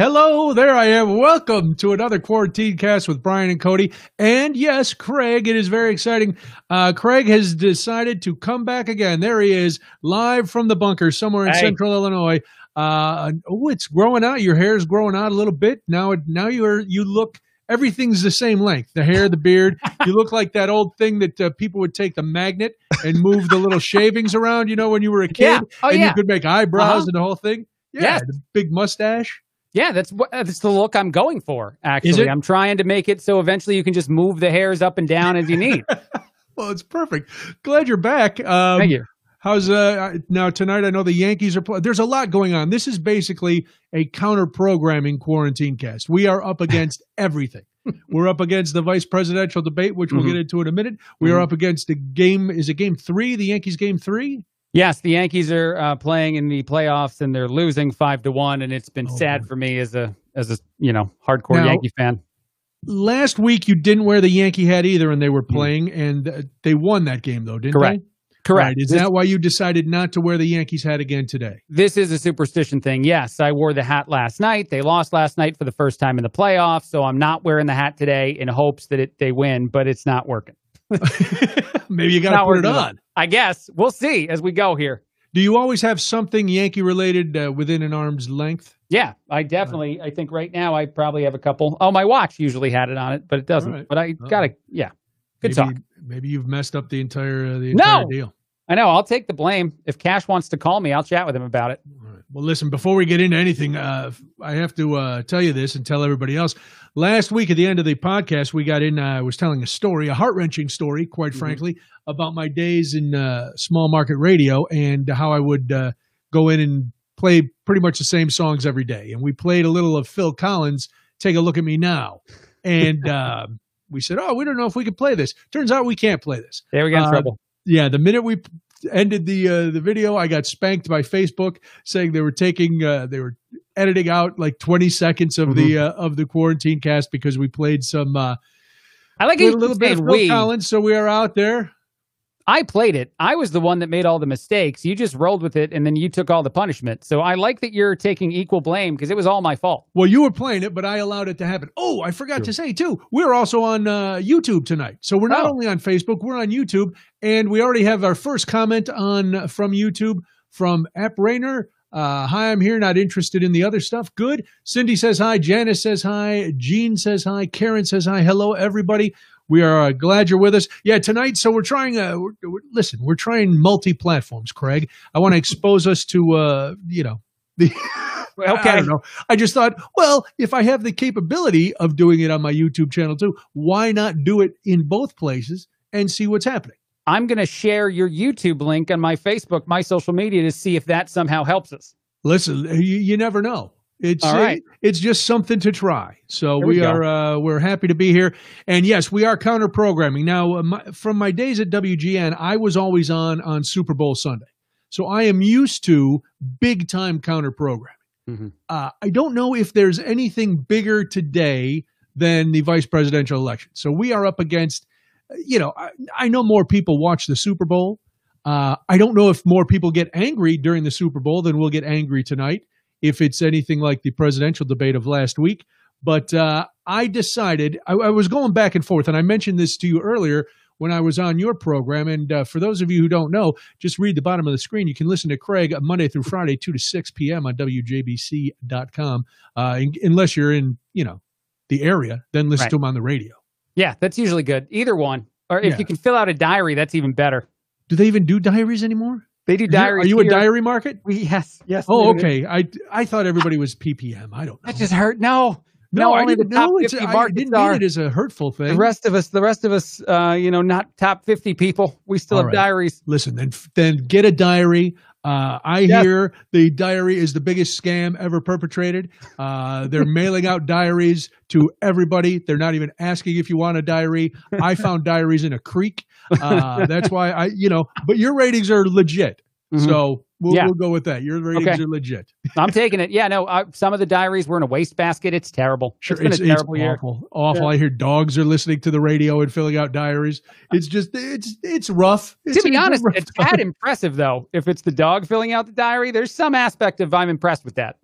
Hello, there I am. Welcome to another quarantine cast with Brian and Cody. And yes, Craig, it is very exciting. Uh, Craig has decided to come back again. There he is, live from the bunker somewhere in Hey. central Illinois. Uh, oh, it's growing out. Your hair is growing out a little bit. Now, now you are, you look, everything's the same length. The hair, the beard. you look like that old thing that uh, people would take the magnet and move the little shavings around, you know, when you were a kid. Yeah. Oh, and yeah. you could make eyebrows Uh-huh. and the whole thing. Yeah, Yes. the big mustache. Yeah, that's what that's the look I'm going for. Actually. I'm trying to make it so eventually you can just move the hairs up and down as you need. Well, it's perfect. Glad you're back. Um, Thank you. How's uh now tonight? I know the Yankees are playing. There's a lot going on. This is basically a counter programming quarantine cast. We are up against everything. We're up against the vice presidential debate, which we'll Mhm. get into in a minute. We are Mhm. up against the game. Is it game three? The Yankees game three? Yes, the Yankees are uh, playing in the playoffs and they're losing five to one, and it's been Oh, sad for me as a as a you know hardcore Now- Yankee fan. Last week you didn't wear the Yankee hat either, and they were playing, and uh, they won that game though, didn't Correct. they? Correct. Right. Is This- that why you decided not to wear the Yankees hat again today? this is a superstition thing. Yes, I wore the hat last night. They lost last night for the first time in the playoffs, so I'm not wearing the hat today in hopes that it, they win, but it's not working. Maybe you got to put it on. I guess we'll see as we go here. Do you always have something Yankee related uh, within an arm's length? Yeah, I definitely. I think right now I probably have a couple. Oh, my watch usually had it on it, but it doesn't. Right. But I Oh. gotta. Yeah, good maybe, talk. Maybe you've messed up the entire uh, the No! entire deal. I know. I'll take the blame. If Cash wants to call me, I'll chat with him about it. Well, listen. Before we get into anything, uh, I have to uh, tell you this and tell everybody else. Last week at the end of the podcast, we got in. Uh, I was telling a story, a heart wrenching story, quite Mhm. frankly, about my days in uh, small market radio and how I would uh, go in and play pretty much the same songs every day. And we played a little of Phil Collins. Take a look at me now, and. Uh, we said, "Oh, we don't know if we can play this." Turns out we can't play this. There we got in trouble. yeah, the minute we ended the uh, the video, I got spanked by Facebook saying they were taking uh, they were editing out like 20 seconds of the uh, of the quarantine cast because we played some uh, I like a little bit of Phil we. Collins. So we are out there. I played it. I was the one that made all the mistakes. You just rolled with it, and then you took all the punishment. So I like that you're taking equal blame because it was all my fault. Well, you were playing it, but I allowed it to happen. Oh, I forgot to say too, we're also on uh, YouTube tonight. So we're not Oh. only on Facebook, we're on YouTube, and we already have our first comment on from YouTube from App Rainer. Uh, hi, I'm here, not interested in the other stuff. Good. Cindy says hi. Janice says hi. Jean says hi. Karen says hi. Hello, everybody. We are uh, glad you're with us. Yeah, tonight. So we're trying. Uh, we're, we're- listen, we're trying multi platforms. Craig, I want to expose us to, uh, you know, the. okay. I don't know. I just thought, well, if I have the capability of doing it on my YouTube channel too, why not do it in both places and see what's happening? I'm going to share your YouTube link on my Facebook, my social media, to see if that somehow helps us. Listen, you, you never know. It's All right. it's just something to try. So we, we are uh, we're happy to be here, and yes, we are counter programming now. Uh, my, from my days at WGN, I was always on on Super Bowl Sunday, so I am used to big time counter programming. Mhm. Uh, I don't know if there's anything bigger today than the vice presidential election. So we are up against, uh, you know, I, I know more people watch the Super Bowl. Uh, I don't know if more people get angry during the Super Bowl than we'll get angry tonight if it's anything like the presidential debate of last week. But uh, I decided, I, I was going back and forth, and I mentioned this to you earlier when I was on your program. And uh, for those of you who don't know, just read the bottom of the screen. You can listen to Craig Monday through Friday, 2 to 6 p.m. on WJBC.com, uh, in- unless you're in, you know, the area, then listen Right. to him on the radio. Yeah, that's usually good. Either one. Or if Yeah. you can fill out a diary, that's even better. Do they even do diaries anymore? They do diaries. Are you a here. diary market? We, yes, yes. Oh, okay. I I thought everybody was ppm. I don't know. That just hurt. No, no, I only didn't know. It's, 50 I didn't mean are. it as a hurtful thing. The rest of us, the rest of us, uh, you know, not top fifty people. We still All have right. diaries. Listen, then then get a diary. Uh, I Yes. hear the diary is the biggest scam ever perpetrated. Uh, they're mailing out diaries to everybody. They're not even asking if you want a diary. I found diaries in a creek. Uh, that's why I, you know, but your ratings are legit. Mhm. So we'll, Yeah. we'll go with that. Your ratings Okay. are legit. I'm taking it. Yeah, no. I, some of the diaries were in a wastebasket. It's terrible. Sure, it's been it's, a terrible it's year. awful. Awful. I hear dogs are listening to the radio and filling out diaries. It's just it's it's rough. It's, to be honest, it's time. that impressive though. If it's the dog filling out the diary, there's some aspect of I'm impressed with that.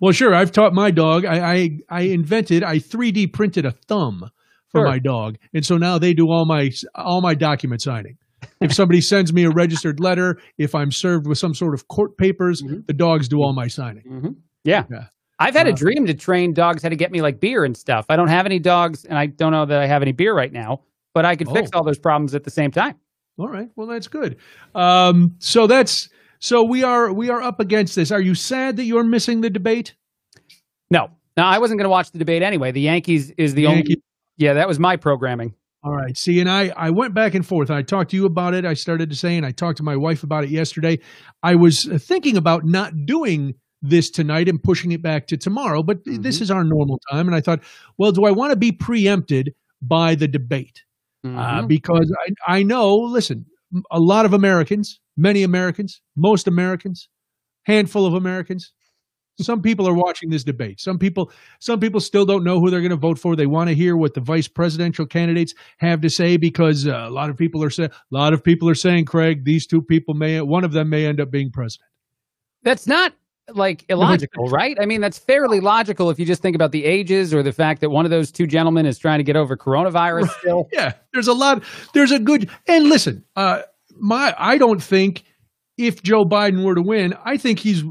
Well, sure. I've taught my dog. I I, I invented. I 3D printed a thumb for Sure. my dog, and so now they do all my all my document signing. If somebody sends me a registered letter, if I'm served with some sort of court papers, Mhm. the dogs do all my signing. Mm-hmm. Yeah. Yeah. I've had a Uh, dream to train dogs how to get me like beer and stuff. I don't have any dogs, and I don't know that I have any beer right now, but I could fix Oh. all those problems at the same time. All right. Well, that's good. Um, so that's so we are we are up against this. Are you sad that you're missing the debate? No, no, I wasn't going to watch the debate anyway. The Yankees is the Yankee- only. Yeah, that was my programming. All right. See, and I I went back and forth. I talked to you about it. I started to say, and I talked to my wife about it yesterday. I was uh, thinking about not doing this tonight and pushing it back to tomorrow, but this Mhm. is our normal time. And I thought, well, do I want to be preempted by the debate? uh, Mhm. because I, I know, listen, a lot of Americans, many Americans, most Americans, handful of Americans. Some people are watching this debate. Some people, some people still don't know who they're going to vote for. They want to hear what the vice presidential candidates have to say because uh, a lot of people are saying, a lot of people are saying, Craig, these two people may, one of them may end up being president. That's not like illogical, right? I mean, that's fairly logical if you just think about the ages or the fact that one of those two gentlemen is trying to get over coronavirus still. Yeah, there's a lot. There's a good. And listen, uh, my I don't think if Joe Biden were to win, I think he's.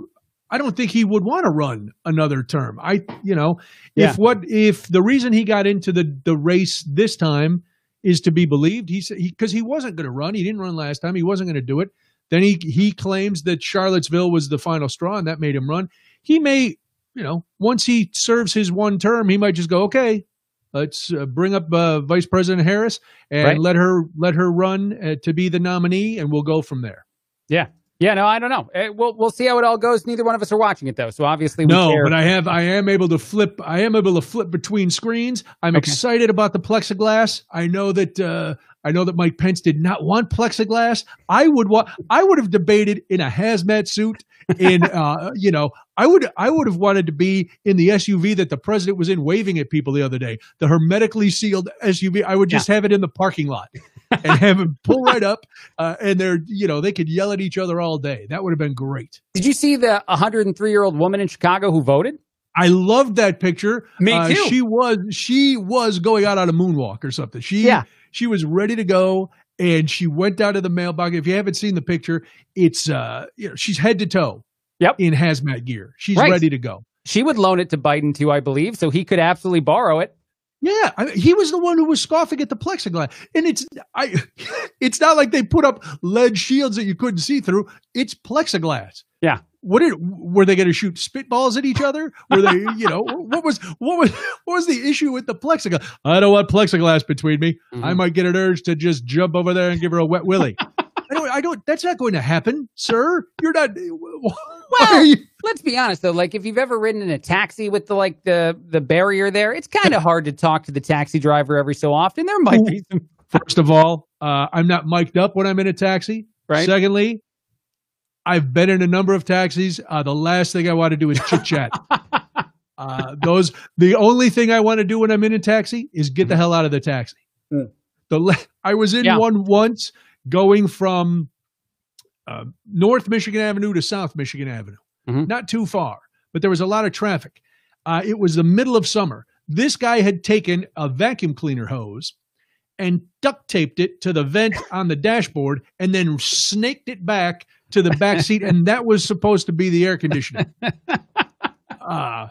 I don't think he would want to run another term. I, you know, Yeah. if what if the reason he got into the the race this time is to be believed, he said because he, wasn't going to run. He didn't run last time. He wasn't going to do it. Then he he claims that Charlottesville was the final straw and that made him run. He may, you know, once he serves his one term, he might just go, okay, let's uh, bring up uh, Vice President Harris and Right. let her let her run uh, to be the nominee, and we'll go from there. Yeah. Yeah, no, I don't know. Eh, We'll we'll see how it all goes. Neither one of us are watching it though, so obviously we No, care. but I have I am able to flip. I am able to flip between screens. I'm Okay. excited about the plexiglass. I know that uh, I know that Mike Pence did not want plexiglass. I would want. I would have debated in a hazmat suit. In uh, you know, I would I would have wanted to be in the SUV that the president was in, waving at people the other day. The hermetically sealed SUV. I would just have it in the parking lot and have him pull right up, uh, and they're you know they could yell at each other all day. That would have been great. Did you see the 103 year old woman in Chicago who voted? I loved that picture. Me Uh, too. she was she was going out on a moonwalk or something. She Yeah. she was ready to go and she went down to the mailbox. If you haven't seen the picture, it's uh you know she's head to toe. Yep. In hazmat gear. She's Right. ready to go. She would loan it to Biden too, I believe, so he could absolutely borrow it. Yeah, I mean, he was the one who was scoffing at the plexiglass, and it's I. It's not like they put up lead shields that you couldn't see through. It's plexiglass. Yeah. What did were they going to shoot spitballs at each other? Were they, you know, what was what was what was the issue with the plexiglass? I don't want plexiglass between me. Mm-hmm. I might get an urge to just jump over there and give her a wet willy. I don't. I don't. That's not going to happen, sir. You're not. Are you- Let's be honest though, like if you've ever ridden in a taxi with the like the the barrier there, it's kind of hard to talk to the taxi driver every so often. There might be some First of all, uh, I'm not mic'd up when I'm in a taxi. right. Secondly, I've been in a number of taxis. Uh, the last thing I want to do is chit chat. uh, those the only thing I want to do when I'm in a taxi is get the hell out of the taxi. Mm. The le- I was in Yeah. one once going from uh, North Michigan Avenue to South Michigan Avenue, Mhm. not too far, but there was a lot of traffic. Uh, it was the middle of summer. This guy had taken a vacuum cleaner hose and duct taped it to the vent on the dashboard and then snaked it back to the back seat and that was supposed to be the air conditioning uh,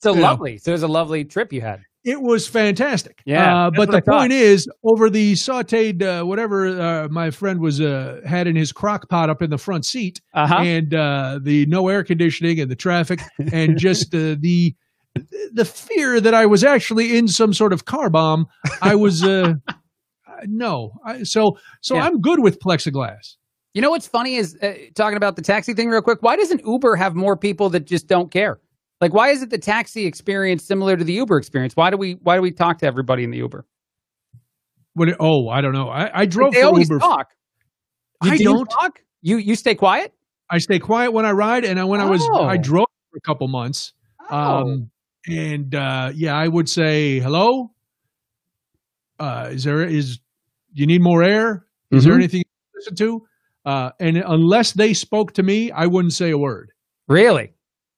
So you know. lovely. So it was a lovely trip you had. It was fantastic Yeah, uh, but the point is over the sauteed uh, whatever uh, my friend was uh, had in his crock pot up in the front seat Uh huh. and uh, the no air conditioning and the traffic and just uh, the the fear that I was actually in some sort of car bomb. I was uh, no, I, so so Yeah. I'm good with plexiglass. You know what's funny is uh, talking about the taxi thing real quick. Why doesn't Uber have more people that just don't care? Like, why is it the taxi experience similar to the Uber experience? Why do we why do we talk to everybody in the Uber? When it, oh, I don't know. I, I drove they for always Uber. talk. I Do you don't. talk. You you stay quiet. I stay quiet when I ride, and I, when I was Oh. I drove for a couple months. Um, and uh, yeah, I would say hello. Uh, is there is you need more air? Is there Mhm. anything you listen to? Uh, and unless they spoke to me, I wouldn't say a word. really?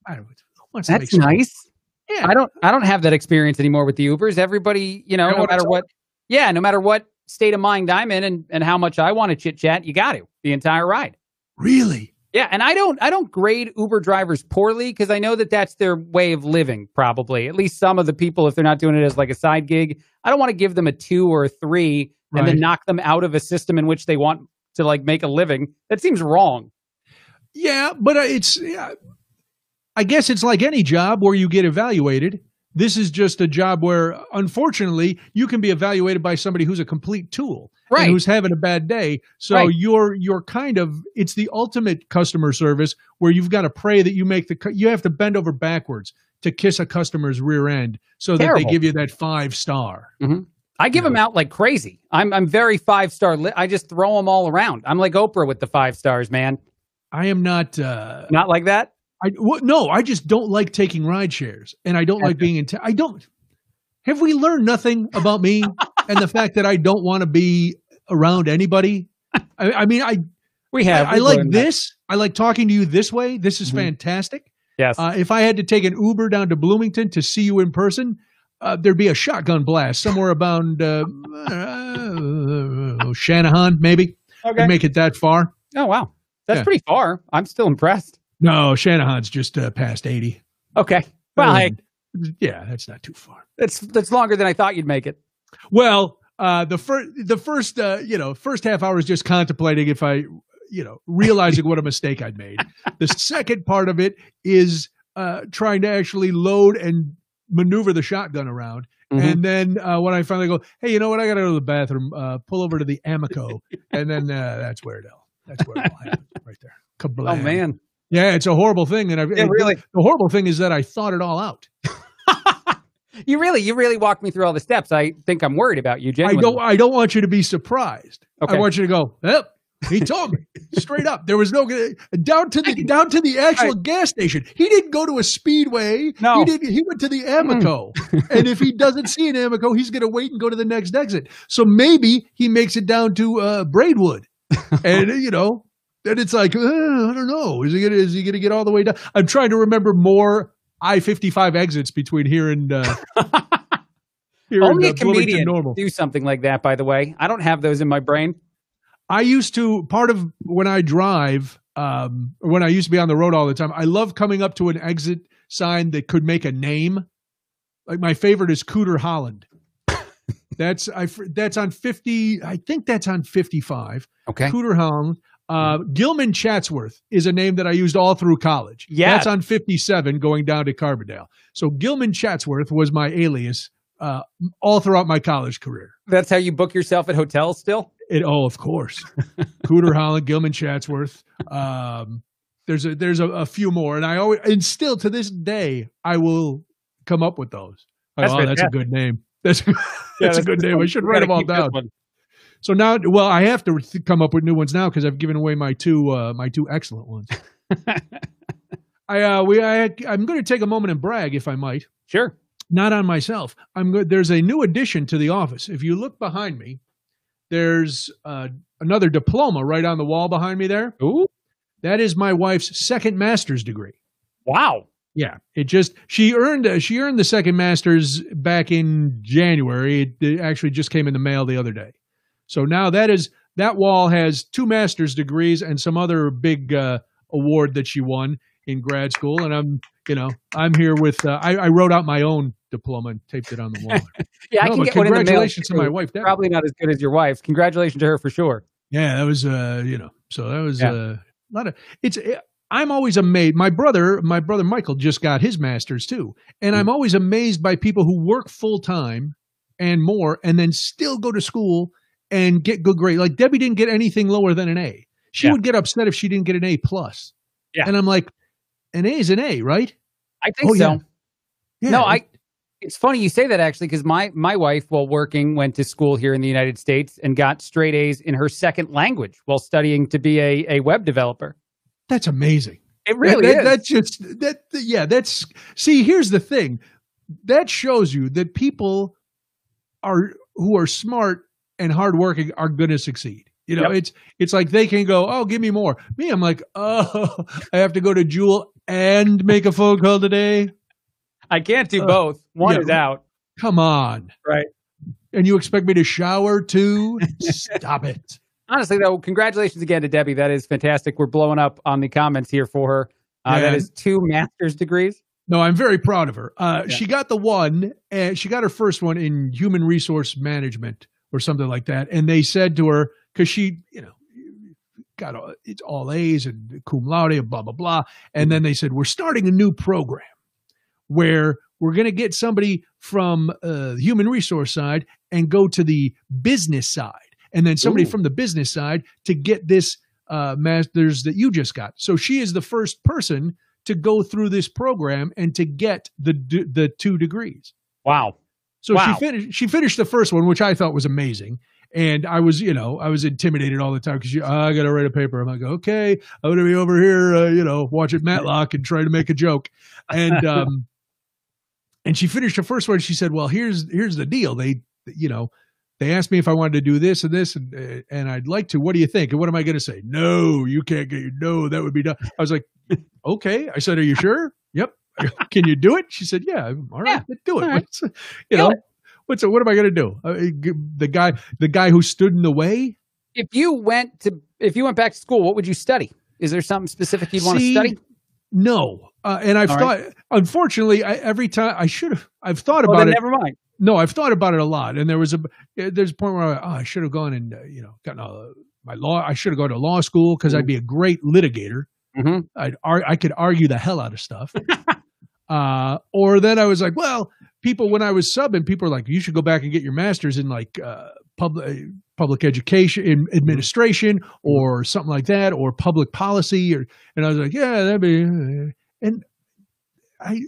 I don't, make That's nice. Yeah. I don't I don't have that experience anymore with the Ubers. Everybody, you know, You know no matter what yeah, no matter what state of mind I'm in and, and how much I want to chit chat, you got to the entire ride. Really? Yeah, and I don't I don't grade Uber drivers poorly because I know that that's their way of living. Probably, at least some of the people, if they're not doing it as like a side gig, I don't want to give them a two or a three and then knock them out of a system in which they want to like make a living. That seems wrong. Yeah, but uh, it's. Yeah, I guess it's like any job where you get evaluated. This is just a job where, unfortunately, you can be evaluated by somebody who's a complete tool and Right. who's having a bad day. So Right. you're you're kind of it's the ultimate customer service where you've got to pray that you make the you have to bend over backwards to kiss a customer's rear end so that they give you that five star. I give them out like crazy. I'm I'm very five star. Li- I just throw them all around. I'm like Oprah with the five stars, man. I am not. Uh, Not like that. I wh- no, I just don't like taking ride shares, and I don't like being in. T- I don't. Have we learned nothing about me and the fact that I don't want to be around anybody? I, I mean, I We have. I We've like learned that. this. I like talking to you this way. This is Mhm. fantastic. Yes. Uh, if I had to take an Uber down to Bloomington to see you in person, uh, there'd be a shotgun blast somewhere about uh, uh, Channahon, maybe. okay. I'd make it that far. oh wow, that's Yeah. pretty far. I'm still impressed. No, Channahon's just uh, past eighty. Okay. Well, hey, yeah, that's not too far. that's that's longer than I thought you'd make it. Well, uh, the first, the first, uh, you know, first half hour is just contemplating if I, you know, realizing what a mistake I'd made. The second part of it is uh, trying to actually load and maneuver the shotgun around. Mhm. And then uh, when I finally go, hey, you know what? I got to go to the bathroom. Uh, pull over to the Amoco, and then uh, that's where it'll. That's where it'll happen, right there. Oh man. Yeah, it's a horrible thing, and I. Really. The horrible thing is that I thought it all out. You really, you really walked me through all the steps. I think I'm worried about you. I don't. I don't want you to be surprised. Okay. I want you to go. Yep. He told me straight up. There was no down to the down to the actual gas station. He didn't go to a speedway. No. he didn't. He went to the Amoco. and if he doesn't see an Amoco, he's going to wait and go to the next exit. So maybe he makes it down to uh, Braidwood, and you know, then it's like uh, I don't know. Is he gonna is he gonna get all the way down? I'm trying to remember more I fifty five exits between here and uh, here Only a and uh, Bloomington comedian Normal. do something like that. By the way, I don't have those in my brain. I used to part of when I drive, um, when I used to be on the road all the time. I love coming up to an exit sign that could make a name. Like my favorite is Cooter Holland. that's I that's on fifty. I think that's on fifty five. Okay. Cooter Holland. Uh, Gilman Chatsworth is a name that I used all through college. Yeah. that's on fifty seven going down to Carbondale. So Gilman Chatsworth was my alias uh, all throughout my college career. That's how you book yourself at hotels still. It oh, of course, Cooter Holland, Gilman Chatsworth. Um, there's a there's a, a few more, and I always and still to this day I will come up with those. Like, That's oh, that's a good name. That's that's a good name. I should write them all down. So now, well, I have to th- come up with new ones now because I've given away my two uh, my two excellent ones. I uh, we I, I'm going to take a moment and brag, if I might Sure. not on myself. I'm good. There's a new addition to the office. If you look behind me, there's uh, another diploma right on the wall behind me there. Ooh. That is my wife's second master's degree. Wow. Yeah, it just she earned uh, she earned the second master's back in January. It, it actually just came in the mail the other day. So now that is that wall has two master's degrees and some other big uh, award that she won in grad school. And I'm you know I'm here with uh, I, I wrote out my own diploma and taped it on the wall. Yeah, I can get one in the mail. congratulations to my wife. Debbie. Probably not as good as your wife's. Congratulations to her for sure. Yeah, that was uh, you know, so that was Yeah. uh, a lot of it's. eh, I'm always amazed. My brother, my brother Michael, just got his master's too, and Mm. I'm always amazed by people who work full time and more, and then still go to school and get good grade. Like Debbie didn't get anything lower than an A. She Yeah. would get upset if she didn't get an A plus. Yeah. and I'm like, an A is an A, right? I think Oh, so. yeah. Yeah, no, I. It's funny you say that actually because my my wife, while working, went to school here in the United States and got straight A's in her second language while studying to be a, a web developer. That's amazing. It really that, is. That just that yeah. That's see. Here's the thing. That shows you that people are who are smart and hardworking are going to succeed. You know, Yep. it's it's like they can go, oh, give me more. Me, I'm like, oh, I have to go to Jewel and make a phone call today? I can't do Uh, both. One yeah. is out. Come on. Right. And you expect me to shower too? Stop it. Honestly, though, congratulations again to Debbie. That is fantastic. We're blowing up on the comments here for her. Uh. That is two master's degrees. No, I'm very proud of her. Uh, Yeah. She got the one, and she got her first one in human resource management or something like that. And they said to her because she, you know, got all, it's all A's and cum laude and blah blah blah. And then they said we're starting a new program where we're going to get somebody from uh, the human resource side and go to the business side, and then somebody Ooh. from the business side to get this uh, master's that you just got. So she is the first person to go through this program and to get the the two degrees. Wow. So Wow. she finished she finished the first one, which I thought was amazing. And I was, you know, I was intimidated all the time because I got to write a paper. I'm like, okay, I'm to be over here, uh, you know, watching Matlock and trying to make a joke. And um, and she finished the first one. She said, well, here's here's the deal. They, you know, they asked me if I wanted to do this and this, and uh, and I'd like to. What do you think? And what am I going to say? No, you can't get. No, that would be done. I was like, okay. I said, are you sure? Yep. Can you do it? She said, yeah. All right, do it. Right. What's, you know, what's what am I going to do? Uh, the guy, the guy who stood in the way. If you went to if you went back to school, what would you study? Is there something specific you'd want to study? No, uh, and I've All thought. right. Unfortunately, I, every time I should have. I've thought Well, about it. never mind. No, I've thought about it a lot, and there was a there's a point where I, oh, I should have gone and uh, you know gotten a, my law. I should have gone to law school because I'd be a great litigator. Mhm. I'd ar- I could argue the hell out of stuff. uh, or then I was like, well, people when I was subbing, people are like, you should go back and get your master's in like uh, public public education in administration or something like that, or public policy, or and I was like, yeah, that'd be. uh," And I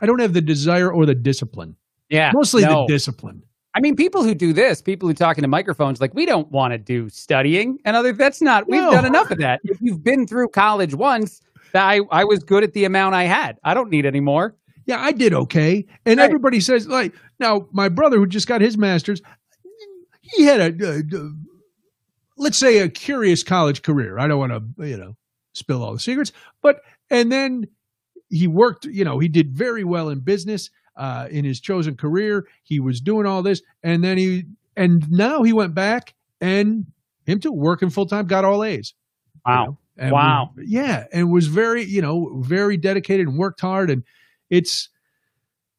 I don't have the desire or the discipline. Yeah. Mostly no. the discipline. I mean, people who do this, people who talk into microphones, like we don't want to do studying, and other. That's not. We've No. done enough of that. If you've been through college once, that I I was good at the amount I had. I don't need any more. Yeah, I did okay. And Right. everybody says like now my brother who just got his master's, he had a uh, uh, let's say a curious college career. I don't want to, you know, spill all the secrets, but and then he worked, you know, he did very well in business uh in his chosen career. He was doing all this and then he and now he went back and him too working full time got all A's. Wow. And Wow. yeah, and was very, you know, very dedicated and worked hard. And it's,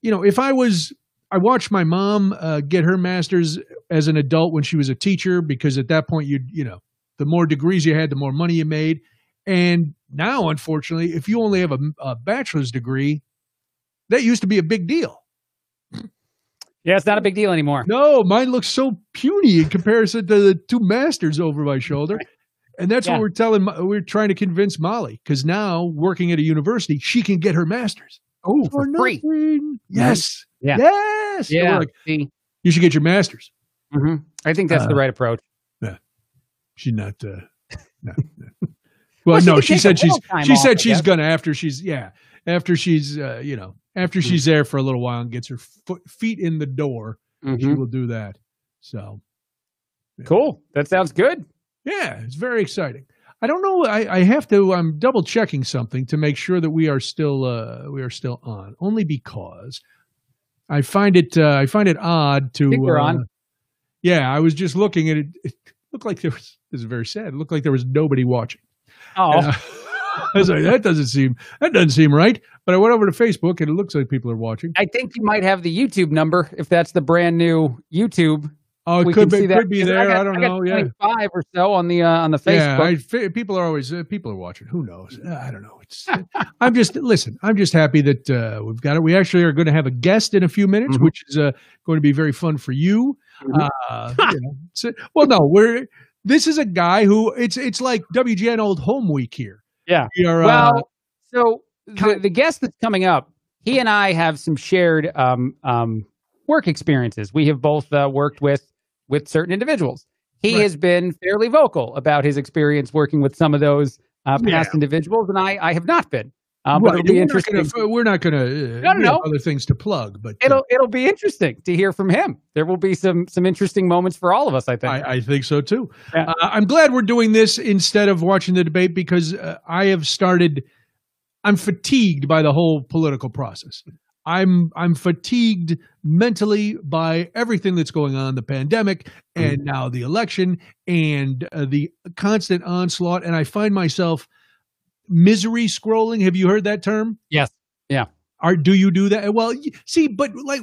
you know, if I was, I watched my mom uh, get her master's as an adult when she was a teacher because at that point you, you know, the more degrees you had, the more money you made. And now, unfortunately, if you only have a, a bachelor's degree, that used to be a big deal. Yeah, it's not a big deal anymore. No, mine looks so puny in comparison to the two masters over my shoulder. And that's Yeah. what we're telling, we're trying to convince Molly because now working at a university, she can get her master's Oh, for free. nothing. Yes. Yeah. Yes. Yeah. like, you should get your master's. hmm I think that's the Uh, right approach. Yeah. She's not, uh, no. Well, Well, no, could she said she's, she off, said she's gonna after she's, yeah, after she's, uh, you know, after Hmm. she's there for a little while and gets her foot, feet in the door, she Mhm. will do that. So, yeah. Cool. That sounds good. Yeah, it's very exciting. I don't know. I, I have to. I'm double checking something to make sure that we are still uh, we are still on. Only because I find it uh, I find it odd to. think we're uh, on. Yeah, I was just looking at it. It looked like there was. This is very sad. It looked like there was nobody watching. Oh, I, I was like, that doesn't seem that doesn't seem right. But I went over to Facebook and it looks like people are watching. I think you might have the YouTube number if that's the brand new YouTube. Oh, it we could be see that could be there. got- I don't got know. Yeah. five or so on the uh, on the Yeah, Facebook. I, people are always uh, people are watching. Who knows? Uh, I don't know. It's. I'm just listen. I'm just happy that uh, we've got it. We actually are going to have a guest in a few minutes, Mhm. which is uh, going to be very fun for you. Mhm. Uh, you know, so- well, no, we're. This is a guy who it's it's like WGN Old Home Week here. Yeah. We are, uh, well, so the, the guest that's coming up, he and I have some shared um, um, work experiences. We have both uh, worked with with certain individuals. He Right. has been fairly vocal about his experience working with some of those uh, Yeah. past individuals, and I, I have not been. Um, right, it'll be we're interesting. Not gonna, we're not going to. Uh, No, no, no. Other things to plug, but uh, It'll it'll be interesting to hear from him. There will be some some interesting moments for all of us. I think. I, I think so too. Yeah. Uh, I'm glad we're doing this instead of watching the debate because uh, I have started. I'm fatigued by the whole political process. I'm I'm fatigued mentally by everything that's going on, the pandemic and now the election and uh, the constant onslaught and I find myself misery scrolling. Have you heard that term? Yes. Yeah. Are do you do that? Well, see, but like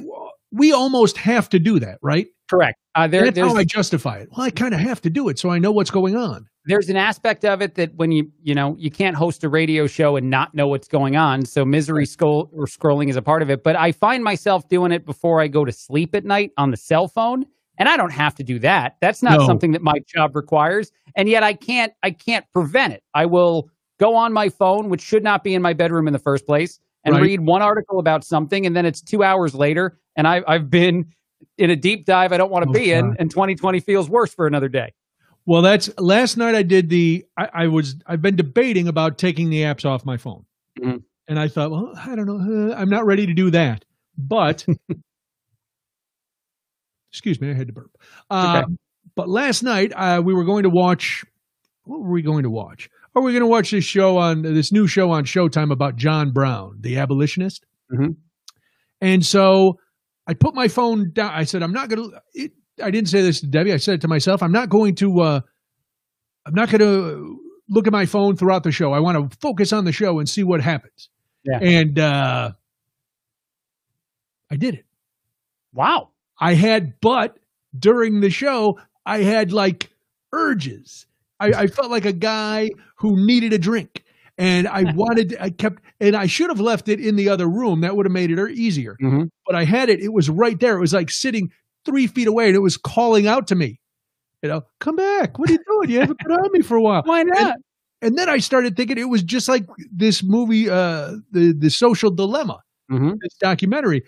we almost have to do that, right? Correct. Uh, there, That's there's how I justify it. Well, I kind of have to do it so I know what's going on. there's an aspect of it that when you you know you can't host a radio show and not know what's going on so misery scroll or scrolling is a part of it but i find myself doing it before i go to sleep at night on the cell phone and i don't have to do that that's not No. something that my job requires and yet i can't i can't prevent it i will go on my phone which should not be in my bedroom in the first place and Right. read one article about something and then it's two hours later and I, i've been in a deep dive i don't want to Oh, be in and 2020 feels worse for another day Well, that's last night. I did the. I, I was. I've been debating about taking the apps off my phone, Mhm. and I thought, well, I don't know. I'm not ready to do that. But excuse me, I had to burp. Uh, okay. But last night uh, we were going to watch. What were we going to watch? Are we going to watch this show on this new show on Showtime about John Brown, the abolitionist? Mhm. And so I put my phone down. I said, I'm not going to. I didn't say this to Debbie. I said it to myself. I'm not going to. Uh, I'm not going to look at my phone throughout the show. I want to focus on the show and see what happens. Yeah. And uh, I did it. wow I had, but during the show, I had like urges. I, I felt like a guy who needed a drink. And I wanted, I kept, and I should have left it in the other room. That would have made it er, easier. Mhm. But I had it, it was right there. It was like sitting three feet away and it was calling out to me, you know, come back. What are you doing? You haven't been on me for a while. Why not? And then I started thinking it was just like this movie, uh, the, the social dilemma hmm this documentary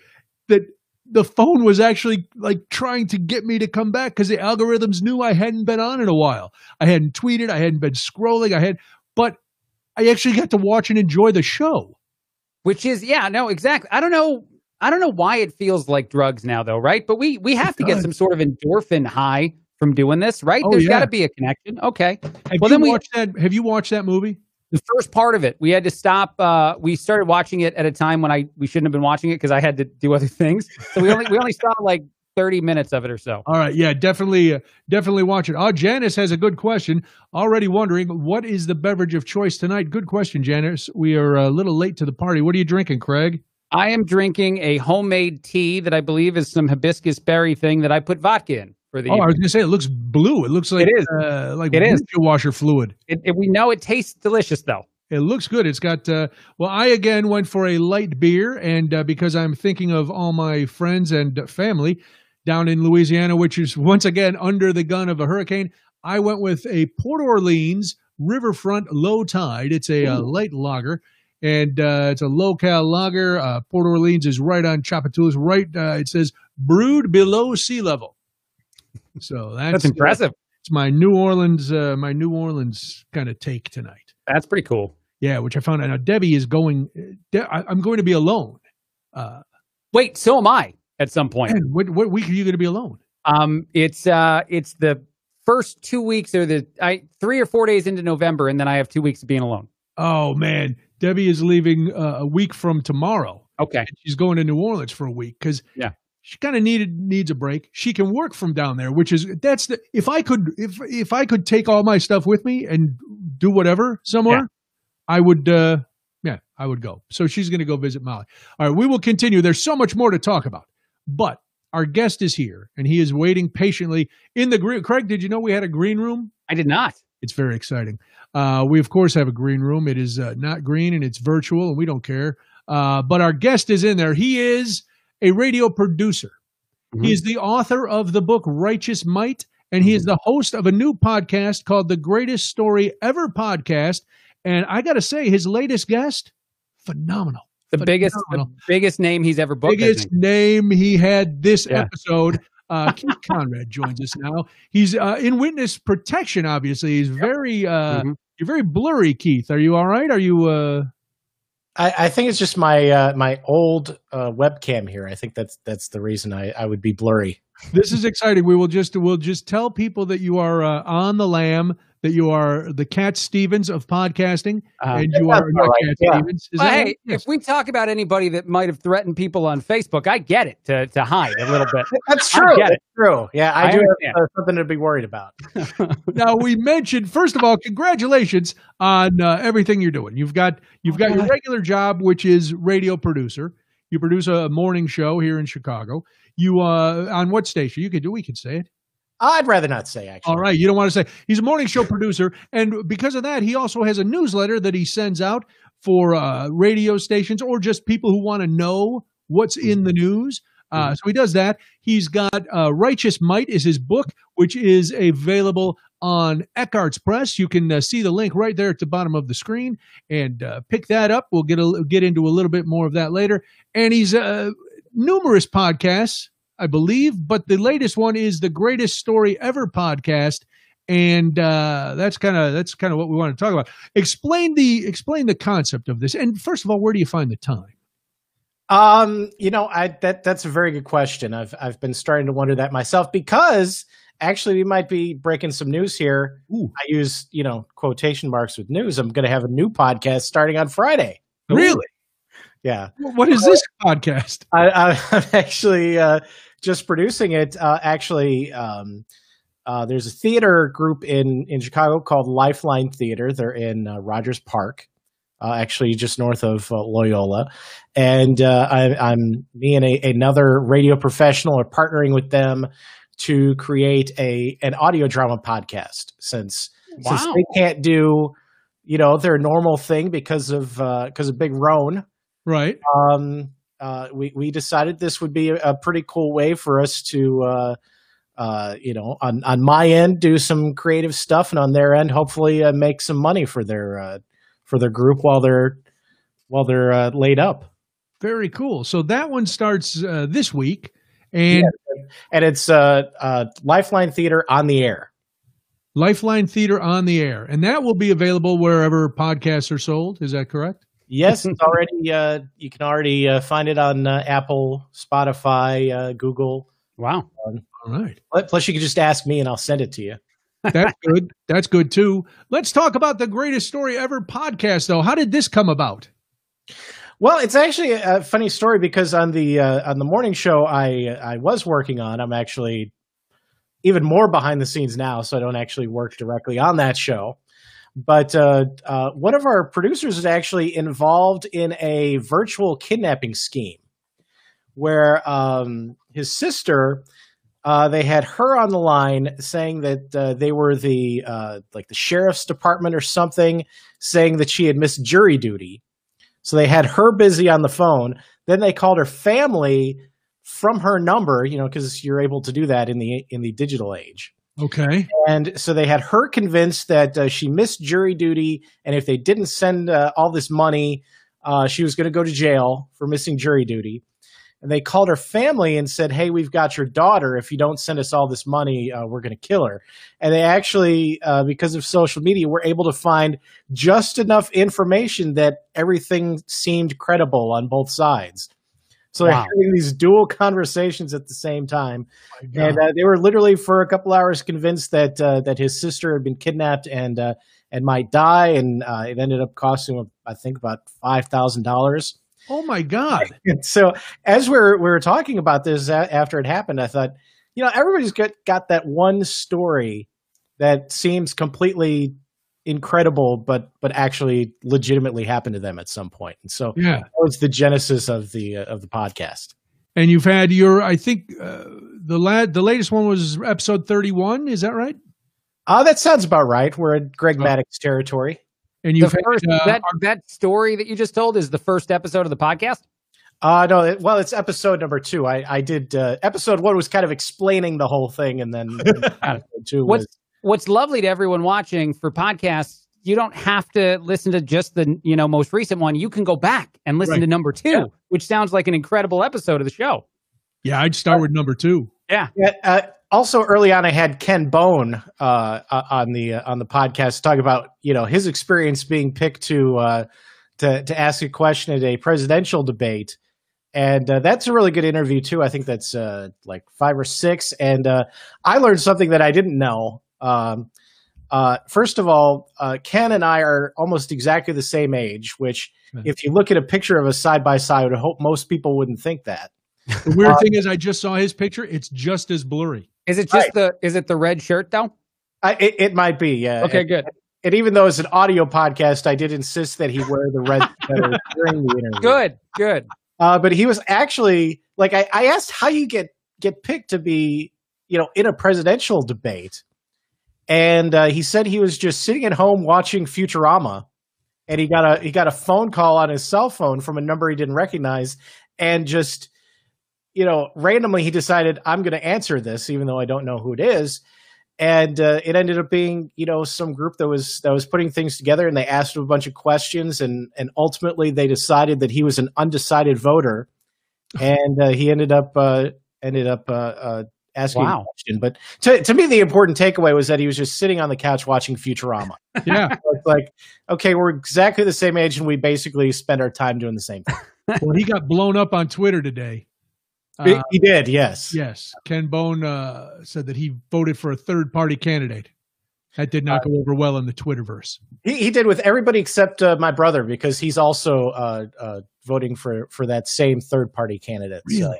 that the phone was actually like trying to get me to come back because the algorithms knew I hadn't been on in a while. I hadn't tweeted, I hadn't been scrolling, I had, but I actually got to watch and enjoy the show. Which is, yeah, no, exactly. I don't know. I don't know why it feels like drugs now, though, right? But we we have to get some sort of endorphin high from doing this, right? Oh, There's yeah. got to be a connection. Okay. Have Well, you then we- watched that? Have you watched that movie? The first part of it, we had to stop. Uh, we started watching it at a time when I we shouldn't have been watching it because I had to do other things. So we only we only saw like 30 minutes of it or so. All right, yeah, definitely, uh, definitely watch it. Oh, Janice has a good question. Already wondering what is the beverage of choice tonight? Good question, Janice. We are a little late to the party. What are you drinking, Craig? I am drinking a homemade tea that I believe is some hibiscus berry thing that I put vodka in for the. Oh, I was evening. gonna say it looks blue. It looks like It is. Uh, like It is. washer fluid. It, it- we know it tastes delicious though. It looks good. It's got, uh, well, I again went for a light beer, and uh, because I'm thinking of all my friends and family down in Louisiana, which is once again under the gun of a hurricane, I went with a Port Orleans Riverfront Low Tide. It's a uh, light lager, and uh, it's a low cal lager. Uh, Port Orleans is right on Tchoupitoulas, right, uh, it says brewed below sea level. So that's, That's impressive. it's my New Orleans, uh, my New Orleans kind of take tonight. That's pretty cool. Yeah, which I found out. Now Debbie is going. De- I, I'm going to be alone. Uh, Wait, so am I at some point. and what what week are you going to be alone? Um, it's uh, it's the first two weeks or the I three or four days into November, and then I have two weeks of being alone. Oh man, Debbie is leaving uh, a week from tomorrow. Okay. She's going to New Orleans for a week because Yeah. she kind of needed needs a break. She can work from down there, which is that's the if I could if if I could take all my stuff with me and do whatever somewhere, Yeah. I would. uh Yeah, I would go. So she's going to go visit Molly. All right, we will continue. There's so much more to talk about, but our guest is here and he is waiting patiently in the green. Craig, did you know we had a green room? I did not. It's very exciting. Uh, we, of course, have a green room. It is uh, not green and it's virtual, and we don't care. Uh, but our guest is in there. He is a radio producer. Mhm. He is the author of the book Righteous Might, and he is the host of a new podcast called the Greatest Story Ever podcast. And I got to say, his latest guest, phenomenal. The biggest, the biggest name he's ever booked. I Biggest name he had this Yeah. episode. Uh, Keith Conrad joins us now. He's uh, in witness protection. Obviously, he's very uh, Mhm. you're very blurry, Keith. Are you all right? Are you? Uh, I, I think it's just my uh, my old uh, webcam here. I think that's that's the reason I, I would be blurry. this is exciting. We will just we'll just tell people that you are uh, on the lam that you are the Cat Stevens of podcasting, Uh, and you are not right, Cat yeah. Stevens. Is Well, that hey, if we talk about anybody that might have threatened people on Facebook, I get it to, to hide a little bit. That's I true. get it. True. Yeah, I, I do understand. have uh, something to be worried about. now we mentioned first of all, congratulations on uh, everything you're doing. You've got you've got your regular job, which is radio producer. You produce a morning show here in Chicago. You uh, on what station? You could do. We could say it. I'd rather not say actually. All right. You don't want to say he's a morning show producer, and because of that, he also has a newsletter that he sends out for uh, radio stations or just people who want to know what's in the news. Uh, so he does that. He's got uh, Righteous Might is his book, which is available on Eckhartz Press. You can uh, see the link right there at the bottom of the screen and uh, pick that up. We'll get a, get into a little bit more of that later. And he's uh, numerous podcasts, I believe, but the latest one is the Greatest Story Ever podcast. And uh, that's kind of that's kind of what we want to talk about. Explain the explain the concept of this. And first of all, where do you find the time? Um, you know, I that that's a very good question. I've I've been starting to wonder that myself because actually we might be breaking some news here. Ooh. I use, you know, quotation marks with news. I'm going to have a new podcast starting on Friday. Really? Yeah. What is this podcast? I, I, I'm actually uh, just producing it. Uh, actually, um, uh, there's a theater group in in Chicago called Lifeline Theater. They're in uh, Rogers Park, uh, actually just north of uh, Loyola. And uh, I, I'm me and a, another radio professional are partnering with them to create a an audio drama podcast. Since since they can't do, you know, their normal thing because of because of Big Roan Right. um, uh, we we decided this would be a, pretty cool way for us to, uh, uh, you know, on on my end do some creative stuff, and on their end, hopefully, uh, make some money for their uh, for their group while they're while they're uh, laid up. Very cool. So that one starts uh, this week, and And it's uh, uh, Lifeline Theater on the air. Lifeline Theater on the air, and that will be available wherever podcasts are sold. Is that correct? Yes, it's already. Uh, you can already uh, find it on uh, Apple, Spotify, uh, Google. Wow. All right. Plus, you can just ask me, and I'll send it to you. That's good. That's good too. Let's talk about the greatest story ever podcast, though. How did this come about? Well, it's actually a funny story because on the uh, on the morning show I I was working on, I'm actually even more behind the scenes now, so I don't actually work directly on that show. But uh, uh, one of our producers is actually involved in a virtual kidnapping scheme, where um, his sister, uh, they had her on the line saying that uh, they were the uh, like the sheriff's department or something, saying that she had missed jury duty. So they had her busy on the phone. Then they called her family from her number, you know, because you're able to do that in the in the digital age. Okay. And so they had her convinced that uh, she missed jury duty, and if they didn't send uh, all this money, uh, she was going to go to jail for missing jury duty. And they called her family and said, "Hey, we've got your daughter. If you don't send us all this money, uh, we're going to kill her." And they actually, uh, because of social media, were able to find just enough information that everything seemed credible on both sides. So they're having these dual conversations at the same time and uh, they were literally for a couple hours convinced that uh, that his sister had been kidnapped and uh, and might die, and uh, it ended up costing him, I think, about five thousand dollars. oh my God. And so, as we're we were talking about this a- after it happened, I thought, you know, everybody's got got that one story that seems completely incredible, but but actually legitimately happened to them at some point, and so Yeah. that was the genesis of the uh, of the podcast. And you've had your, I think, uh, the lad, the latest one was episode thirty-one. Is that right? Uh, that sounds about right. We're in Greg Oh. Maddux territory. And you've first, had, uh, that, that story that you just told is the first episode of the podcast? Uh no, it, well, it's episode number two. I I did uh, episode one was kind of explaining the whole thing, and then episode two was what's lovely to everyone watching for podcasts, you don't have to listen to just the you know most recent one. You can go back and listen Right. to number two, Yeah. which sounds like an incredible episode of the show. yeah, I'd start with number two. Yeah. Yeah, uh, also early on, I had Ken Bone uh, uh, on the uh, on the podcast talk about you know his experience being picked to uh, to to ask a question at a presidential debate, and uh, that's a really good interview too. I think that's uh, like five or six, and uh, I learned something that I didn't know. Um, Uh, first of all, uh, Ken and I are almost exactly the same age, which, Right. if you look at a picture of us side by side, I would hope most people wouldn't think that. The weird thing is, I just saw his picture. It's just as blurry. Is it just the is it the red shirt though? I, it, it might be, yeah. Okay, And, good. and even though it's an audio podcast, I did insist that he wear the red sweater during the interview. Good, good. Uh, but he was actually like I, I asked how you get get picked to be you know in a presidential debate, and uh, he said he was just sitting at home watching Futurama, and he got a he got a phone call on his cell phone from a number he didn't recognize, and just you know randomly he decided I'm going to answer this even though I don't know who it is. And uh, it ended up being, you know, some group that was that was putting things together, and they asked him a bunch of questions, and and ultimately they decided that he was an undecided voter, and uh, he ended up uh, ended up uh, uh, asking Wow. a question. But to to me, the important takeaway was that he was just sitting on the couch watching Futurama. Yeah. it's like, okay, we're exactly the same age, and we basically spend our time doing the same thing. well, he got blown up on Twitter today. He- Uh, he did, yes. yes. Ken Bone uh, said that he voted for a third party candidate. That did not go over well in the Twitterverse. He, he did with everybody except uh, my brother because he's also uh, uh, voting for for that same third party candidate. Really? so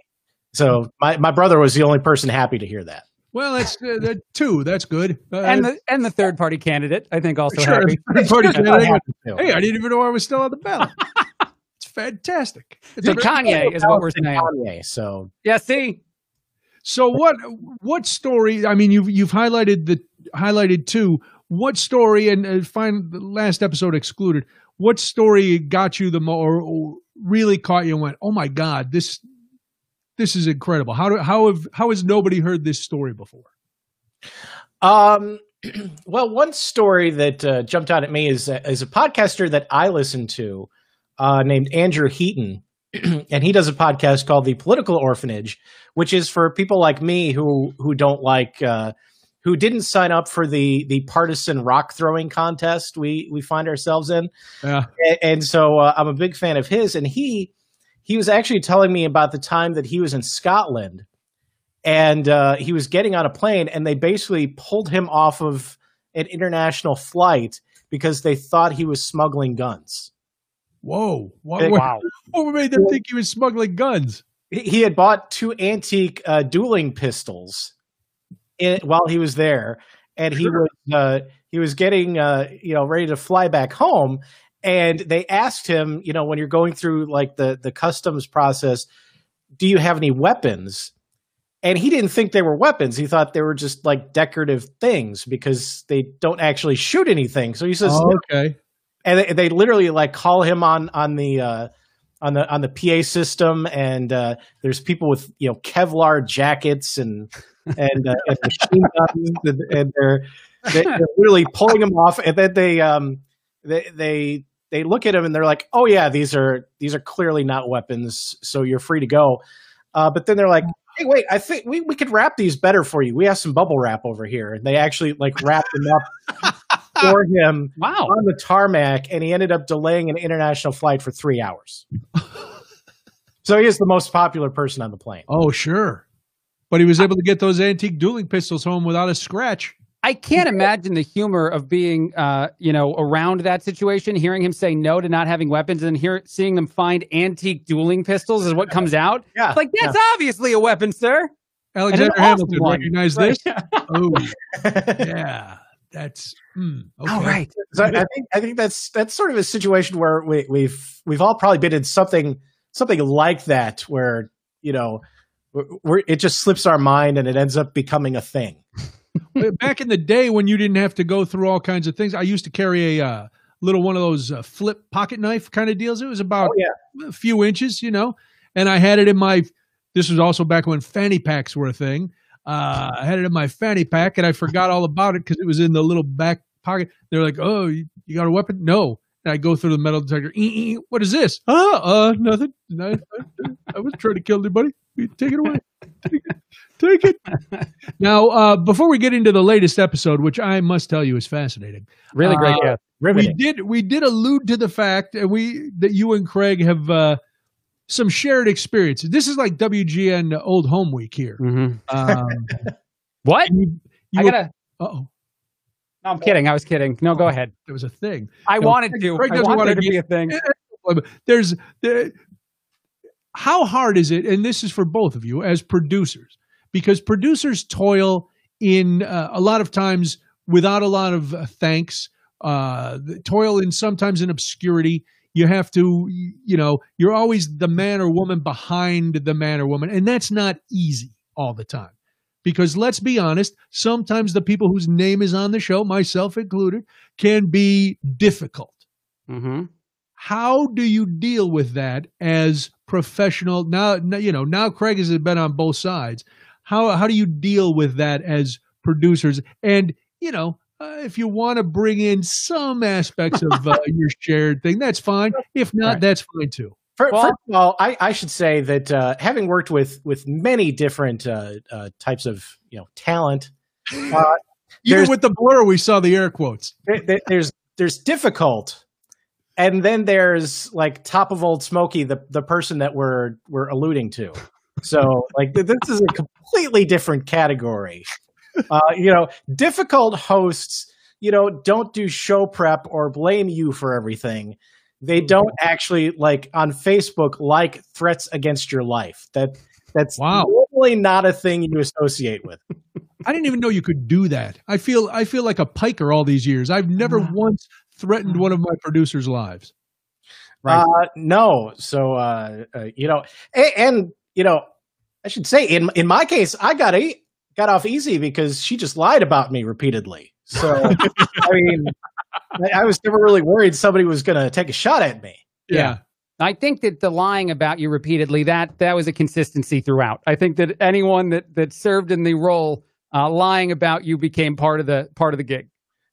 my, my brother was the only person happy to hear that. Well, that's uh, that two. That's good. Uh, And the and the third party candidate, I think, also sure, happy. third party candidate. Hey, I didn't even know I was still on the ballot. it's fantastic. It's So Kanye is what we're saying. Kanye, so Yeah, see, So what what story? I mean, you've you've highlighted the highlighted two. What story? And uh, find the last episode excluded. What story got you the more, or really caught you and went, "Oh my god, this this is incredible." How do how have how has nobody heard this story before? Um, well, one story that uh, jumped out at me is is a podcaster that I listen to uh, named Andrew Heaton, and he does a podcast called The Political Orphanage, which is for people like me who who don't like. Uh, who didn't sign up for the the partisan rock throwing contest we we find ourselves in Yeah, and, and so uh, I'm a big fan of his. And he he was actually telling me about the time that he was in Scotland, and uh, he was getting on a plane, and they basically pulled him off of an international flight because they thought he was smuggling guns. whoa, what, Hey, what, wow. what made them think he was smuggling guns? He he had bought two antique uh, dueling pistols in, while he was there, and he Sure. was uh, he was getting uh, you know ready to fly back home. And they asked him, you know, when you're going through like the the customs process, do you have any weapons? And he didn't think they were weapons. He thought they were just like decorative things because they don't actually shoot anything. So he says, Oh, okay, and they, they literally like call him on on the uh, on the on the PA system, and uh, there's people with you know Kevlar jackets and and, uh, and machine guns, and, and they're they- they're literally pulling him off, and then they um they they they look at him and they're like, oh yeah, these are these are clearly not weapons, so you're free to go. Uh, but then they're like. Hey, wait! I think we, we could wrap these better for you. We have some bubble wrap over here, and they actually like wrapped them up for him Wow. on the tarmac, and he ended up delaying an international flight for three hours. so he is the most popular person on the plane. oh sure, but he was able to get those antique dueling pistols home without a scratch. I can't imagine the humor of being, uh, you know, around that situation, hearing him say no to not having weapons, and hear seeing them find antique dueling pistols is what comes out. Yeah, It's like that's obviously a weapon, sir. Alexander awesome Hamilton one. recognize Right. this. Oh yeah, that's hmm, okay. All right. so I think I think that's that's sort of a situation where we, we've we've all probably been in something something like that, where you know, we're, we're, it just slips our mind and it ends up becoming a thing. Back in the day when you didn't have to go through all kinds of things, I used to carry a uh, little one of those uh, flip pocket knife kind of deals. It was about Oh yeah, a few inches, you know, and I had it in my. This was also back when fanny packs were a thing. Uh, I had it in my fanny pack, and I forgot all about it because it was in the little back pocket. They're like, "Oh, you, you got a weapon?" No. And I go through the metal detector. "Eh, eh, What is this? Oh, uh, nothing. No, I, I wasn't trying to kill anybody. Take it away. Take it. Take it. now, uh, before we get into the latest episode, which I must tell you is fascinating, Really great Uh, guess. we did we did allude to the fact and we that you and Craig have uh, some shared experiences. This is like WGN Old Home Week here. Mhm. Um, What? you, I gotta. oh No, I'm kidding. I was kidding. No, go ahead. There was a thing. I No, wanted Craig- to. Craig doesn't wanted wanna to be a thing. There's there, how hard is it? And this is for both of you as producers, because producers toil in uh, a lot of times without a lot of uh, thanks. Uh, toil in sometimes in obscurity. You have to, you know, you're always the man or woman behind the man or woman, and that's not easy all the time. Because let's be honest, sometimes the people whose name is on the show, myself included, can be difficult hmm how do you deal with that as professional. Now now, you know now craig has been on both sides. How how do you deal with that as producers? And you know uh, if you want to bring in some aspects of uh, your shared thing that's fine. If not Right. that's fine too. Fir- Well- First of all, I, I should say that uh, having worked with with many different uh, uh, types of you know talent, uh, even with the blur we saw the air quotes. There, there- there's there's difficult, and then there's like top of old smoky, the the person that we're we're alluding to. So like this is a completely different category. Uh, you know, difficult hosts, you know, don't do show prep or blame you for everything. They don't actually like on Facebook like threats against your life. That that's Wow. normally not a thing you associate with. i didn't even know you could do that i feel i feel like a piker all these years i've never once threatened one of my producers lives Right. Uh, no. So, uh, uh, you know, and, and, you know, I should say in, in my case, I got a, got off easy because she just lied about me repeatedly. So, I mean, I, I was never really worried somebody was going to take a shot at me. yeah. I think that the lying about you repeatedly that that was a consistency throughout. I think that anyone that that served in the role uh, lying about you became part of the part of the gig.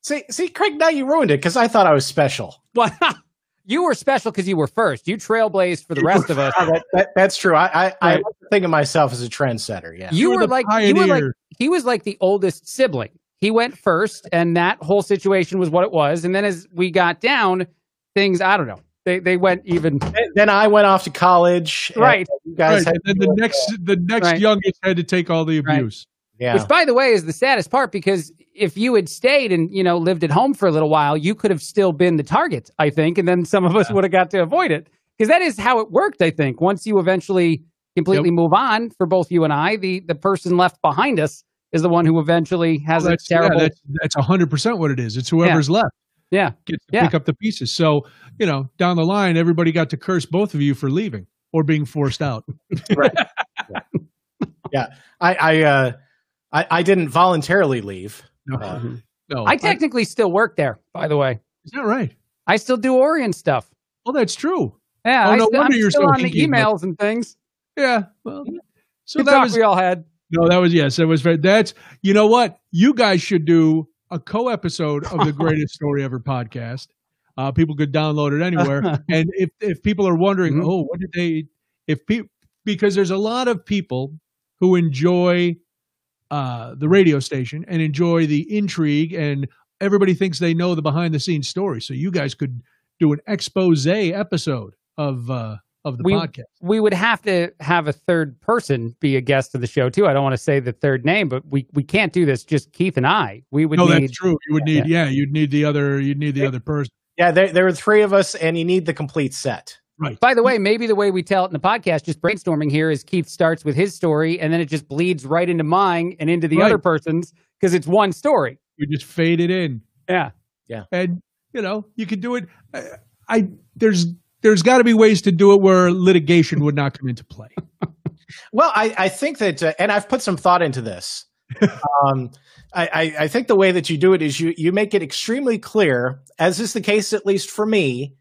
See, see, Craig, now you ruined it because I thought I was special. Well, you were special because you were first. You trailblazed for the rest of us. That, that, that's true. I, I, I Right. like think of myself as a trendsetter. Yeah. You were were the like you were like he was like the oldest sibling. He went first, and that whole situation was what it was. And then as we got down, things I don't know. They they went even Then- then I went off to college. and right. You guys right. had and then the next the next Right. youngest had to take all the Right. abuse yeah. Which, by the way, is the saddest part because if you had stayed and you know lived at home for a little while, you could have still been the target, I think, and then some of us would have got to avoid it because that is how it worked. I think once you eventually completely move on for both you and I, the the person left behind us is the one who eventually has Well, a that's, yeah, terrible. that's that's hundred percent what it is. It's whoever's left yeah, gets to Yeah. pick up the pieces. So you know, down the line, everybody got to curse both of you for leaving or being forced out. right. yeah. I, I, uh, I, I didn't voluntarily leave. No, Uh, no, I technically still work there. By the way, is that right? I still do Orion stuff. Well, that's true. Yeah, Oh, I no still, I'm you're still so on the hinky, but- emails and things. Yeah. Well, so Good that talk was we all had. no, that was yes, that was very. That's you know what you guys should do a co-episode of the greatest story ever podcast. Uh, people could download it anywhere. and if if people are wondering, Mhm. oh, what did they? If people because there's a lot of people who enjoy uh, the radio station and enjoy the intrigue, and everybody thinks they know the behind the scenes story. So you guys could do an expose episode of uh, of the We- podcast. we would have to have a third person be a guest of the show too. I don't want to say the third name, but we we can't do this just Keith and I. We would No, need that's true. You would need, yeah, you'd need the other, you'd need the other person. Yeah. There, there were three of us and you need the complete set. Right. By the way, maybe the way we tell it in the podcast, just brainstorming here, is Keith starts with his story and then it just bleeds right into mine and into the Right. other person's because it's one story. You just fade it in, Yeah. Yeah. And you know, you could do it. I, I there's there's got to be ways to do it where litigation would not come into play. Well, I, I think that, uh, and I've put some thought into this. um, I, I, I think the way that you do it is you, you make it extremely clear, as is the case at least for me,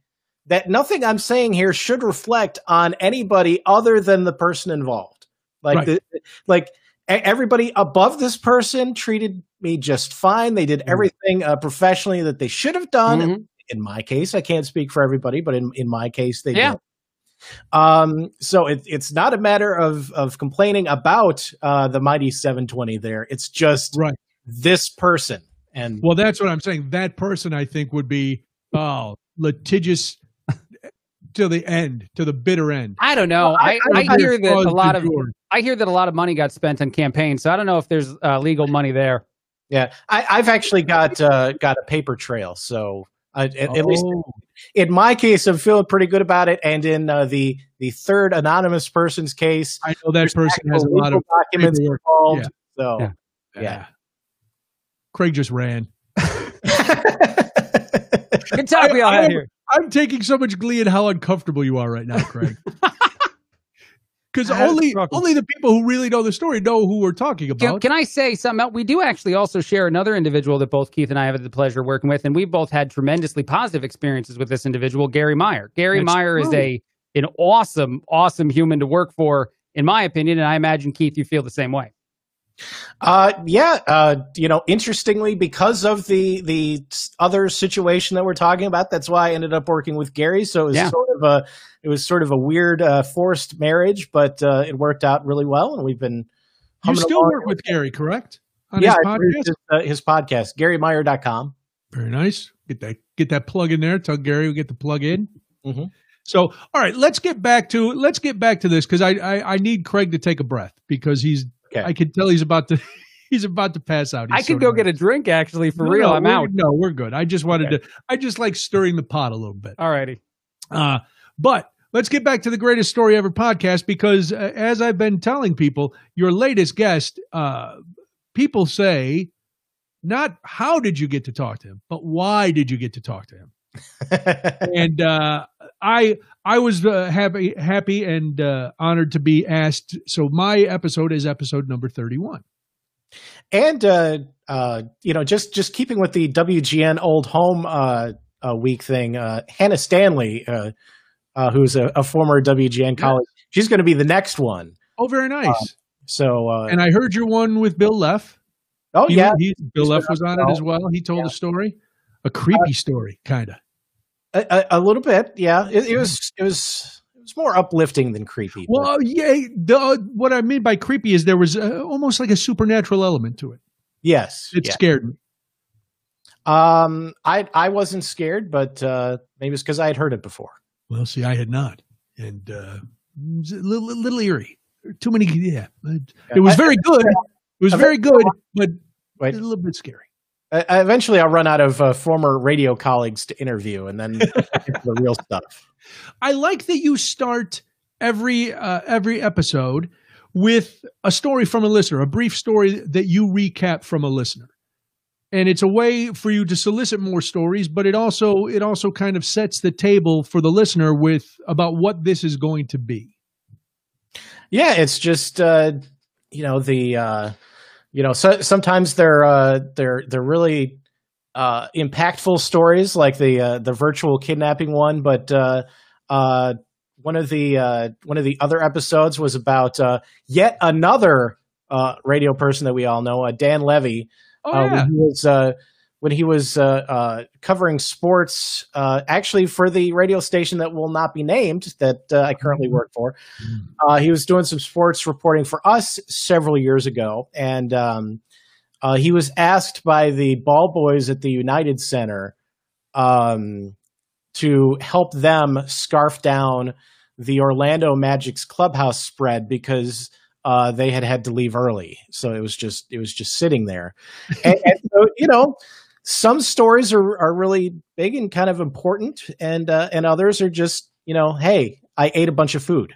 that nothing I'm saying here should reflect on anybody other than the person involved. Like, Right. the, like everybody above this person treated me just fine. They did Mm-hmm. everything uh, professionally that they should have done. Mhm. In my case, I can't speak for everybody, but in, in my case, they Yeah. did. Um, so it, it's not a matter of of complaining about uh, the mighty 720 there. It's just Right. this person. And Well, that's what I'm saying. That person, I think, would be oh litigious to the end, to the bitter end. I don't know. Well, I- I, I, I- hear that a lot of du. I hear that a lot of money got spent on campaigns, so I don't know if there's uh, legal money there. Yeah, I, I've actually got uh, got a paper trail, so uh, at, at least Oh, in my case, I'm feeling pretty good about it. And in uh, the the third anonymous person's case, I know that person has a lot of documents paperwork. involved. So Yeah. Yeah. Craig just ran. Good talk we all I- had I- here. I'm taking so much glee in how uncomfortable you are right now, Craig. Because I had a only struggle. only the people who really know the story know who we're talking about. can I say something else? We do actually also share another individual that both Keith and I have had the pleasure of working with, and we've both had tremendously positive experiences with this individual, Garry Meier. Garry That's Meier is a an awesome, awesome human to work for, in my opinion, and I imagine Keith, you feel the same way. Uh, yeah, uh, you know, interestingly, because of the the other situation that we're talking about, that's why I ended up working with Garry. So it was Yeah. sort of a it was sort of a weird uh, forced marriage, but uh, it worked out really well, and we've been. you still work with Garry, correct? On yeah, his podcast. His, uh, his podcast, GarryMeier.com. Very nice. Get that get that plug in there. Tell Garry we get the plug in. Mhm. So, all right, let's get back to let's get back to this because I, I I need Craig to take a breath because he's Okay. I can tell he's about to he's about to pass out. I He's could so go get a drink, actually, for No, real. no, I'm out. No, we're good. I just wanted to. I just like stirring the pot a little bit. All righty. Uh, but let's get back to the greatest story ever podcast because, uh, as I've been telling people, your latest guest, uh, people say, not how did you get to talk to him, but why did you get to talk to him? and uh, I I was uh, happy happy and uh, honored to be asked. So my episode is episode number thirty one. and uh, uh, you know, just just keeping with the WGN Old Home uh, uh, Week thing, uh, Hannah Stanley, uh, uh, who's a, a former WGN colleague, she's going to be the next one. Oh, very nice. So, uh, and I heard your one with Bill Leff. oh He- yeah, he- Bill Leff was on it as well. He told Yeah. a story, a creepy story, kind of. A, a, a little bit. Yeah, it, it was it was it was more uplifting than creepy. Well, yeah. The, what I mean by creepy is there was uh, almost like a supernatural element to it. yes, It yeah. scared me. Um, I I wasn't scared, but uh, maybe it's because I had heard it before. Well, see, I had not, and uh, it was a little, little eerie. Too many. Yeah, it was very good. It was very good, but a little bit scary. I, eventually, I'll run out of uh, former radio colleagues to interview, and then the real stuff. I like that you start every uh, every episode with a story from a listener, a brief story that you recap from a listener. And it's a way for you to solicit more stories, but it also it also kind of sets the table for the listener with about what this is going to be. Yeah, it's just uh, you know the uh, you know so, sometimes they're uh, they're they're really uh, impactful stories like the uh, the virtual kidnapping one, but uh, uh, one of the uh, one of the other episodes was about uh, yet another uh, radio person that we all know, uh, Dan Levy, Oh yeah. was uh, when he was uh, uh, covering sports, uh, actually for the radio station that will not be named that uh, I currently work for. Uh, he was doing some sports reporting for us several years ago, and um, uh, he was asked by the ball boys at the United Center um, to help them scarf down the Orlando Magic's clubhouse spread because uh, they had had to leave early, so it was just it was just sitting there. and, and so you know, some stories are are really big and kind of important, and uh, and others are just you know, hey, I ate a bunch of food.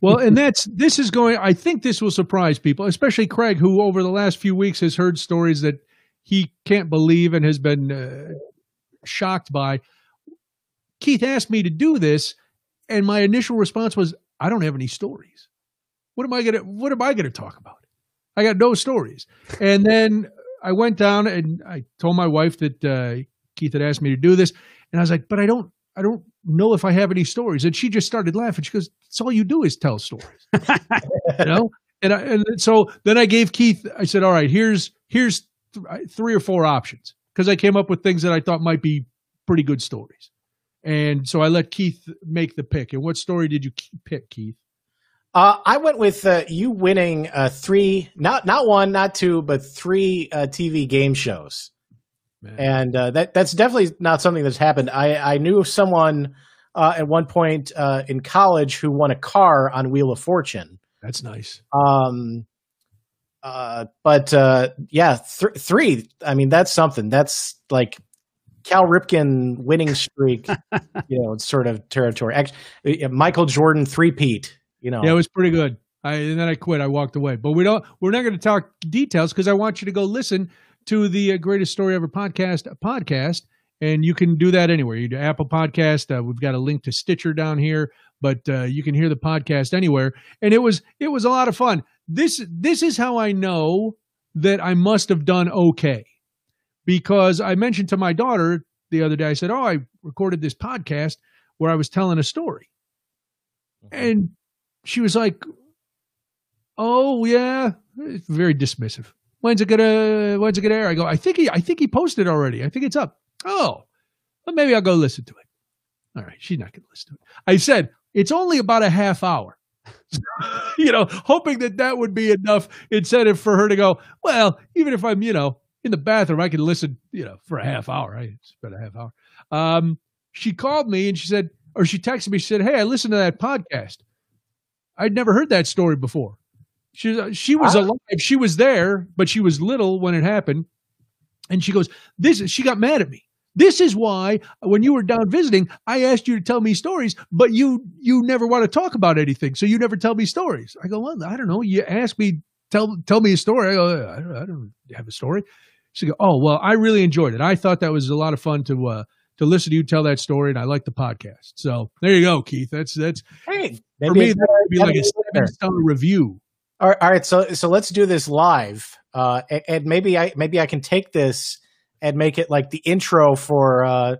Well, and that's this is going. I think this will surprise people, especially Craig, who over the last few weeks has heard stories that he can't believe and has been uh, shocked by. Keith asked me to do this, and my initial response was, "I don't have any stories. What am I gonna What am I gonna talk about? I got no stories." And then I went down and I told my wife that uh, Keith had asked me to do this, and I was like, "But I don't, I don't know if I have any stories." And she just started laughing. She goes, "That's all you do is tell stories." you know and I, and so then i gave keith i said all right here's here's th- three or four options because i came up with things that i thought might be pretty good stories and so i let keith make the pick and what story did you k- pick keith Uh, I went with uh, you winning uh, three, not not one, not two, but three uh, TV game shows, Man. and uh, that that's definitely not something that's happened. I I knew someone uh, at one point uh, in college who won a car on Wheel of Fortune. that's nice Um, Uh, but uh, yeah, th- three. I mean, that's something. That's like Cal Ripken winning streak, you know, sort of territory. Actually, Michael Jordan three-peat, you know. Yeah, it was pretty good. I, and then I quit. I walked away. But we don't. We're not going to talk details because I want you to go listen to the uh, Greatest Story Ever podcast podcast, and you can do that anywhere. You do Apple Podcast. Uh, we've got a link to Stitcher down here, but uh, you can hear the podcast anywhere. And it was it was a lot of fun. This this is how I know that I must have done okay because I mentioned to my daughter the other day. I said, "Oh, I recorded this podcast where I was telling a story," and she was like, "Oh yeah," very dismissive. When's it gonna When's it gonna air? I go, "I think he I think he posted already. I think it's up." Oh, well, maybe I'll go listen to it. All right, she's not gonna listen to it. I said it's only about a half hour. you know, hoping that that would be enough incentive for her to go. Well, even if I'm, you know, in the bathroom, I can listen, you know, for a half hour. I spent a half hour. Um, she called me and she said, or she texted me. She said, "Hey, I listened to that podcast. I'd never heard that story before." She she was alive. She was there, but she was little when it happened. And she goes, "This." is, She got mad at me. This is why when you were down visiting, I asked you to tell me stories, but you you never want to talk about anything, so you never tell me stories. I go, well, I don't know. You asked me tell tell me a story. I go, I don't, I don't have a story. She go, oh well, I really enjoyed it. I thought that was a lot of fun to uh, to listen to you tell that story, and I like the podcast. So there you go, Keith. That's that's hey, for me. That would be like a seven star review. All right, all right, so so let's do this live, uh, and, and, maybe I maybe I can take this and make it like the intro for uh,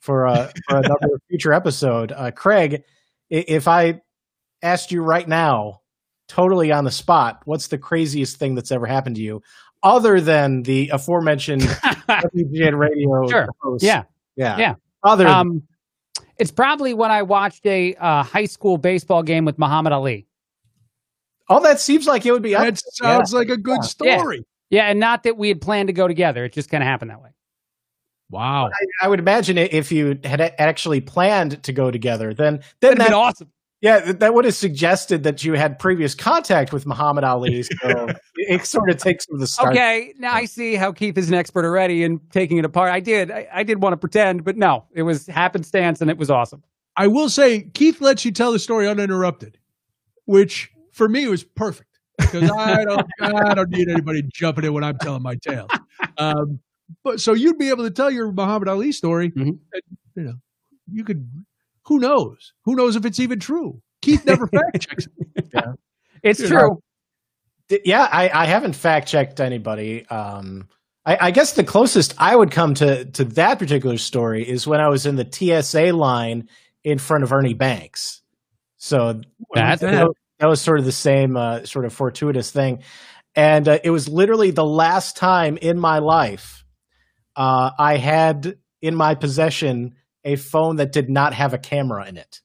for uh, for another future episode. Uh, Craig, if I asked you right now, totally on the spot, what's the craziest thing that's ever happened to you, other than the aforementioned WGN radio sure. host? Yeah, yeah, yeah. Other, um, it's probably when I watched a uh, high school baseball game with Muhammad Ali. Oh, that seems like it would be. That sounds yeah. like a good story. Yeah. yeah, and not that we had planned to go together. It just kind of happened that way. Wow. I, I, would imagine if you had actually planned to go together, then then that awesome. Yeah, that would have suggested that you had previous contact with Muhammad Ali. So it, it, sort of takes from the start. Okay, now I see how Keith is an expert already in taking it apart. I did, I, I did want to pretend, but no, it was happenstance, and it was awesome. I will say, Keith lets you tell the story uninterrupted, which for me was perfect because I don't I don't need anybody jumping in when I'm telling my tale. Um, but so you'd be able to tell your Muhammad Ali story. Mm-hmm. And, you know, you could. Who knows? Who knows if it's even true? Keith never fact checks. Yeah. It's you true. Know, yeah, I, I haven't fact checked anybody. Um, I, I, guess the closest I would come to to that particular story is when I was in the TSA line in front of Ernie Banks. So that's that, that was sort of the same uh, sort of fortuitous thing, and uh, it was literally the last time in my life uh, I had in my possession a phone that did not have a camera in it.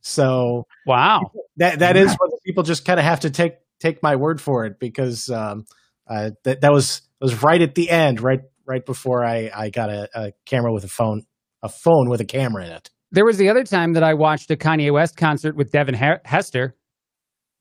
So wow, that that is what people just kind of have to take take my word for it because um, uh, that that was was right at the end, right right before I I got a, a camera with a phone a phone with a camera in it. There was the other time that I watched a Kanye West concert with Devin Hester.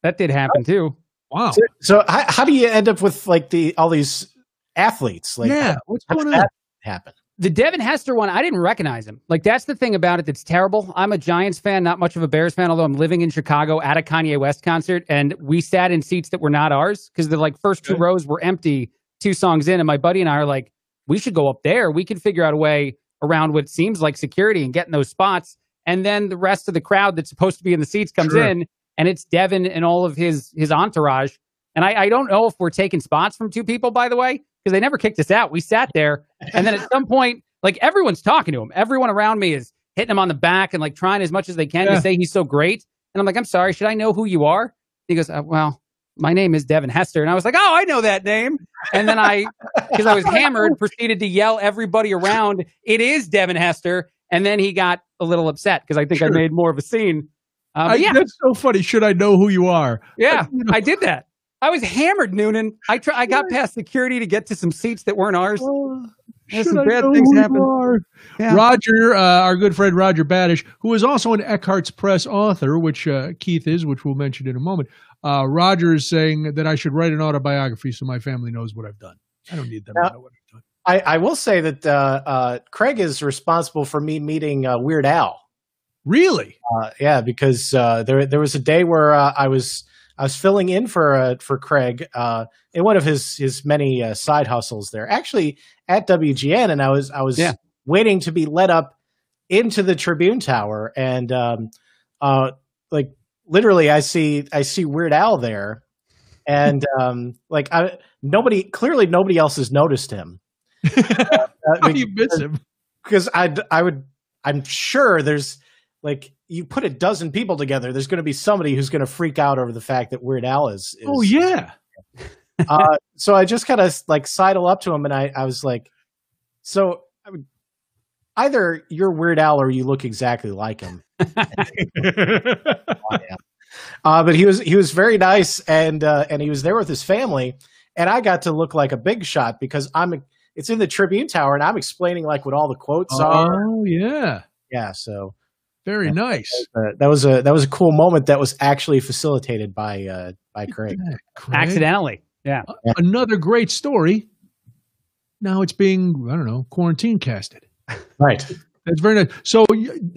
That did happen too. Wow. So, so how, how, do you end up with like the all these athletes? Like, yeah, what's going on? Happen. The Devin Hester one, I didn't recognize him. Like that's the thing about it that's terrible. I'm a Giants fan, not much of a Bears fan, although I'm living in Chicago at a Kanye West concert, and we sat in seats that were not ours because the like first two Good. rows were empty. Two songs in, and my buddy and I are like, we should go up there. We can figure out a way around what seems like security and get in those spots. And then the rest of the crowd that's supposed to be in the seats comes sure. in, and it's Devin and all of his his entourage. And I, I don't know if we're taking spots from two people, by the way, because they never kicked us out. We sat there, and then at some point, like everyone's talking to him. Everyone around me is hitting him on the back and like trying as much as they can yeah. to say he's so great. And I'm like, I'm sorry, should I know who you are? He goes, uh, Well, my name is Devin Hester. And I was like, Oh, I know that name. And then I, because I was hammered, proceeded to yell everybody around, It is Devin Hester. And then he got a little upset because I think sure. I made more of a scene. Um, I, yeah. That's so funny. Should I know who you are? Yeah, I, you know. I did that. I was hammered, Noonan. I try, I got past security to get to some seats that weren't ours. Uh, some bad things happen. Yeah. Roger, uh, our good friend Roger Badesch, who is also an Eckhartz Press author, which uh, Keith is, which we'll mention in a moment, Uh, Roger is saying that I should write an autobiography so my family knows what I've done. I don't need them Now- to know what I've done. I, I will say that uh, uh, Craig is responsible for me meeting uh, Weird Al. Really? Uh, yeah, because uh, there there was a day where uh, I was I was filling in for uh, for Craig uh, in one of his his many uh, side hustles there, actually at WGN, and I was I was Yeah. waiting to be led up into the Tribune Tower, and um, uh, like literally, I see I see Weird Al there, and um, like I nobody clearly nobody else has noticed him. Uh, How do you miss him? because I I would I'm sure there's like you put a dozen people together, there's going to be somebody who's going to freak out over the fact that Weird Al is. is Oh yeah. uh, so I just kind of like sidle up to him and I I was like, so I would, either you're Weird Al or you look exactly like him. Uh, but he was he was very nice and uh, and he was there with his family and I got to look like a big shot because I'm it's in the Tribune Tower and I'm explaining like what all the quotes are. oh yeah. Yeah, so Very nice. uh, that was a that was a cool moment that was actually facilitated by uh, by Craig. Yeah, Craig. Accidentally. Yeah. Another great story. Now it's being I don't know quarantine casted. Right. That's very nice. So,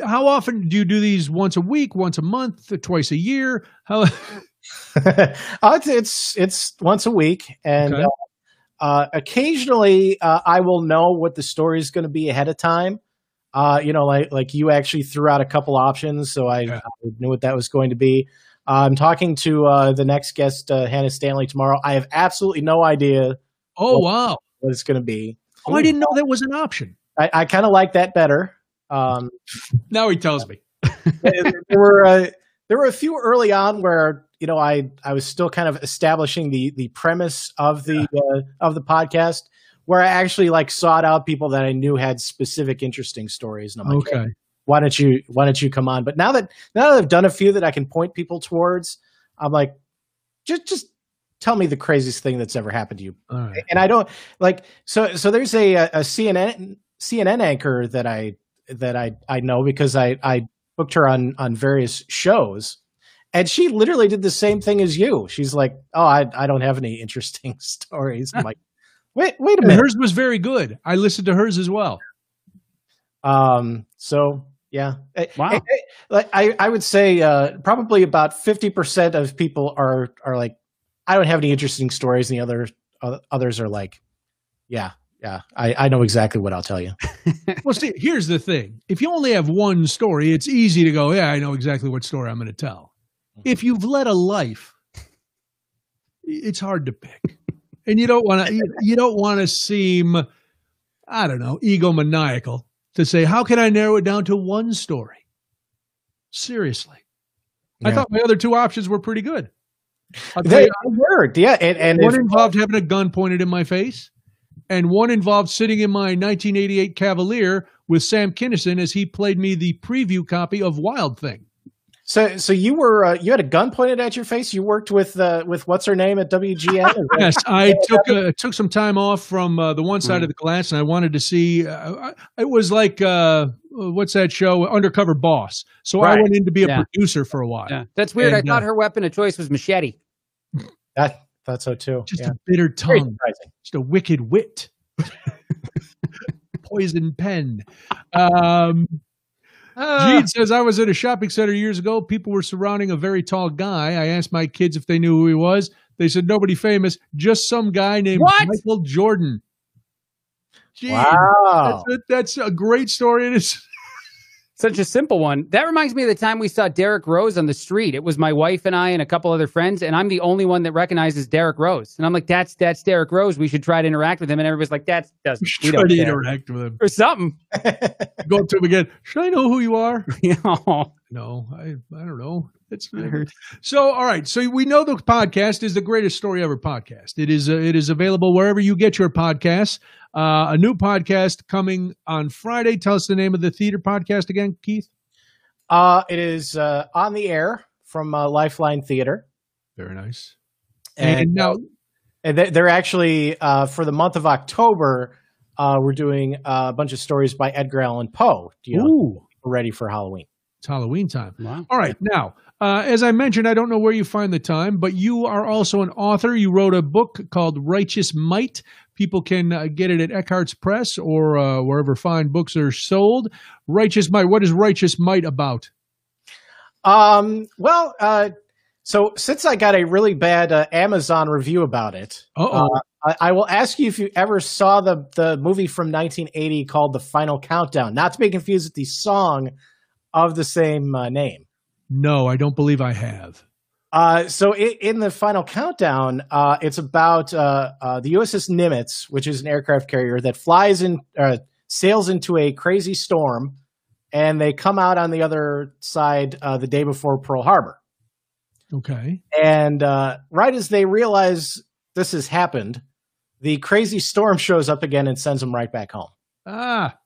how often do you do these? Once a week, once a month, twice a year? How? it's, it's it's once a week, and Okay. uh, uh, occasionally uh, I will know what the story is going to be ahead of time. Uh, you know, like like you actually threw out a couple options, so I, Yeah. I knew what that was going to be. Uh, I'm talking to uh, the next guest, uh, Hannah Stanley, tomorrow. I have absolutely no idea Oh wow! what it's going to be. Oh, I didn't know that was an option. I, I kind of like that better. Um, Now he tells me. there were uh, there were a few early on where you know I I was still kind of establishing the the premise of the uh, of the podcast where I actually like sought out people that I knew had specific interesting stories and I'm like Okay. "Hey, why don't you why don't you come on but now that now that I've done a few that I can point people towards I'm like just just tell me the craziest thing that's ever happened to you right. and I don't like so so there's a a CNN CNN anchor that I that I I know because I I booked her on on various shows and she literally did the same thing as you. She's like, "Oh, I I don't have any interesting stories." I'm like, "Wait, wait a And minute." hers was very good. I listened to hers as well. Um so yeah. Eh, Wow. eh, eh, Like I I would say uh probably about 50% of people are are like I don't have any interesting stories and the other uh, others are like, "Yeah, yeah. I I know exactly what I'll tell you." Well, see, here's the thing: if you only have one story, it's easy to go, "Yeah, I know exactly what story I'm going to tell." If you've led a life, it's hard to pick, and you don't want to. You, you don't want to seem, I don't know, egomaniacal to say, "How can I narrow it down to one story?" Seriously, I thought my other two options were pretty good. They worked, yeah, and and one if- involved having a gun pointed in my face, and one involved sitting in my 1988 Cavalier with Sam Kinison as he played me the preview copy of Wild Thing. So so you were uh, you had a gun pointed at your face. You worked with uh, with what's her name at WGN. Yes, I took uh, took some time off from uh, the one side Mm. of the glass, and I wanted to see. Uh, it was like uh, what's that show, Undercover Boss. So I went in to be a Yeah. producer for a while. Yeah. That's weird. And, I thought uh, her weapon of choice was machete. I thought so too. Just yeah. a bitter tongue, just a wicked wit, poison pen. Um, Ah. Gene says, I was at a shopping center years ago. People were surrounding a very tall guy. I asked my kids if they knew who he was. They said, nobody famous, just some guy named What? Michael Jordan. Gee, wow. that's, a, that's a great story. It's, Such a simple one. That reminds me of the time we saw Derrick Rose on the street. It was my wife and I and a couple other friends, and I'm the only one that recognizes Derrick Rose. And I'm like, "That's that's Derrick Rose. We should try to interact with him." And everybody's like, "That's doesn't we try don't to care." interact with him. or something." Go up to him again. Should I know who you are? You know? No, I, I don't know. It's so all right. So we know the podcast is the greatest story ever podcast. It is uh, it is available wherever you get your podcasts. Uh, a new podcast coming on Friday. Tell us the name of the theater podcast again, Keith. Uh, it is uh, on the air from uh, Lifeline Theater, Very nice. and, And, now, and they- they're actually uh, for the month of October. Uh, we're doing a bunch of stories by Edgar Allan Poe. Do You know, ooh, ready for Halloween. It's Halloween time. Wow. All right. Now, uh, as I mentioned, I don't know where you find the time, but you are also an author. You wrote a book called Righteous Might. People can uh, get it at Eckhartz Press or uh, wherever fine books are sold. Righteous Might. What is Righteous Might about? Um, well, uh, so since I got a really bad uh, Amazon review about it, Uh-oh. uh, I, I will ask you if you ever saw the the movie from 1980 called The Final Countdown, not to be confused with the song of the same uh, name. No, I don't believe I have. Uh, so in the final countdown, uh, it's about uh, uh, the USS Nimitz, which is an aircraft carrier that flies in, uh, sails into a crazy storm, and they come out on the other side uh, the day before Pearl Harbor. Okay. And uh, right as they realize this has happened, the crazy storm shows up again and sends them right back home. Ah,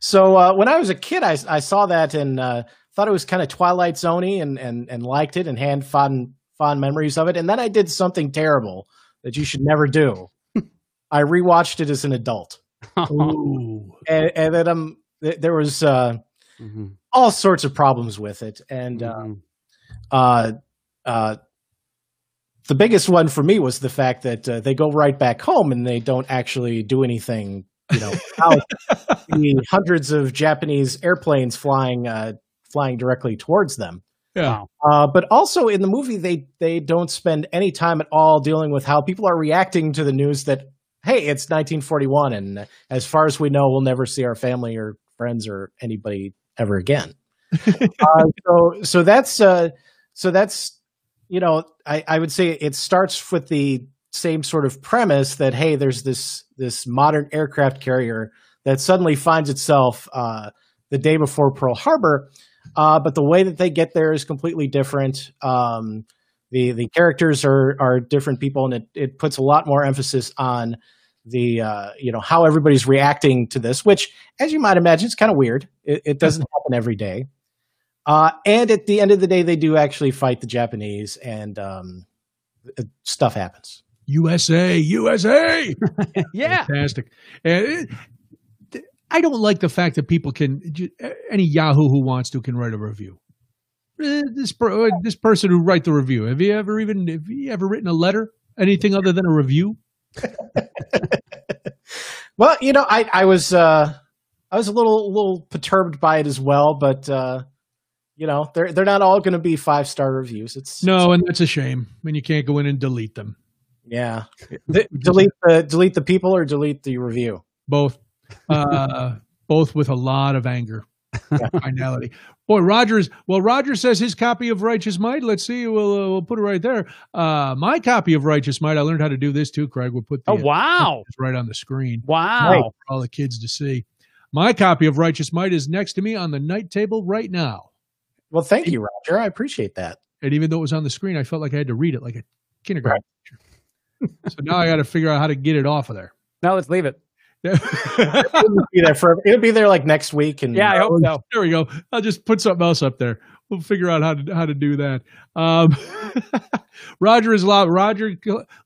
So uh, when I was a kid, I, I saw that uh, thought it was kind of Twilight Zoney and, and and liked it and had fond fond memories of it. And then I did something terrible that you should never do. I rewatched it as an adult, ooh. and, and then um, th- there was uh, Mhm. all sorts of problems with it, and uh, Mhm. uh, uh, the biggest one for me was the fact that uh, they go right back home and they don't actually do anything. You know, the hundreds of Japanese airplanes flying uh, flying directly towards them. Yeah. Uh, but also in the movie, they they don't spend any time at all dealing with how people are reacting to the news that hey, it's 1941, and as far as we know, we'll never see our family or friends or anybody ever again. uh, so so that's uh, so that's you know I, I would say it starts with the same sort of premise that hey, there's this this modern aircraft carrier that suddenly finds itself uh, the day before Pearl Harbor. Uh, but the way that they get there is completely different. Um, the the characters are are different people, and it, it puts a lot more emphasis on the uh, you know how everybody's reacting to this, which, as you might imagine, is kind of weird. It, it doesn't happen every day. Uh, and at the end of the day, they do actually fight the Japanese, and um, uh, stuff happens. USA, USA. Yeah. Fantastic. And it- I don't like the fact that people can, any Yahoo who wants to can write a review. Eh, This per, uh, this person who write the review. Have you ever even have you ever written a letter? Anything other than a review? Well, you know, I I was uh, I was a little little perturbed by it as well, but uh, you know, they're they're not all going to be five star reviews. It's No, and that's a shame when you can't go in and delete them. yeah. Delete the delete the people or delete the review. Both, uh, both with a lot of anger, finality. Boy, Rogers. Well, Roger says his copy of Righteous Might. Let's see. We'll uh, we'll put it right there. Uh, my copy of Righteous Might. I learned how to do this too. Craig. We'll put the, Oh wow. it's right on the screen Wow. Right. for all the kids to see. My copy of Righteous Might is next to me on the night table right now. Well, thank you, Roger. I appreciate that. And even though it was on the screen, I felt like I had to read it like a kindergarten teacher. so now I got to figure out how to get it off of there. Now let's leave it. It'll be there for it'll be there like next week, and Yeah, I hope so. There we go. I'll just put something else up there. We'll figure out how to how to do that. Um, Roger is a lot. Roger,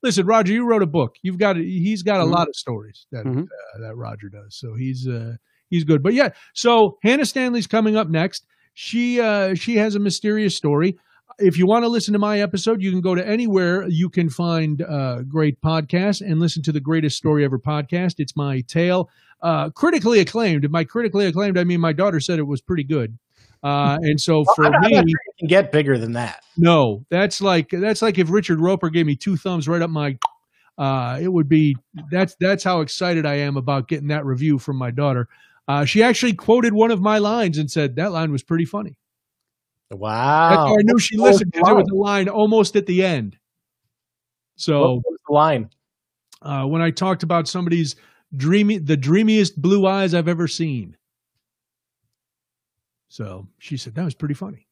listen, Roger, you wrote a book. You've got he's got a Mhm. lot of stories that Mhm. uh, that Roger does. So he's uh, he's good. But yeah, so Hannah Stanley's coming up next. She uh, she has a mysterious story. If you want to listen to my episode, you can go to anywhere you can find uh, great podcasts and listen to the greatest story ever podcast. It's my tale, uh, critically acclaimed. By critically acclaimed, I mean my daughter said it was pretty good. Uh, and so Well, for I'm, not- I'm me, sure can get bigger than that. no, that's like that's like if Richard Roeper gave me two thumbs right up my. Uh, it would be that's that's how excited I am about getting that review from my daughter. Uh, she actually quoted one of my lines and said that line was pretty funny. That's Wow. how I knew she listened because there line? was a line almost at the end. So was the line? uh, when I talked about somebody's dreamy, the dreamiest blue eyes I've ever seen. So she said that was pretty funny,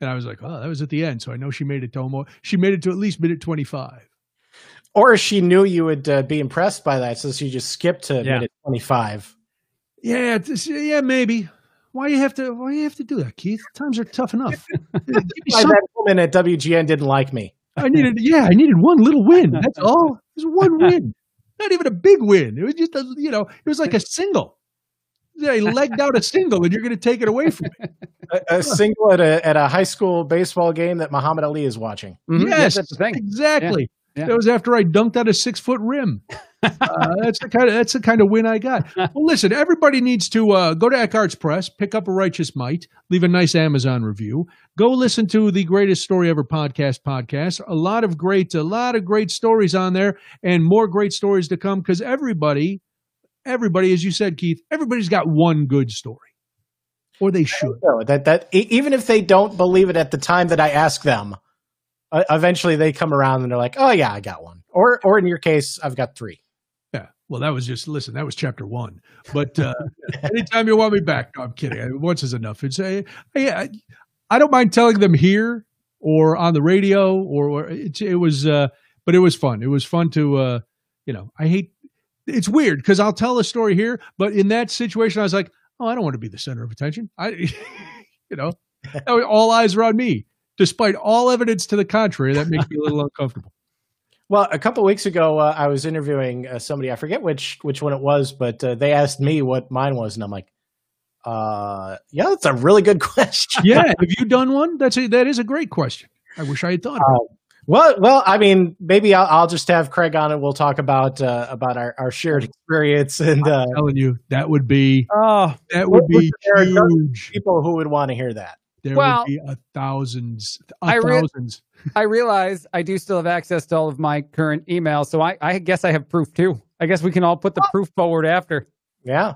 and I was like, "Oh, that was at the end." So I know she made it to almost. She made it to at least minute twenty-five. Or she knew you would uh, be impressed by that, so she just skipped to Yeah. minute twenty-five. Yeah, yeah, maybe. Why you have to? Why you have to do that, Keith? Times are tough enough. Why that woman at WGN didn't like me. I needed, yeah, I needed one little win. That's all. It was one win, not even a big win. It was just a, you know, it was like a single. They legged out a single, and you're going to take it away from me. A, a single at a at a high school baseball game that Muhammad Ali is watching. Mhm. Yes, that's the thing. exactly. Yeah. That was after I dunked out a six foot rim. Uh, that's the kind of that's the kind of win I got. Well, listen, everybody needs to uh, go to Eckhartz Press, pick up a Righteous Might, leave a nice Amazon review, go listen to the Greatest Story Ever podcast podcast. A lot of great, a lot of great stories on there, and more great stories to come because everybody, everybody, as you said, Keith, everybody's got one good story, or they should. So that that even if they don't believe it at the time that I ask them, uh, eventually they come around and they're like, "Oh yeah, I got one." Or or in your case, I've got three. Well, that was just listen. That was chapter one. But uh, anytime you want me back, no, I'm kidding. Once is enough. It's a, I, I don't mind telling them here or on the radio or, or it, it was, uh, but it was fun. It was fun to, uh, you know, I hate. It's weird because I'll tell a story here, but in that situation, I was like, oh, I don't want to be the center of attention. I, you know, all eyes are on me, despite all evidence to the contrary. That makes me a little uncomfortable. Well, a couple weeks ago, uh, I was interviewing uh, somebody. I forget which which one it was, but uh, they asked me what mine was, and I'm like, uh, "Yeah, that's a really good question." Yeah. Have you done one? That's a, that is a great question. I wish I had thought. About it. Well, well, I mean, maybe I'll, I'll just have Craig on, and we'll talk about uh, about our, our shared experience and uh, telling you that would be Oh, that would be huge. people who would want to hear that. There Well, would be a thousands, a I re- thousands. I realize I do still have access to all of my current emails, so I, I guess I have proof too. I guess we can all put the proof forward after. Yeah,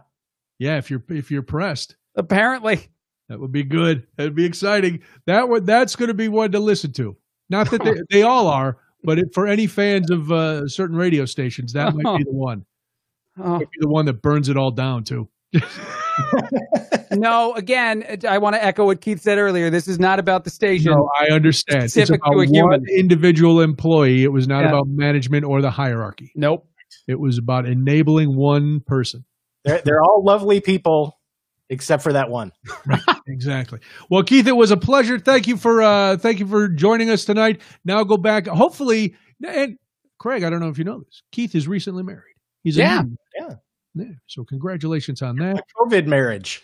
yeah, if you're if you're pressed, Apparently, that would be good. That'd be exciting. That would that's going to be one to listen to. Not that they, they all are, but it, for any fans of uh, certain radio stations, that might be the one. oh, Might be the one that burns it all down too. no. Again, I want to echo what Keith said earlier. This is not about the station. No, I understand. It's Specific about to a one human. individual employee. It was not Yeah. about management or the hierarchy. Nope. It was about enabling one person. they're they're all lovely people, except for that one. Exactly. Well, Keith, it was a pleasure. Thank you for uh thank you for joining us tonight. Now go back. Hopefully, and Craig, I don't know if you know this. Keith is recently married. He's a Yeah. man. Yeah. Yeah. So congratulations on that. COVID marriage.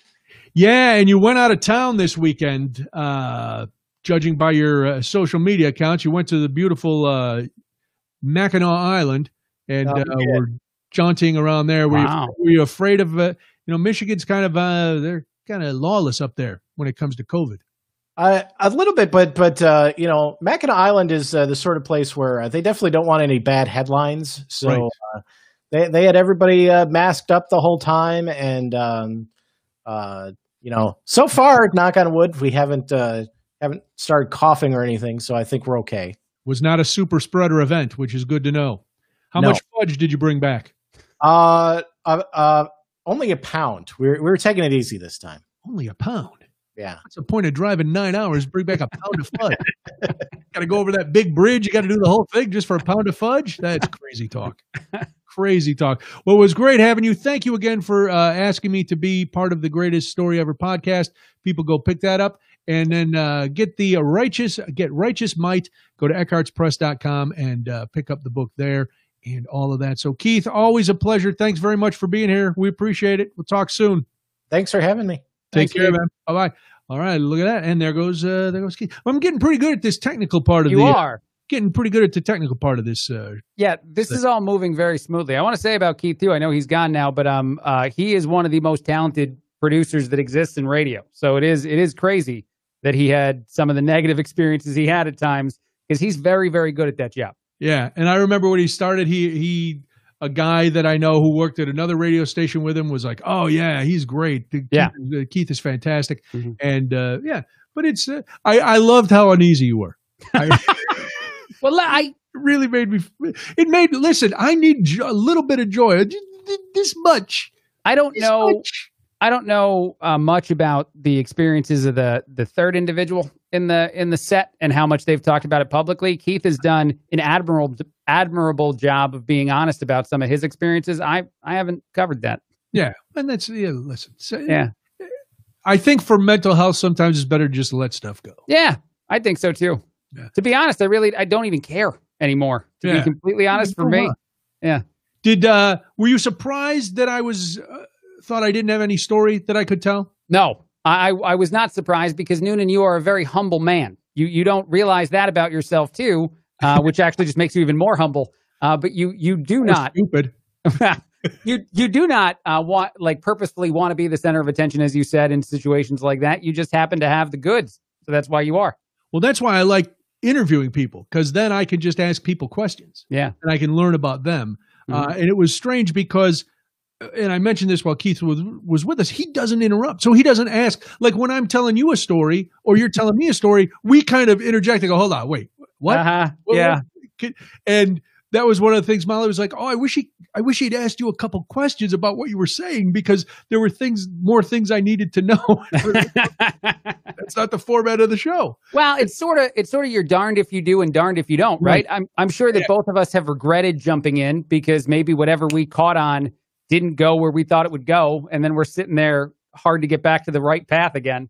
Yeah, and you went out of town this weekend. Uh, judging by your uh, social media accounts, you went to the beautiful uh, Mackinac Island and Oh, uh, were jaunting around there. Were, Wow. you, were you afraid of? Uh, you know, Michigan's kind of uh, they're kind of lawless up there when it comes to COVID. Uh, a little bit, but but uh, you know, Mackinac Island is uh, the sort of place where uh, they definitely don't want any bad headlines. So Right. They they had everybody uh, masked up the whole time, and um, uh, you know, so far, knock on wood, we haven't uh, haven't started coughing or anything. So I think we're okay. Was not a super spreader event, which is good to know. How No. much fudge did you bring back? Uh, uh, uh, only a pound. We were, we were taking it easy this time. Only a pound. Yeah. What's the point of driving nine hours? Bring back a pound of fudge. got to go over that big bridge. You got to do the whole thing just for a pound of fudge. That's crazy talk. crazy talk. Well, it was great having you. Thank you again for uh, asking me to be part of the greatest story ever podcast. People go pick that up and then uh, get the righteous get righteous might. Go to eckhartzpress.com and uh, pick up the book there and all of that. So, Keith, always a pleasure. Thanks very much for being here. We appreciate it. We'll talk soon. Thanks for having me. Take Thanks, care, man. Bye bye. All right, look at that, and there goes uh, there goes Keith. I'm getting pretty good at this technical part of it. You the. are. Getting pretty good at the technical part of this. Uh, Yeah, this is all moving very smoothly. I want to say about Keith too. I know he's gone now, but um, uh, he is one of the most talented producers that exists in radio. So it is it is crazy that he had some of the negative experiences he had at times because he's very very good at that job. yeah, and I remember when he started, he he a guy that I know who worked at another radio station with him was like, "Oh yeah, he's great. Keith, Yeah. uh, Keith is fantastic." Mhm. And uh, yeah, but it's uh, I I loved how uneasy you were. I, Well, I really made me. It made listen. I need jo- a little bit of joy. This much. I don't This know. much. I don't know uh, much about the experiences of the the third individual in the in the set and how much they've talked about it publicly. Keith has done an admirable admirable job of being honest about some of his experiences. I I haven't covered that. Yeah, and that's yeah. Listen, so, Yeah. I think for mental health, sometimes it's better to just let stuff go. Yeah, I think so too. Yeah. To be honest, I really I don't even care anymore. To Yeah. be completely honest, for me, Yeah. Did uh were you surprised that I was uh, thought I didn't have any story that I could tell? No, I, I was not surprised because Noonan, you are a very humble man. You you don't realize that about yourself too, uh, which actually just makes you even more humble. Uh, but you you do not stupid. you you do not uh, want like purposefully want to be the center of attention, as you said, in situations like that. You just happen to have the goods, so that's why you are. Well, that's why I like interviewing people because then I can just ask people questions. Yeah, and I can learn about them. Mm-hmm. Uh, and it was strange because, uh, and I mentioned this while Keith was, was with us. He doesn't interrupt, so he doesn't ask. Like when I'm telling you a story or you're telling me a story, we kind of interject and go, "Hold on, wait, what?" Uh-huh. Yeah, and that was one of the things Molly was like, "Oh, I wish he, I wish he'd asked you a couple questions about what you were saying because there were things, more things I needed to know." That's not the format of the show. Well, it's sort of, it's sort of you're darned if you do and darned if you don't, right? right. I'm, I'm sure that yeah. both of us have regretted jumping in because maybe whatever we caught on didn't go where we thought it would go, and then we're sitting there hard to get back to the right path again.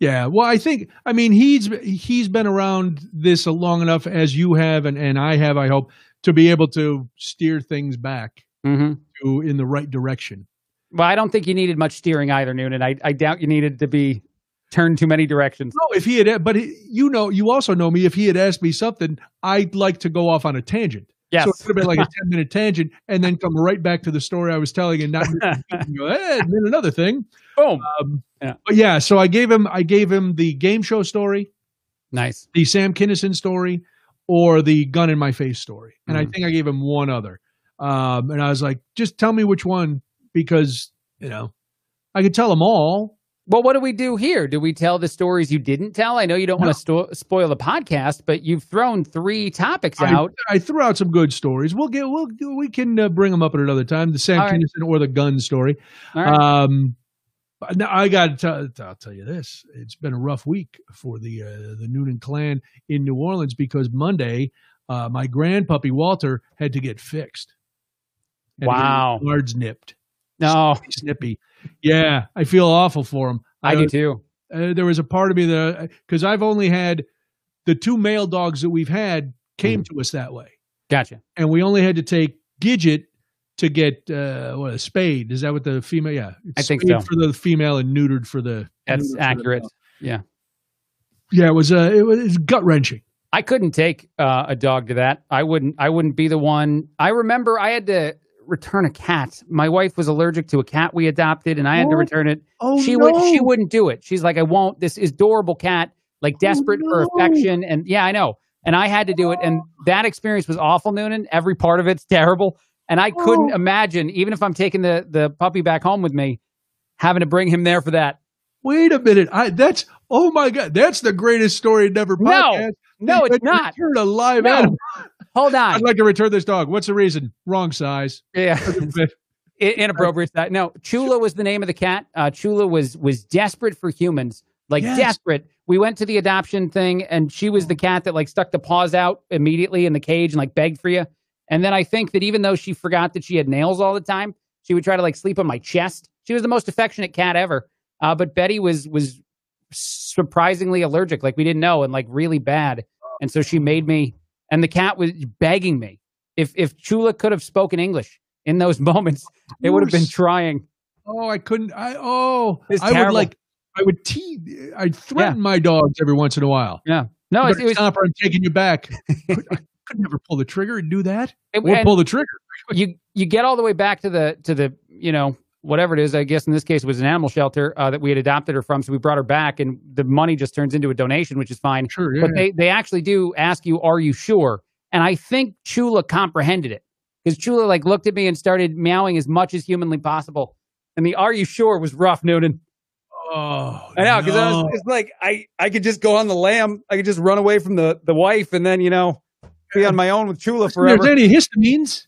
Yeah, well, I think I mean he's he's been around this long enough as you have and and I have. I hope to be able to steer things back mm-hmm. to in the right direction. Well, I don't think you needed much steering either, Noonan. I, I doubt you needed to be turned too many directions. No, if he had, but he, you know, you also know me. If he had asked me something, I'd like to go off on a tangent. Yes. So it could have been like a 10 minute tangent and then come right back to the story I was telling and not go, hey, and then another thing. Boom. Um, yeah. But yeah, so I gave him, I gave him the game show story. Nice. The Sam Kinison story or the gun in my face story. And mm I think I gave him one other. Um, and I was like, just tell me which one because, you know, I could tell them all. Well, what do we do here? Do we tell the stories you didn't tell? I know you don't no. want to sto- spoil the podcast, but you've thrown three topics I, out. I threw out some good stories. We'll get we'll we can uh, bring them up at another time. The Sam right. or the gun story. Um, now I got to I'll tell you this: it's been a rough week for the uh, the Noonan clan in New Orleans because Monday, uh, my grandpuppy Walter had to get fixed. Wow, guards nipped. No, snippy. Yeah, I feel awful for him. I, I do too. Uh, there was a part of me that because I've only had the two male dogs that we've had came mm. to us that way. Gotcha. And we only had to take Gidget to get uh, what a spade. Is that what the female? Yeah, I think so. For the female and neutered for the. That's accurate. The yeah. Yeah, it was uh, it was gut wrenching. I couldn't take uh, a dog to that. I wouldn't. I wouldn't be the one. I remember I had to return a cat. My wife was allergic to a cat we adopted, and I had to return it. Oh she no. would. She wouldn't do it. She's like, I won't. This is adorable cat, like oh, desperate oh, no. for affection, and yeah, I know. And I had to do it, and that experience was awful. Noonan, every part of it's terrible. And I couldn't oh. imagine, even if I'm taking the the puppy back home with me, having to bring him there for that. Wait a minute. I that's oh my god, that's the greatest story never podcast. No, no, it's not. Return a live no. animal. Hold on. I'd like to return this dog. What's the reason? Wrong size. Yeah. Inappropriate size. No, Chula was the name of the cat. Uh, Chula was was desperate for humans, like yes. desperate. We went to the adoption thing, and she was the cat that like stuck the paws out immediately in the cage and like begged for you. And then I think that even though she forgot that she had nails all the time, she would try to like sleep on my chest. She was the most affectionate cat ever. Uh, but Betty was was surprisingly allergic, like we didn't know, and like really bad. And so she made me, and the cat was begging me. If if Chula could have spoken English in those moments, it would have been trying. Oh, I couldn't. I oh, I would like. I would tease. I'd threaten yeah. my dogs every once in a while. Yeah. No, it, it was. Stop, I'm taking you back. could never pull the trigger and do that. It, or pull the trigger. you you get all the way back to the to the you know whatever it is. I guess in this case it was an animal shelter uh, that we had adopted her from, so we brought her back, and the money just turns into a donation, which is fine. Sure, yeah, but they they actually do ask you, "Are you sure?" And I think Chula comprehended it because Chula like looked at me and started meowing as much as humanly possible. And the "Are you sure?" was rough, Noonan. Oh, I know because no. I was it's like I I could just go on the lam. I could just run away from the the wife, and then you know be on my own with Chula forever. There's any histamines?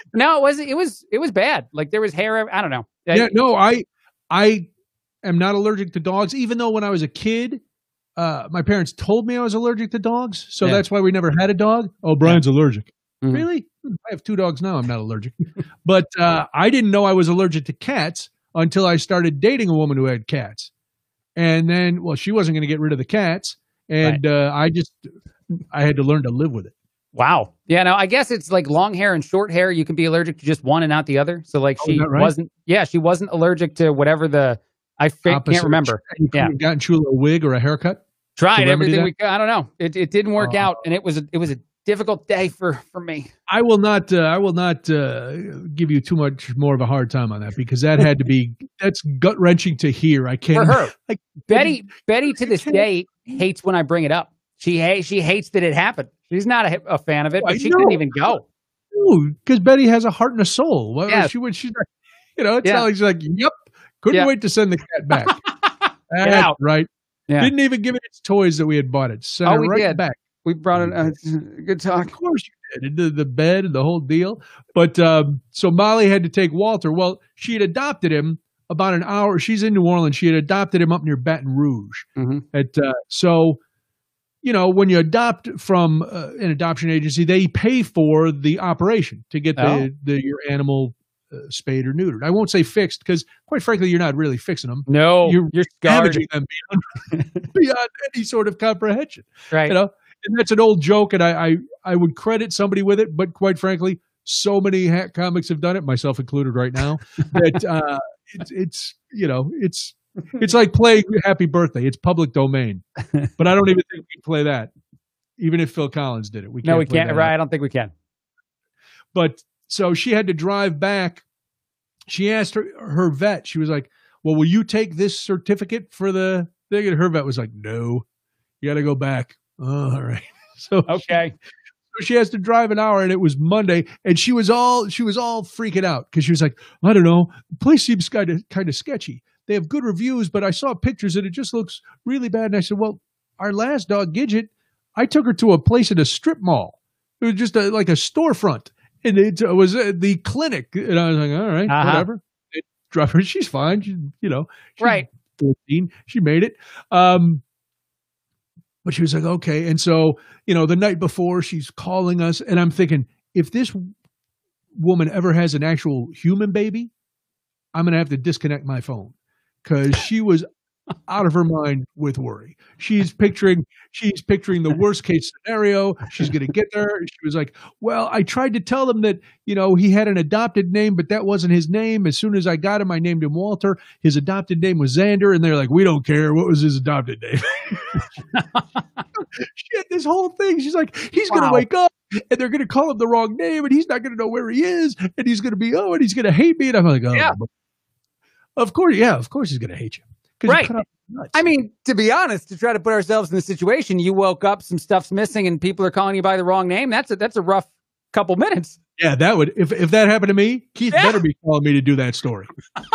no, it was it was it was bad. Like there was hair. I don't know. Yeah, no, I I am not allergic to dogs. Even though when I was a kid, uh, my parents told me I was allergic to dogs, so yeah. that's why we never had a dog. Oh, Brian's yeah. allergic. Mm-hmm. Really? I have two dogs now. I'm not allergic, but uh, I didn't know I was allergic to cats until I started dating a woman who had cats, and then well, she wasn't going to get rid of the cats, and right. uh, I just I had to learn to live with it. Wow. Yeah, no, I guess it's like long hair and short hair. You can be allergic to just one and not the other. So like Oh, she right? wasn't. Yeah, she wasn't allergic to whatever the. I Opposite. can't remember. You yeah, gotten you a wig or a haircut. Tried everything that? we. I don't know. It it didn't work Oh. out, and it was a, it was a difficult day for for me. I will not. Uh, I will not uh, give you too much more of a hard time on that because that had to be. That's gut wrenching to hear. I can't. For her, I Betty Betty to this day hates when I bring it up. She hates she hates that it happened. She's not a, a fan of it, I but she know. couldn't even go. because Betty has a heart and a soul. Well, Yeah. she would. She's like, you know, it's Yeah. not like she's like, "Yep, couldn't wait to send the cat back." That's out. right. Yeah. Didn't even give it its toys that we had bought it. Sent Oh, it we right did. back. We brought it. Uh, good talk. Of course you did. The, the bed and the whole deal. But um, so Molly had to take Walter. Well, she had adopted him about an hour. She's in New Orleans. She had adopted him up near Baton Rouge. hmm At uh, so, you know, when you adopt from uh, an adoption agency, they pay for the operation to get the, Oh. the your animal uh, spayed or neutered. I won't say fixed because, quite frankly, you're not really fixing them. No, You're you're. Damaging them beyond, beyond any sort of comprehension Right. you know and that's an old joke and I, I i would credit somebody with it but quite frankly so many hack comics have done it myself included right now that uh it's it's you know it's it's like playing happy birthday. It's public domain. But i don't even think we can play that even if phil collins did it. We can't no, we play can't. Right. I don't think we can. but so she had to drive back. She asked her her vet she was like well will you take this certificate for the thing? And her vet was like no. You got to go back. Oh, all right. So Okay. so she has to drive an hour and it was monday and she was all she was all freaking out because she was like i don't know. The place seems kind of kind of sketchy they have good reviews but i saw pictures and it just looks really bad. And i said well our last dog gidget i took her to a place in a strip mall. It was just a, like a storefront. And it was uh, the clinic. And i was like all right, Uh-huh. whatever. Drive her. She's fine. She, you know she's Right. 14 she made it. Um but she was like okay. And so you know the night before she's calling us and i'm thinking if this woman ever has an actual human baby i'm gonna have to disconnect my phone because she was out of her mind with worry. She's picturing she's picturing the worst case scenario. She's gonna get there. She was like well i tried to tell them that you know he had an adopted name but that wasn't his name. As soon as i got him i named him walter. His adopted name was xander. And they're like we don't care. What was his adopted name? She had this whole thing. She's like, he's going to wake up and they're going to call him the wrong name and he's not going to know where he is and he's going to be, oh, and he's going to hate me. And I'm like, oh, Yeah. Of course. Yeah, of course he's going to hate you Right. cut off his nuts. I mean, to be honest, to try to put ourselves in the situation, you woke up, some stuff's missing, and people are calling you by the wrong name. That's a that's a rough couple minutes. yeah, that would, if, if that happened to me, Keith Yeah. better be calling me to do that story.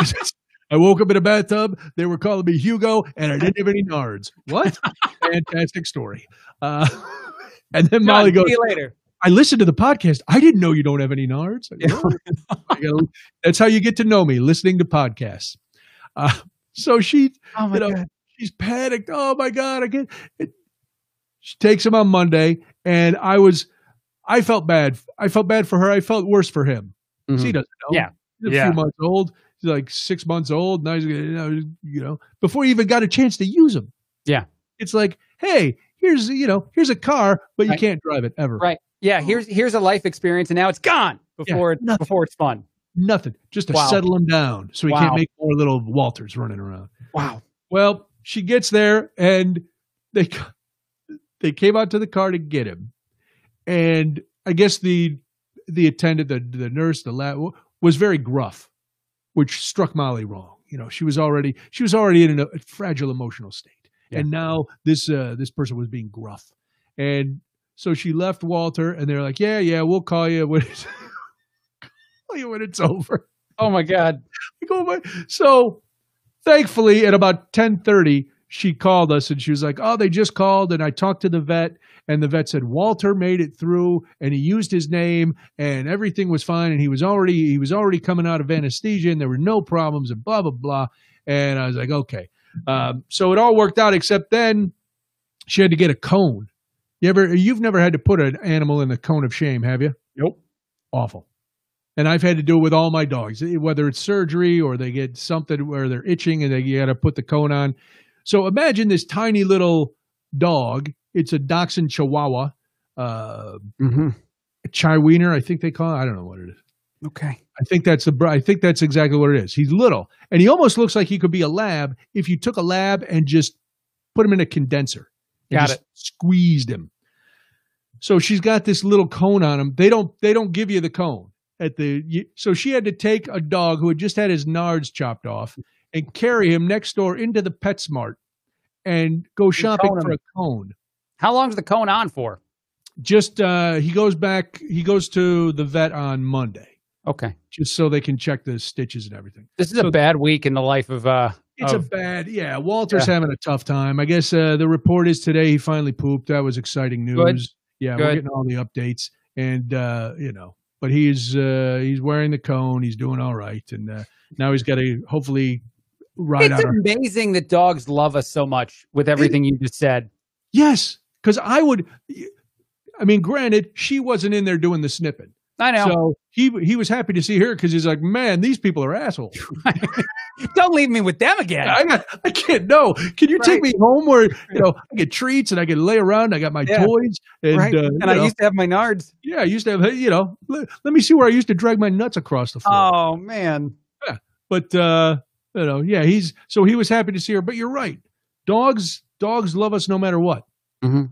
I woke up in a bathtub. They were calling me Hugo, and I didn't have any nards. What? Fantastic story. Uh, and then Molly Done. goes, See you later. I listened to the podcast. I didn't know you don't have any nards. I go. I go, That's how you get to know me, listening to podcasts. Uh, so she, Oh you know, she's panicked. Oh my god, I get. It. She takes him on Monday, and I was, I felt bad. I felt bad for her. I felt worse for him. He doesn't know. Mm-hmm. Yeah. He's a Yeah. few months old. He's like six months old. Now he's you know, you know, before he even got a chance to use him. Yeah. It's like, hey, here's you know, here's a car, but you Right. can't drive it ever. Right. Yeah. Here's here's a life experience, and now it's gone before it, nothing. before it's fun. Nothing. Just to Wow. settle him down so he Wow. can't make more little Walters running around. Wow. Well, she gets there and they they came out to the car to get him, and I guess the the attendant, the the nurse, the lab was very gruff, which struck Molly wrong. You know, she was already she was already in a fragile emotional state, Yeah. and now this uh, this person was being gruff, and so she left Walter, and they're like, "Yeah, yeah, we'll call you when it's, call you when it's over." Oh my God. Like, oh my. So thankfully at about 1030, she called us and she was like, Oh, they just called. And I talked to the vet, and the vet said Walter made it through and he used his name and everything was fine. And he was already he was already coming out of anesthesia and there were no problems and blah blah blah. And I was like, okay. Um, so it all worked out, except then she had to get a cone. You ever you've never had to put an animal in a cone of shame, have you? Nope. awful. And I've had to do it with all my dogs, eh, whether it's surgery or they get something where they're itching and they got to put the cone on. So imagine this tiny little dog. It's a dachshund chihuahua. uh, Mm-hmm. Chiweenie, I think they call it. I don't know what it is. Okay. I think that's the. I think that's exactly what it is. He's little, and he almost looks like he could be a lab if you took a lab and just put him in a condenser. Got just Squeezed him. So she's got this little cone on him. They don't. They don't give you the cone at the. So she had to take a dog who had just had his nards chopped off and carry him next door into the PetSmart and go shopping for him. a cone. How long's the cone on for? Just uh, he goes back. He goes to the vet on Monday Okay. just so they can check the stitches and everything. This is So- a bad week in the life of uh It's of- a bad, yeah. Walter's having a tough time. I guess uh, the report is today he finally pooped. That was exciting news. Good. Yeah, Good. we're getting all the updates, and uh, you know, but he's uh, he's wearing the cone. He's doing all right, and uh, now he's got to hopefully ride It's out. Our, amazing that dogs love us so much with everything you just said. yes, because I would. I mean, granted, she wasn't in there doing the snipping, I know. so he he was happy to see her because he's like, man, these people are assholes. Don't leave me with them again. I got, I can't know. Can you take me home where you know I get treats and I can lay around? I got my Yeah. toys and right. uh, and I know, used to have my nards. yeah, I used to have you know. Let, let me see where I used to drag my nuts across the floor. Oh man. Yeah, But uh, you know, yeah, he's so he was happy to see her. But you're right, dogs dogs love us no matter what.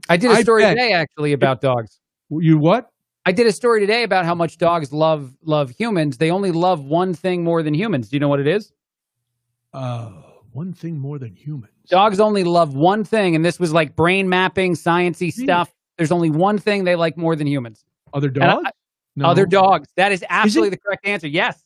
I did a story today actually about dogs. You what? I did a story today about how much dogs love love humans. They only love one thing more than humans. Do you know what it is? Uh, one thing more than humans. Dogs only love one thing, and this was like brain mapping, sciency stuff. There's only one thing they like more than humans. Other I- dogs? No. Other dogs. That is absolutely the correct answer. Yes.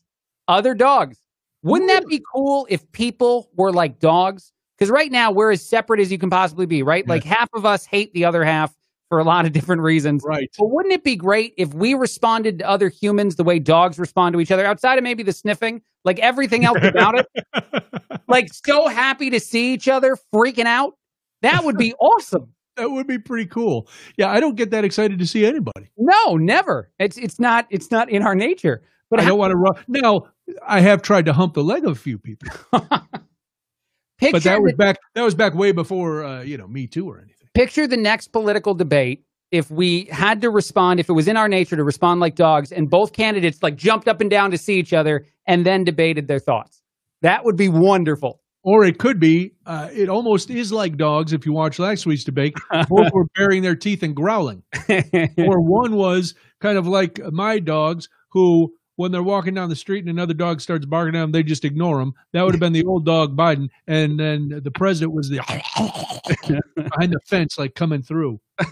Other dogs. Wouldn't that be cool if people were like dogs? Because right now we're as separate as you can possibly be, right? Like half of us hate the other half for a lot of different reasons. Right. But wouldn't it be great if we responded to other humans the way dogs respond to each other, outside of maybe the sniffing, like everything else about it? Like so happy to see each other, freaking out. That would be awesome. That would be pretty cool. Yeah, I don't get that excited to see anybody. No, never. It's it's not it's not in our nature. But I how- don't want to run. Now, I have tried to hump the leg of a few people, but that was back. That was back way before uh, you know Me Too or anything. Picture the next political debate if we had to respond if it was in our nature to respond like dogs and both candidates like jumped up and down to see each other and then debated their thoughts that would be wonderful Or it could be. Uh, it almost is like dogs. If you watch last week's debate, both were baring their teeth and growling. or one was kind of like my dogs who when they're walking down the street and another dog starts barking at them they just ignore them that would have been the old dog biden and then the president was the behind the fence like coming through.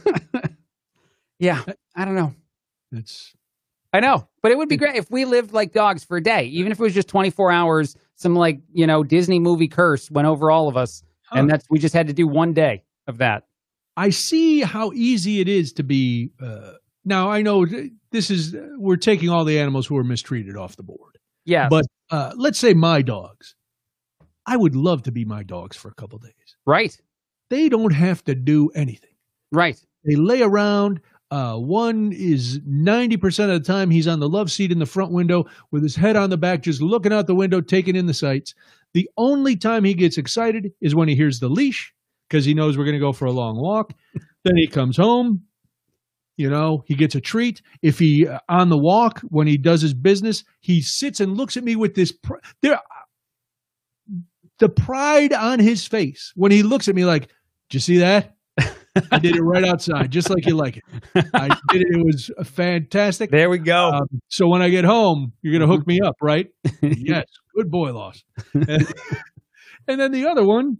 Yeah i don't know. It's i know but it would be great if we lived like dogs for a day even if it was just 24 hours some like you know disney movie curse went over all of us and that's we just had to do one day of that. I see how easy it is to be uh, now i know this is we're taking all the animals who are mistreated off the board yeah but uh, let's say my dogs i would love to be my dogs for a couple days right they don't have to do anything right They lay around. Uh, one is 90% of the time he's on the love seat in the front window with his head on the back, just looking out the window, taking in the sights. The only time he gets excited is when he hears the leash because he knows we're going to go for a long walk. then he comes home. You know, he gets a treat. If he uh, on the walk when he does his business, he sits and looks at me with this. Pr- there, the pride on his face when he looks at me like, "Did you see that? I did it right outside, just like you like it. I did it. It was fantastic. there we go Um, so when I get home, you're to hook me up, right? yes. Good boy, loss. And, and then the other one,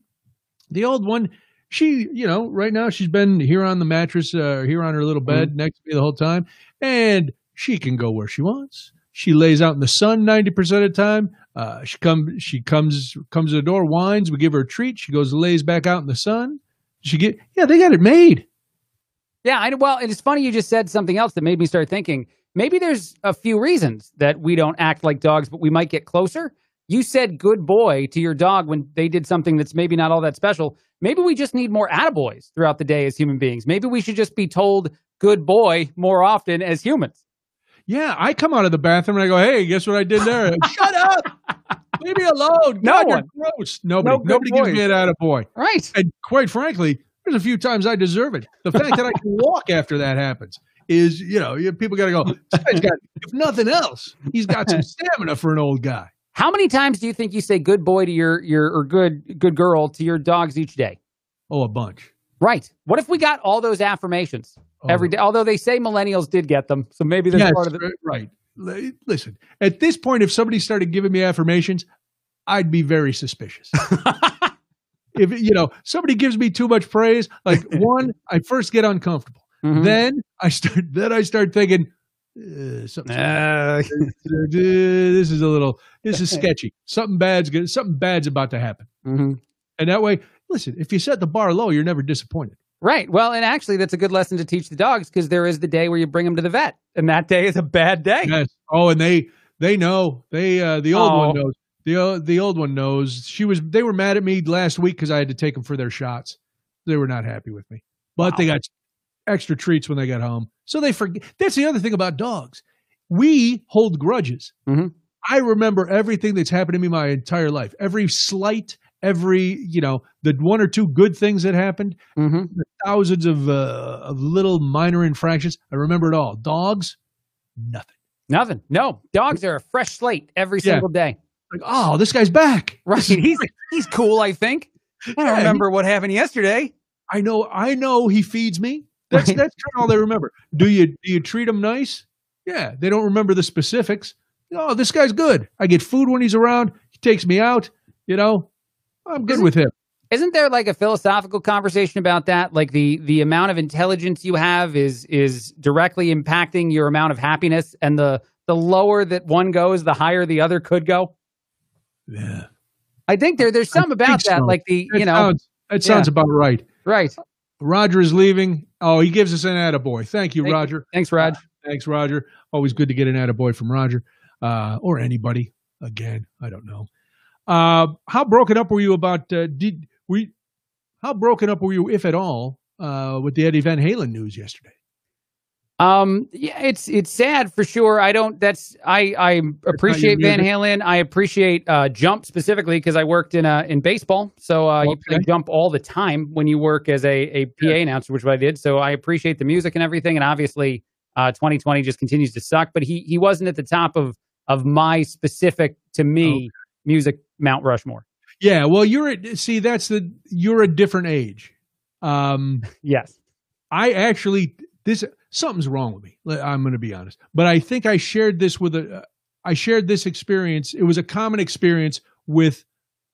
the old one, she, you know, right now she's been here on the mattress, uh, here on her little bed next to me the whole time, and she can go where she wants. She lays out in the sun ninety percent of the time. Uh, she comes, she comes, comes to the door, whines. We give her a treat. She goes, lays back out in the sun. She get, yeah, they got it made. Yeah, I, well, it's funny you just said something else that made me start thinking. Maybe there's a few reasons that we don't act like dogs, but we might get closer. You said good boy to your dog when they did something that's maybe not all that special. Maybe we just need more attaboys throughout the day as human beings. Maybe we should just be told good boy more often as humans. Yeah, I come out of the bathroom and I go, "Hey, guess what I did there? Shut up! Leave me alone. No God, you're one. gross. Nobody, No nobody gives me an attaboy. Right. And quite frankly, there's a few times I deserve it. The fact that I can walk after that happens is, you know, people got to go. This guy's got, if nothing else, he's got some stamina for an old guy. How many times do you think you say "good boy" to your your or "good good girl" to your dogs each day? Oh, a bunch. Right. What if we got all those affirmations Oh. every day? Although they say millennials did get them, so maybe there's Yes, part of the. right. Listen, at this point, if somebody started giving me affirmations, I'd be very suspicious. if you know somebody gives me too much praise, like one, I first get uncomfortable. Mhm. Then I start. Then I start thinking, uh, something. Uh, this is a little. This is sketchy. Something bad's good. Something bad's about to happen. mhm. And that way, listen. If you set the bar low, you're never disappointed. Right. Well, and actually, that's a good lesson to teach the dogs because there is the day where you bring them to the vet, and that day is a bad day. Yes. Oh, and they they know. They uh the old Oh. one knows. The the old one knows. She was. They were mad at me last week because I had to take them for their shots. They were not happy with me, but they got extra treats when they got home. So they forget. That's the other thing about dogs. We hold grudges. Mhm. I remember everything that's happened to me my entire life. Every slight, every you know, the one or two good things that happened, hmm thousands of uh, of little minor infractions. I remember it all. Dogs, nothing. Nothing. No, dogs are a fresh slate every Yeah. single day. Like, oh, this guy's back. Right. He's he's cool. I think. I don't Yeah, he- remember what happened yesterday. I know. I know he feeds me. That's Right. that's kind of all they remember. Do you do you treat them nice? Yeah, they don't remember the specifics. Oh, this guy's good. I get food when he's around. He takes me out. You know, I'm good Isn't- with him. Isn't there like a philosophical conversation about that? Like the the amount of intelligence you have is is directly impacting your amount of happiness, and the the lower that one goes, the higher the other could go. Yeah, I think there there's some about that, so. like the that you know sounds, that sounds about right. right. Roger is leaving. Oh, he gives us an attaboy. Thank you, Thank you. Roger. Thanks, Raj. Thanks, Roger. Always good to get an attaboy from Roger uh, or anybody. Again, I don't know. Uh, how broken up were you about? Uh, did we? How broken up were you, if at all, uh, with the Eddie Van Halen news yesterday? Um, yeah, it's it's sad for sure. I don't. That's I I appreciate Van? Halen. I appreciate uh, Jump specifically because I worked in uh in baseball, so uh, you play Jump all the time when you work as a a PA Yeah. announcer, which is what I did. So I appreciate the music and everything. And obviously, uh, 2020 just continues to suck. But he he wasn't at the top of of my specific to me music Mount Rushmore. Yeah, well, you're at, see that's the you're a different age. Um, Yes. I actually this something's wrong with me. I'm going to be honest, but I think I shared this with a I shared this experience. It was a common experience with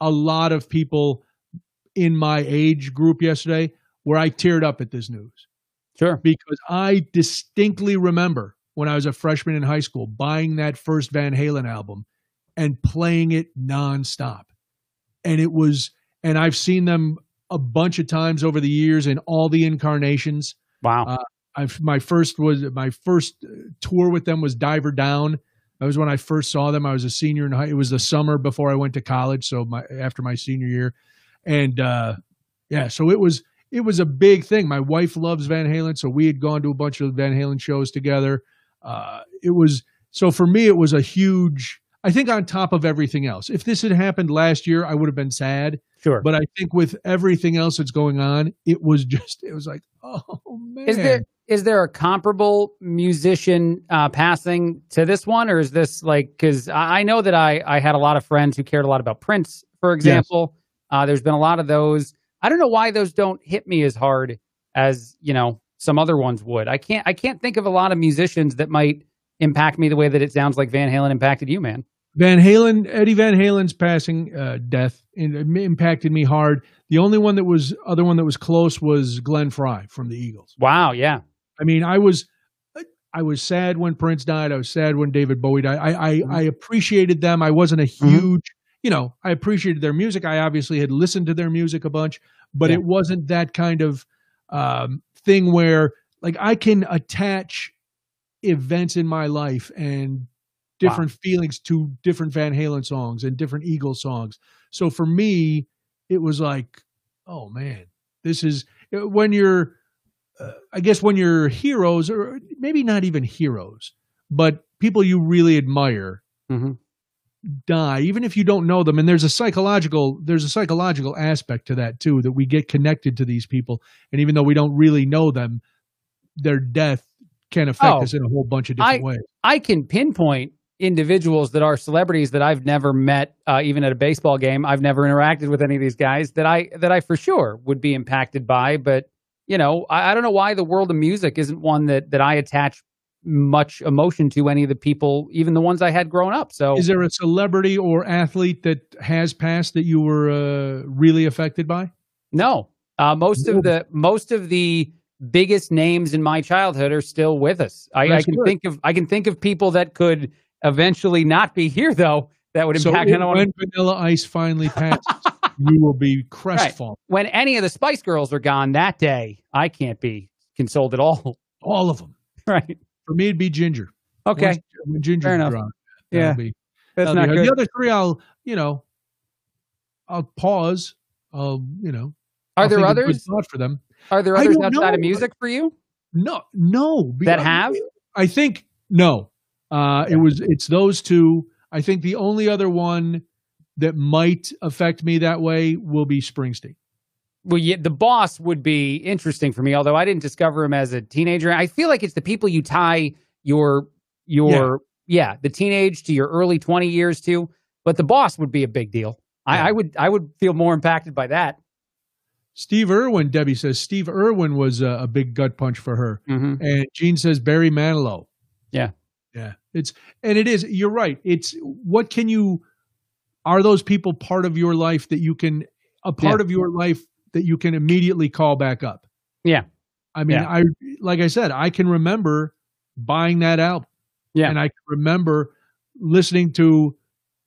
a lot of people in my age group yesterday, where I teared up at this news Sure. because I distinctly remember when I was a freshman in high school buying that first Van Halen album and playing it nonstop. And it was, and I've seen them a bunch of times over the years in all the incarnations. Wow. Uh, I've, my first was my first uh, tour with them was Diver Down. That was when I first saw them. I was a senior in high. It was the summer before I went to college, so my after my senior year, and uh, yeah, so it was it was a big thing. My wife loves Van Halen, so we had gone to a bunch of Van Halen shows together. Uh, it was so for me, it was a huge. I think on top of everything else, if this had happened last year, I would have been sad. sure. But I think with everything else that's going on, it was just it was like, oh man, Is there is there a comparable musician uh, passing to this one, or is this like because I know that I I had a lot of friends who cared a lot about Prince, for example. Uh, there's been a lot of those. I don't know why those don't hit me as hard as you know some other ones would. I can't I can't think of a lot of musicians that might impact me the way that it sounds like Van Halen impacted you, man. Van Halen, Eddie Van Halen's passing uh, death in, impacted me hard. The only one that was other one that was close was Glenn Frey from the Eagles. Wow, yeah, I mean, I was I was sad when Prince died. I was sad when David Bowie died. I I, Mhm. I appreciated them. I wasn't a Mhm. huge, you know, I appreciated their music. I obviously had listened to their music a bunch, but Yeah. it wasn't that kind of um, thing where like I can attach events in my life and different feelings to different Van Halen songs and different Eagles songs. So for me, it was like, oh man, this is when you're, uh, I guess when you're heroes or maybe not even heroes, but people you really admire, Mhm. die, even if you don't know them, and there's a psychological there's a psychological aspect to that too that we get connected to these people, and even though we don't really know them, their death can affect Oh, us in a whole bunch of different ways. I can pinpoint individuals that are celebrities that I've never met, uh, even at a baseball game. I've never interacted with any of these guys that I that I for sure would be impacted by. But you know, I, I don't know why the world of music isn't one that that I attach much emotion to any of the people, even the ones I had growing up. So Is there a celebrity or athlete that has passed that you were uh, really affected by? no, uh, most of the most of the biggest names in my childhood are still with us. I, I can good. think of I can think of people that could eventually not be here though. That would impact. Wanna- when Vanilla Ice finally passes, you will be crestfallen. when any of the Spice Girls are gone that day, I can't be consoled at all. All of them. right. For me, it'd be Ginger. Okay. Once- when Ginger Fair enough. gone, Yeah. be- That's not good. The other three, I'll you know, I'll pause. I'll you know. Are I'll there think of good others? thought for them? Are there others outside of music for you? No, no. That have? I think no. Uh, It was. It's those two. I think the only other one that might affect me that way will be Springsteen. Well, yeah, the boss would be interesting for me, although I didn't discover him as a teenager. I feel like it's the people you tie your your yeah, the teenage to your early twenty years to. But the boss would be a big deal. I, Yeah. I would I would feel more impacted by that. Steve Irwin. Debbie says Steve Irwin was a, a big gut punch for her. Mm-hmm. And Gene says Barry Manilow. Yeah. Yeah. It's and it is, you're right. It's what can you are those people part of your life that you can a part of your life that you can immediately call back up? Yeah. I mean, Yeah. I like I said, I can remember buying that album. Yeah. And I can remember listening to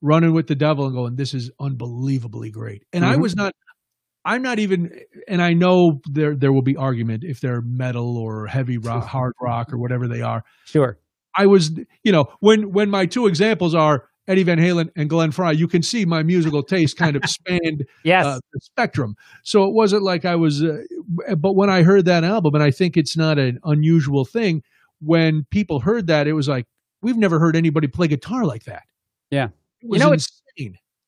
Running with the Devil and going, This is unbelievably great. And I Mhm. was not I'm not even and I know there there will be argument if they're metal or heavy rock, hard rock or whatever they are. Sure. I was, you know, when when my two examples are Eddie Van Halen and Glenn Frey, you can see my musical taste kind of spanned Yes. uh, the spectrum. So it wasn't like I was, uh, but when I heard that album, and I think it's not an unusual thing, when people heard that, it was like we've never heard anybody play guitar like that. Yeah. it was know, It's,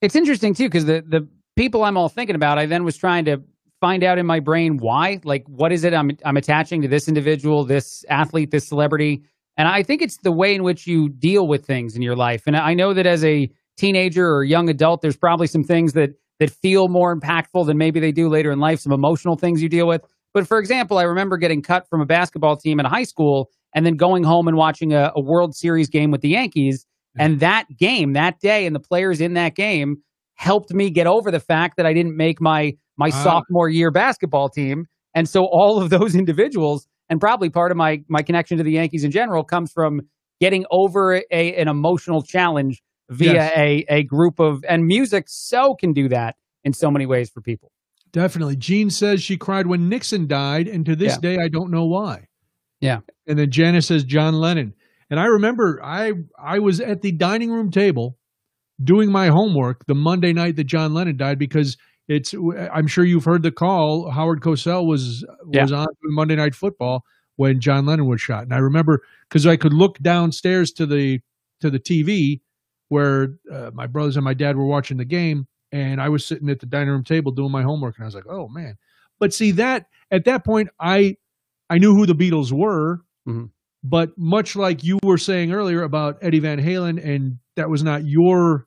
it's interesting too because the the people I'm all thinking about, I then was trying to find out in my brain why, like, what is it I'm I'm attaching to this individual, this athlete, this celebrity, and I think it's the way in which you deal with things in your life. And I know that as a teenager or young adult, there's probably some things that that feel more impactful than maybe they do later in life, some emotional things you deal with. But for example, I remember getting cut from a basketball team in high school and then going home and watching a, a World Series game with the Yankees. And that game, that day, and the players in that game helped me get over the fact that I didn't make my my sophomore year basketball team. And so all of those individuals, and probably part of my my connection to the Yankees in general, comes from getting over a an emotional challenge via Yes. a a group of and music so can do that in so many ways for people. Definitely. Jean says she cried when Nixon died, and to this Yeah. day, I don't know why. Yeah. And then Janice says John Lennon. And I remember I I was at the dining room table doing my homework the Monday night that John Lennon died because it's I'm sure you've heard the call. Howard Cosell was Yeah. was on Monday Night Football when John Lennon was shot, and I remember because I could look downstairs to the to the TV where uh, my brothers and my dad were watching the game, and I was sitting at the dining room table doing my homework, and I was like, "Oh man!" But see that at that point, I I knew who the Beatles were, Mhm. but much like you were saying earlier about Eddie Van Halen, and that was not your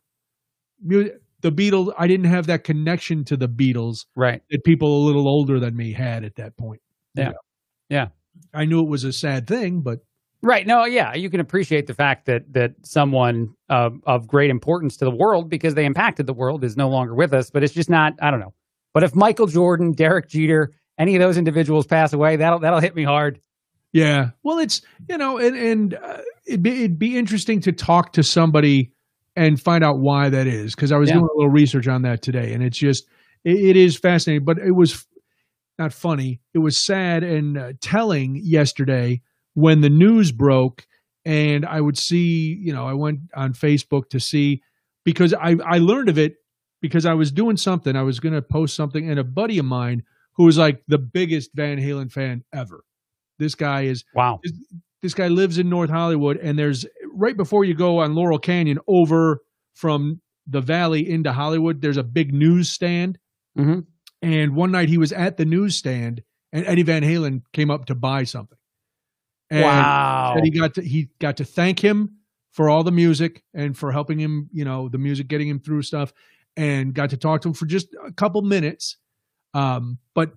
mu- the Beatles. I didn't have that connection to the Beatles Right. that people a little older than me had at that point. you Yeah. know. Yeah. I knew it was a sad thing, but Right. No, yeah, you can appreciate the fact that that someone uh, of great importance to the world because they impacted the world is no longer with us, but it's just not, I don't know. But if Michael Jordan, Derek Jeter, any of those individuals pass away, that'll that'll hit me hard. Yeah. Well, it's you know, and and uh, it'd be it'd be interesting to talk to somebody and find out why that is because I was Yeah. doing a little research on that today, and it's just it, it is fascinating, but it was not funny. It was sad and uh, telling yesterday when the news broke, and I would see, you know, I went on Facebook to see because I I learned of it because I was doing something. I was going to post something, and a buddy of mine who was like the biggest Van Halen fan ever. This guy is Wow. this guy lives in North Hollywood, and there's right before you go on Laurel Canyon over from the valley into Hollywood, there's a big newsstand. hmm And one night he was at the newsstand and Eddie Van Halen came up to buy something. And Wow. he got to he got to thank him for all the music and for helping him, you know, the music getting him through stuff and got to talk to him for just a couple minutes. Um, but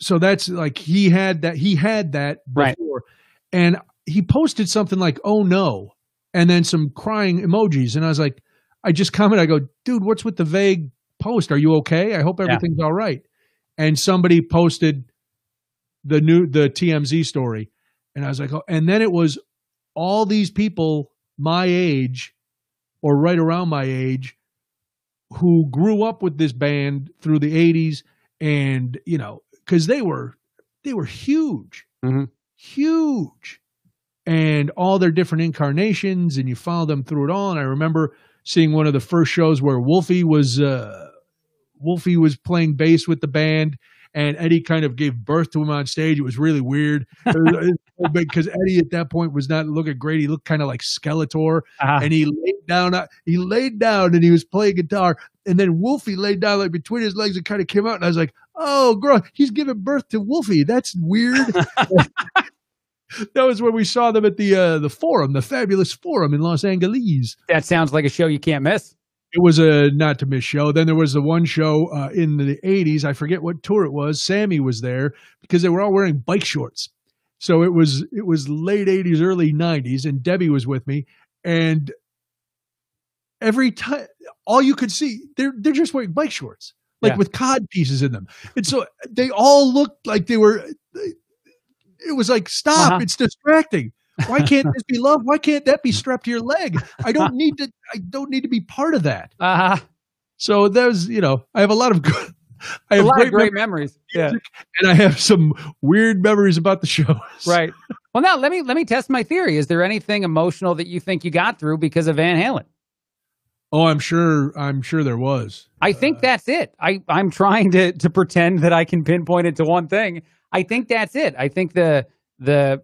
so that's like he had that he had that Right. before. And he posted something like, "Oh no." And then some crying emojis and I was like I just commented I go, "Dude, what's with the vague post? Are you okay? I hope Yeah. everything's all right." And somebody posted the new the TMZ story and I was like, oh, and then it was all these people my age or right around my age who grew up with this band through the 80s and, you know, cuz they were they were huge. Mhm. Huge. And all their different incarnations and you follow them through it all and I remember seeing one of the first shows where Wolfie was uh Wolfie was playing bass with the band and Eddie kind of gave birth to him on stage. It was really weird because Eddie at that point was not looking great. He looked kind of like Skeletor, Uh-huh. and he laid down. uh, He laid down and he was playing guitar, and then Wolfie laid down like between his legs and kind of came out. And I was like, "Oh, girl, he's giving birth to Wolfie. That's weird." that was when we saw them at the uh, the Forum, the fabulous Forum in Los Angeles that sounds like a show you can't miss. it was a not to miss show. Then there was the one show uh, in the 80s. I forget what tour it was. Sammy was there because they were all wearing bike shorts. So it was it was late 80s, early 90s, and Debbie was with me. And every time, all you could see, they're they're just wearing bike shorts, like Yeah. with cod pieces in them. And so they all looked like they were. It was like, stop! Uh-huh. It's distracting. Why can't this be love? Why can't that be strapped to your leg? I don't need to. I don't need to be part of that. Uh-huh. So there's, you know, I have a lot of good, I have a lot great, of great memories, memories. Yeah. and I have some weird memories about the show. Right. Well, now let me let me test my theory. Is there anything emotional that you think you got through because of Van Halen? Oh, I'm sure. I'm sure there was. I think that's it. I I'm trying to to pretend that I can pinpoint it to one thing. I think that's it. I think the the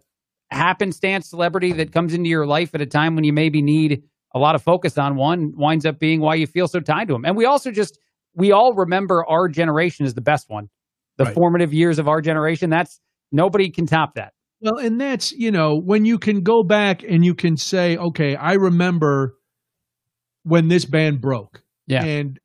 happenstance celebrity that comes into your life at a time when you maybe need a lot of focus on one winds up being why you feel so tied to him. And we also just we all remember our generation is the best one. The Right. formative years of our generation. That's nobody can top that. Well, and that's you know when you can go back and you can say, okay, I remember when this band broke. Yeah. And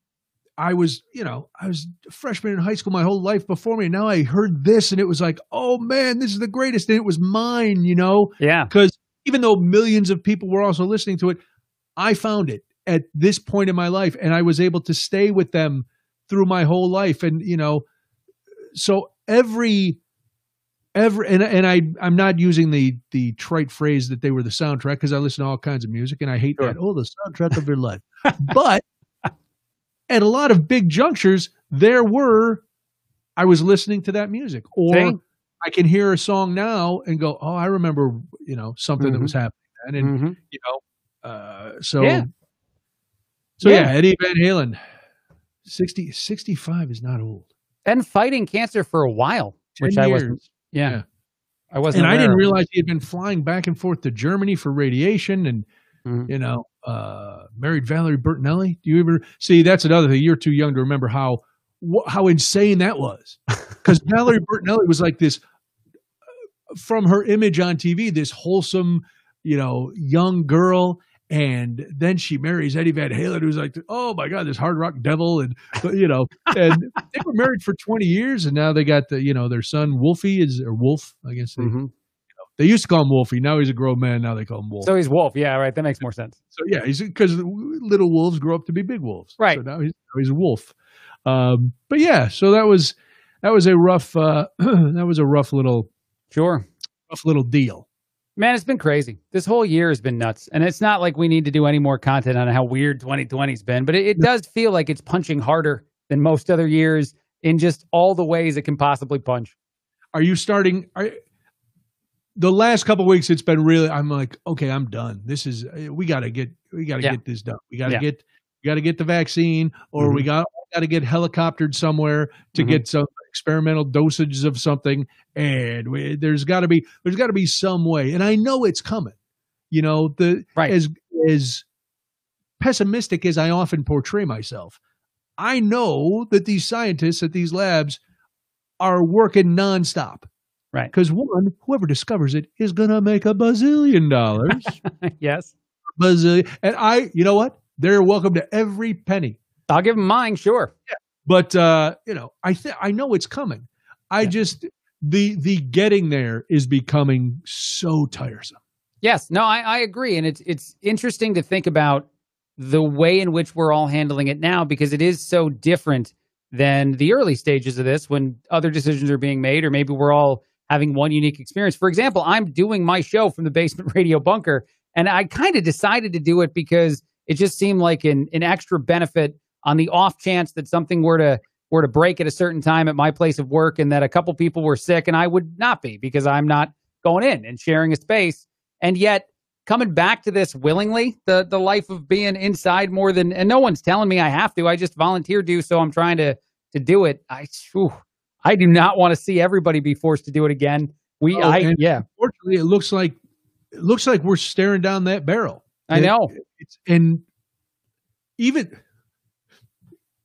I was, you know, I was a freshman in high school my whole life before me. And now I heard this and it was like, oh man, this is the greatest. And it was mine, you know. Yeah. because even though millions of people were also listening to it, I found it at this point in my life, and I was able to stay with them through my whole life. And you know, so every every and and I I'm not using the the trite phrase that they were the soundtrack because I listen to all kinds of music and I hate Sure. that. Oh, the soundtrack of your life, but at a lot of big junctures, there were I was listening to that music or. See? I can hear a song now and go, "Oh, I remember, you know, something that was happening." then," And Mhm. you know, uh, so Yeah. so Yeah. yeah. Eddie Van Halen, 60, 65 is not old. And fighting cancer for a while, which 10 I wasn't. Yeah. Yeah. I wasn't. and I didn't realize he had been flying back and forth to Germany for radiation and Mhm. you know, uh, married Valerie Bertinelli. Do you ever see? That's another thing. You're too young to remember how wh- how insane that was. Because Valerie Bertinelli was like this from her image on TV, this wholesome, you know, young girl. And then she marries Eddie Van Halen, who's like, oh my God, this hard rock devil. And, you know, and they were married for 20 years. And now they got the, you know, their son Wolfie is, or Wolf, I guess they, Mhm. They used to call him Wolfie. Now he's a grown man. Now they call him Wolf. So he's Wolf. Yeah, right. That makes more sense. So yeah, he's because little wolves grow up to be big wolves. Right. So now he's now he's a wolf. Um, but yeah, so that was that was a rough uh, that was a rough little Sure. rough little deal. Man, it's been crazy. This whole year has been nuts. And it's not like we need to do any more content on how weird 2020's been, but it, it does feel like it's punching harder than most other years in just all the ways it can possibly punch. Are you starting? Are, the last couple weeks, it's been really. I'm like, okay, I'm done. This is we got to get we got to Yeah. get this done. We got to Yeah. get we got to get the vaccine, or we got got to get helicoptered somewhere to Mhm. get some experimental dosages of something, and we, there's got to be there's got to be some way. And I know it's coming. You know the Right. as as pessimistic as I often portray myself, I know that these scientists at these labs are working nonstop. Right. Because one, whoever discovers it is going to make a bazillion dollars. yes. bazillion. And I, you know what? They're welcome to every penny. I'll give them mine, sure. But uh, you know, I think I know it's coming. I Yeah. just the the getting there is becoming so tiresome. Yes, no, I, I agree, and it's it's interesting to think about the way in which we're all handling it now because it is so different than the early stages of this when other decisions are being made, or maybe we're all having one unique experience. For example, I'm doing my show from the basement radio bunker, and I kind of decided to do it because it just seemed like an, an extra benefit on the off chance that something were to were to break at a certain time at my place of work and that a couple people were sick and I would not be because I'm not going in and sharing a space. And yet coming back to this willingly, the the life of being inside more than and no one's telling me I have to. I just volunteer to, so I'm trying to to do it. I whew, I do not want to see everybody be forced to do it again. We Oh, I yeah, Fortunately, it looks like it looks like we're staring down that barrel. I It- know. It's and even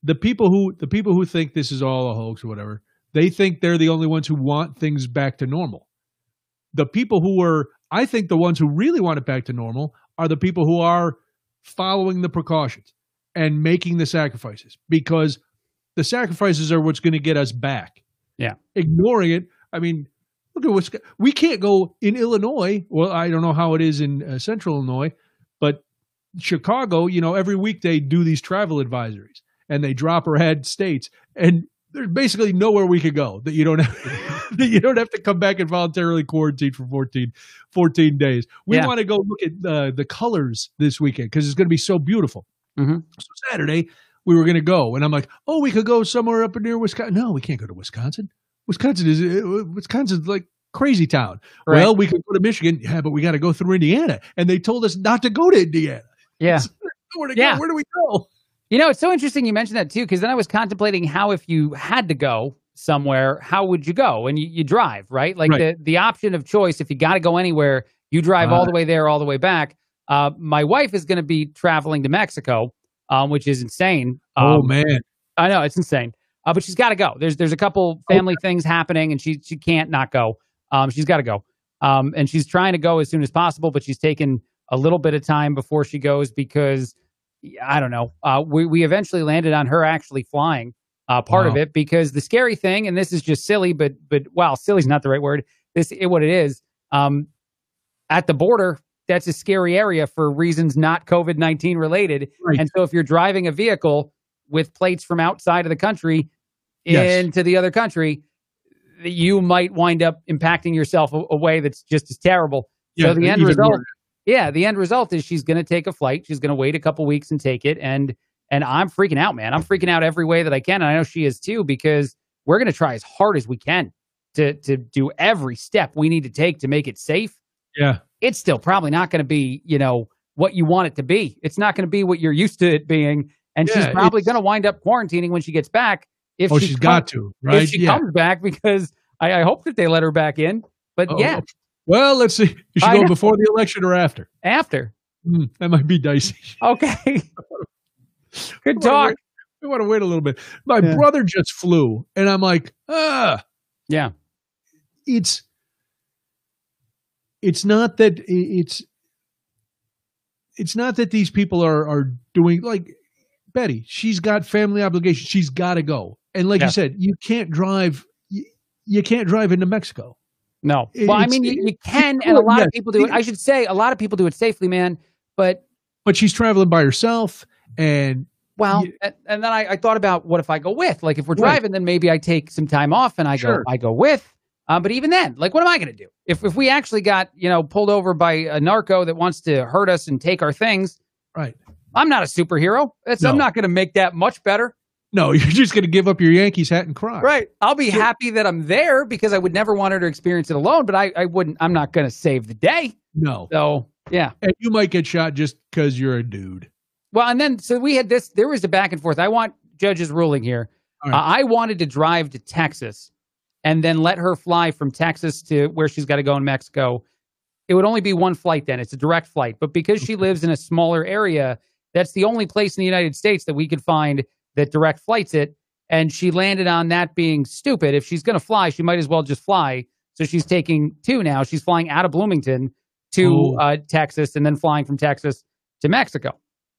the people who the people who think this is all a hoax or whatever, they think they're the only ones who want things back to normal. The people who are, I think, the ones who really want it back to normal are the people who are following the precautions and making the sacrifices because the sacrifices are what's going to get us back. Yeah. ignoring it. I mean, look at what's we can't go in Illinois. Well, I don't know how it is in uh, Central Illinois, but Chicago, you know, every week they do these travel advisories and they drop or add states, and there's basically nowhere we could go that you don't have, that you don't have to come back and voluntarily quarantine for 14, 14 days. We Yeah. want to go look at uh, the colors this weekend because it's going to be so beautiful. Mhm. So Saturday we were going to go, and I'm like, oh, we could go somewhere up near Wisconsin. No, we can't go to Wisconsin. Wisconsin is uh, Wisconsin's like crazy town. Right. Well, we could go to Michigan, yeah, but we got to go through Indiana, and they told us not to go to Indiana. yeah. Where to Yeah. go? Where do we go? You know, it's so interesting you mentioned that too, because then I was contemplating how if you had to go somewhere, how would you go? And you, you drive, right? Like Right. the the option of choice, if you got to go anywhere, you drive all Uh, the way there, all the way back. Uh, my wife is going to be traveling to Mexico, um, which is insane. oh Um, man, I know it's insane, uh, but she's got to go. There's there's a couple family things happening, and she she can't not go. Um, she's got to go, um, and she's trying to go as soon as possible, but she's taken a little bit of time before she goes because I don't know. Uh, we we eventually landed on her actually flying. Uh, part of it because the scary thing, and this is just silly, but but well, silly's not the right word. This it, what it is. Um, at the border, that's a scary area for reasons not COVID nineteen related. Right. And so if you're driving a vehicle with plates from outside of the country Yes. into the other country, you might wind up impacting yourself a, a way that's just as terrible. yeah, so the end result, more. yeah, the end result is she's going to take a flight. She's going to wait a couple weeks and take it. And and I'm freaking out, man. I'm freaking out every way that I can, and I know she is too because we're going to try as hard as we can to to do every step we need to take to make it safe Yeah, it's still probably not going to be, you know, what you want it to be. It's not going to be what you're used to it being. And she's probably going to wind up quarantining when she gets back. If oh, she she's come- got to right. If she yeah. comes back, because I, I hope that they let her back in. But Oh, yeah, Well, let's see. You should I go know. before the election or after. after. Hmm, that might be dicey. Okay. Good talk. I want to wait a little bit. My Yeah. brother just flew, and I'm like, ah. Yeah. it's it's not that it's it's not that these people are are doing like Betty. She's got family obligations. She's got to go. And like Yeah. you said, you can't drive. You, you can't drive into Mexico. No. It- Well, I mean, you, you can, and a lot yes. of people do it. I should say a lot of people do it safely, man. But But she's traveling by herself, and Well, Yeah. and, and then I, I thought about what if I go with? Like, if we're Right. driving, then maybe I take some time off and I Sure. go, I go with. Um, but even then, like, what am I going to do if if we actually got you know pulled over by a narco that wants to hurt us and take our things? right. I'm not a superhero. It's, I'm not going to make that much better. No, you're just going to give up your Yankees hat and cry. Right. I'll be Sure. happy that I'm there because I would never want her to experience it alone. But I, I wouldn't. I'm not going to save the day. No, So yeah. and you might get shot just because you're a dude. Well, and then so we had this. There was a back and forth. I want judge's ruling here. All Uh. I wanted to drive to Texas and then let her fly from Texas to where she's got to go in Mexico. It would only be one flight then. It's a direct flight. But because she lives in a smaller area, That's the only place in the United States that we could find that direct flights it. And she landed on that being stupid. If she's going to fly, she might as well just fly. So she's taking two now. She's flying out of Bloomington to Oh. uh, Texas and then flying from Texas to Mexico.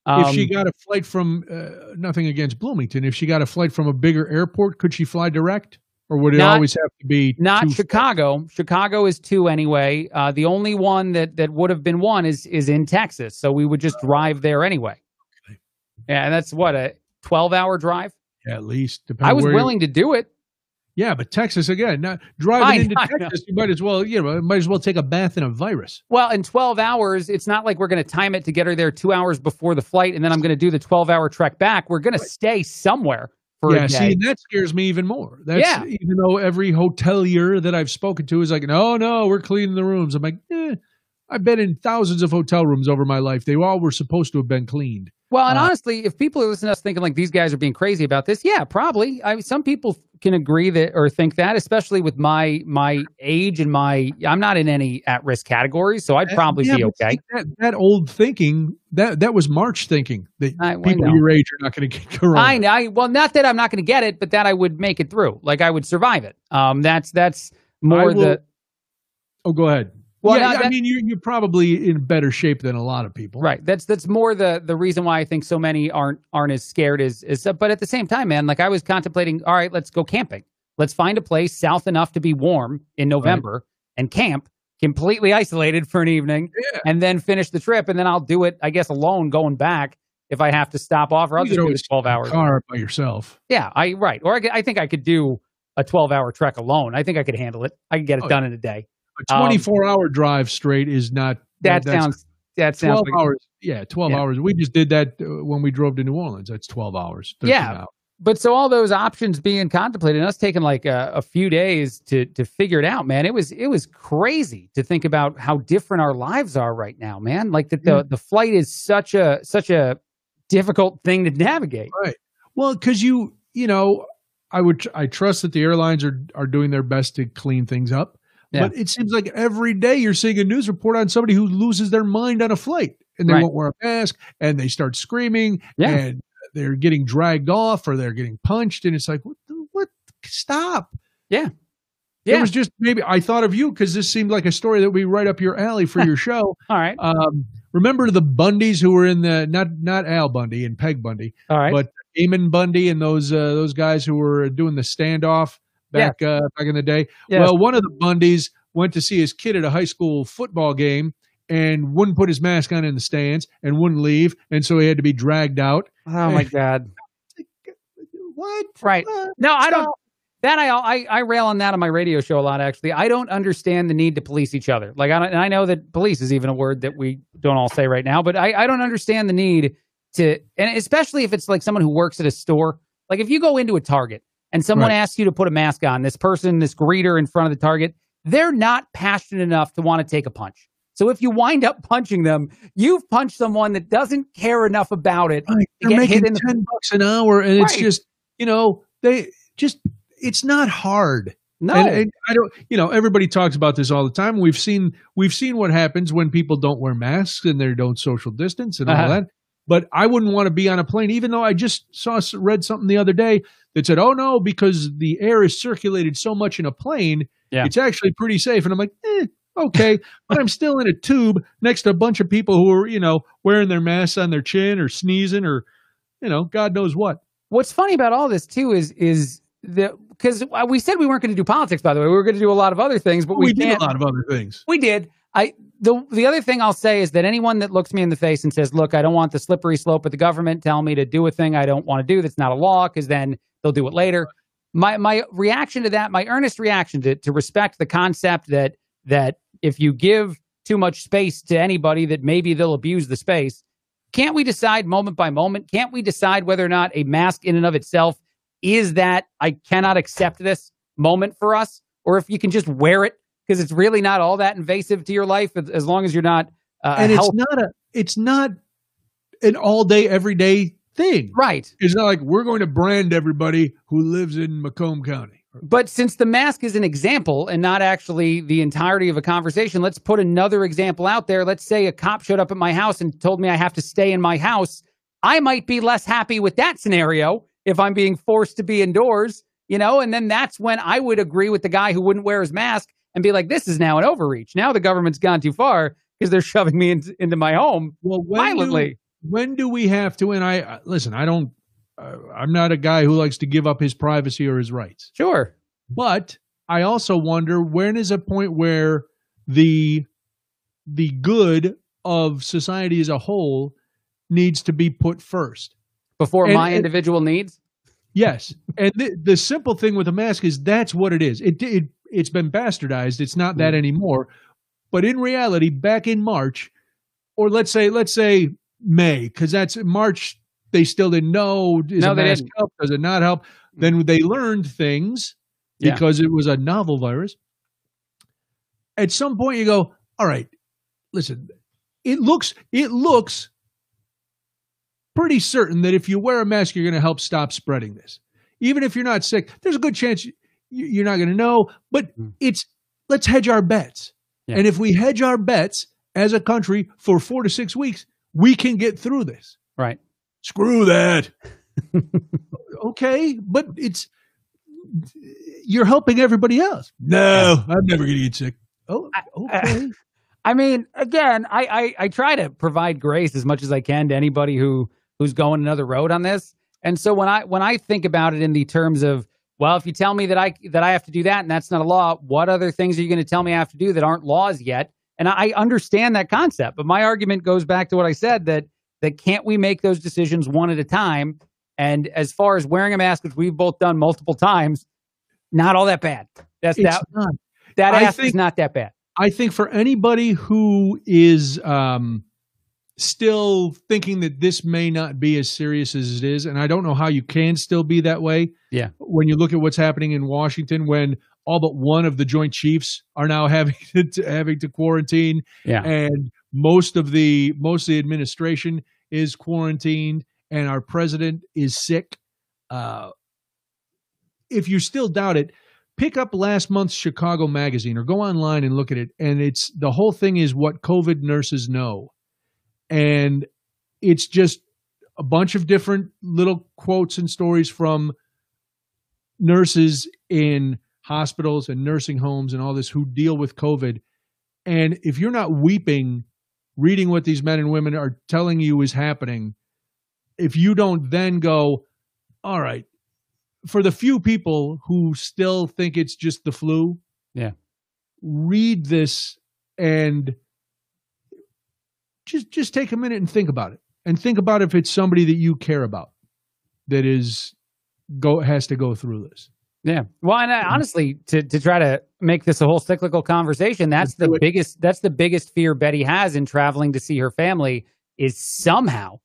if she Um, got a flight from uh, nothing against Bloomington, if she got a flight from a bigger airport, could she fly direct, or would it Not- always have to be not two- Chicago. Chicago is two anyway. Uh, the only one that that would have been one is is in Texas. So we would just drive there anyway. Okay. Yeah, and that's what a twelve hour drive. Yeah, at least. I was willing to do it. Yeah, but Texas again. Not driving I into know, I know. Texas, you might as well, you know, might as well take a bath in a virus. Well, in 12 hours, it's not like we're going to time it to get her there two hours before the flight, and then I'm going to do the 12 hour trek back. We're going to stay somewhere for yeah, see, and that scares me even more. That's Yeah. even though every hotelier that I've spoken to is like, no, no, we're cleaning the rooms. I'm like, eh, I've been in thousands of hotel rooms over my life. They all were supposed to have been cleaned. Well, and Uh, honestly, if people are listening to us thinking like these guys are being crazy about this, yeah, probably. I some people can agree that or think that, especially with my my age and my I'm not in any at risk categories, so I'd probably Uh, Yeah, be okay. That, that old thinking, that that was March thinking that I- I people know. your age are not going to get corona. I, I well, not that I'm not going to get it, but that I would make it through. Like I would survive it. Um, that's that's more will- the Oh, go ahead. Well, yeah, no, yeah, I mean, you're, you're probably in better shape than a lot of people. Right. That's that's more the the reason why I think so many aren't aren't as scared as as. But at the same time, man, like I was contemplating. All right, let's go camping. Let's find a place south enough to be warm in November and camp completely isolated for an evening, Yeah. and then finish the trip. And then I'll do it, I guess, alone going back if I have to stop off, or I'll You just do it twelve hours. Car by yourself. Yeah, I right. Or I, I think I could do a twelve hour trek alone. I think I could handle it. I could get it Oh, done in a day. A Um, 24 hour drive straight is not. That, that's sounds. That sounds 12 like, hours. Yeah, 12 Yeah. hours. We just did that uh, when we drove to New Orleans. That's 12 hours. Yeah. hours. but so all those options being contemplated, and us taking like a, a few days to to figure it out, man. It was it was crazy to think about how different our lives are right now, man. Like that the Yeah. the flight is such a such a difficult thing to navigate. Right. Well, because you, you know, I would, I trust that the airlines are are doing their best to clean things up. Yeah. But it seems like every day you're seeing a news report on somebody who loses their mind on a flight and they Right. won't wear a mask and they start screaming Yeah. and they're getting dragged off or they're getting punched and it's like what? What? Stop! It Yeah. It was just maybe I thought of you because this seemed like a story that would be right up your alley for your show. All right, Um, remember the Bundys who were in the not not Al Bundy and Peg Bundy, all right. but Ammon Bundy and those uh, those guys who were doing the standoff back uh, back in the day. Well, one of the Bundys went to see his kid at a high school football game and wouldn't put his mask on in the stands and wouldn't leave, and so he had to be dragged out. oh my god. What? Right. Uh, No, I don't. That I, I I rail on that on my radio show a lot. Actually, I don't understand the need to police each other. Like I don't, and I know that police is even a word that we don't all say right now. But I I don't understand the need to, and especially if it's like someone who works at a store. Like if you go into a Target and someone Right. asks you to put a mask on, this person, this greeter in front of the Target, they're not passionate enough to want to take a punch. So if you wind up punching them, you've punched someone that doesn't care enough about it. Right. They're making in the- ten bucks an hour, and it's just you know they just it's not hard. No, And, and I don't, you know, everybody talks about this all the time. We've seen, we've seen what happens when people don't wear masks and they don't social distance and all Uh-huh. that. But I wouldn't want to be on a plane, even though I just saw read something the other day that said, "Oh no, because the air is circulated so much in a plane, Yeah. it's actually pretty safe." And I'm like, eh, okay, but I'm still in a tube next to a bunch of people who are, you know, wearing their masks on their chin or sneezing or, you know, God knows what. What's funny about all this too is is the because we said we weren't going to do politics. By the way, we were going to do a lot of other things, but we, we did can't. a lot of other things. We did. I the the other thing I'll say is that anyone that looks me in the face and says, "Look, I don't want the slippery slope of the government telling me to do a thing I don't want to do that's not a law," because then they'll do it later. My my reaction to that, my earnest reaction to to respect the concept that that if you give too much space to anybody, that maybe they'll abuse the space. Can't we decide moment by moment? Can't we decide whether or not a mask in and of itself is that I cannot accept this moment for us, or if you can just wear it because it's really not all that invasive to your life as, long as you're not uh, and it's not a it's not an all day everyday thing right. it's not like we're going to brand everybody who lives in macomb county But since the mask is an example and not actually the entirety of a conversation, let's put another example out there. Let's say a cop showed up at my house and told me I have to stay in my house I might be less happy with that scenario if I'm being forced to be indoors, you know, and then that's when I would agree with the guy who wouldn't wear his mask and be like, this is now an overreach. Now the government's gone too far because they're shoving me in, into my home well, when violently. Do, when do we have to? And I uh, listen, I don't, uh, I'm not a guy who likes to give up his privacy or his rights. Sure. But I also wonder when is a point where the the good of society as a whole needs to be put first before And- my and- individual needs. Yes, and the, the simple thing with a mask is that's what it is. It it it's been bastardized. It's not that hmm. anymore. But in reality, back in March, or let's say let's say May, because that's March. They still didn't know. Does No, a they mask didn't. help? Does it not help? Hmm. Then they learned things Yeah. because it was a novel virus. At some point, you go, all right. Listen, it looks it looks pretty certain that if you wear a mask, you're going to help stop spreading this. Even if you're not sick, there's a good chance you're not going to know. But Mm. it's let's hedge our bets. Yeah. And if we hedge our bets as a country for four to six weeks, we can get through this. Right. Screw that. okay, but it's you're helping everybody else. No, I'm never going to get sick. Oh, okay. I mean, again, I, I I try to provide grace as much as I can to anybody who who's going another road on this. And so when I when I think about it in the terms of well, if you tell me that I that I have to do that and that's not a law, what other things are you going to tell me I have to do that aren't laws yet? And I understand that concept, but my argument goes back to what I said that that can't we make those decisions one at a time? And as far as wearing a mask, which we've both done multiple times, not all that bad. That's it's that not. that ask is not that bad. I think for anybody who is um, still thinking that this may not be as serious as it is, and I don't know how you can still be that way. Yeah. When you look at what's happening in Washington, when all but one of the Joint Chiefs are now having to having to quarantine, Yeah. and most of the most of the administration is quarantined, and our president is sick. Uh, if you still doubt it, pick up last month's Chicago magazine or go online and look at it. And it's the whole thing is what COVID nurses know. And it's just a bunch of different little quotes and stories from nurses in hospitals and nursing homes and all this who deal with COVID. And if you're not weeping reading what these men and women are telling you is happening, if you don't then go, all right, for the few people who still think it's just the flu, Yeah. read this and just just take a minute and think about it. And think about if it's somebody that you care about that is go has to go through this. Yeah. Well, and uh, honestly, to to try to make this a whole cyclical conversation, that's Let's the biggest that's the biggest fear Betty has in traveling to see her family is somehow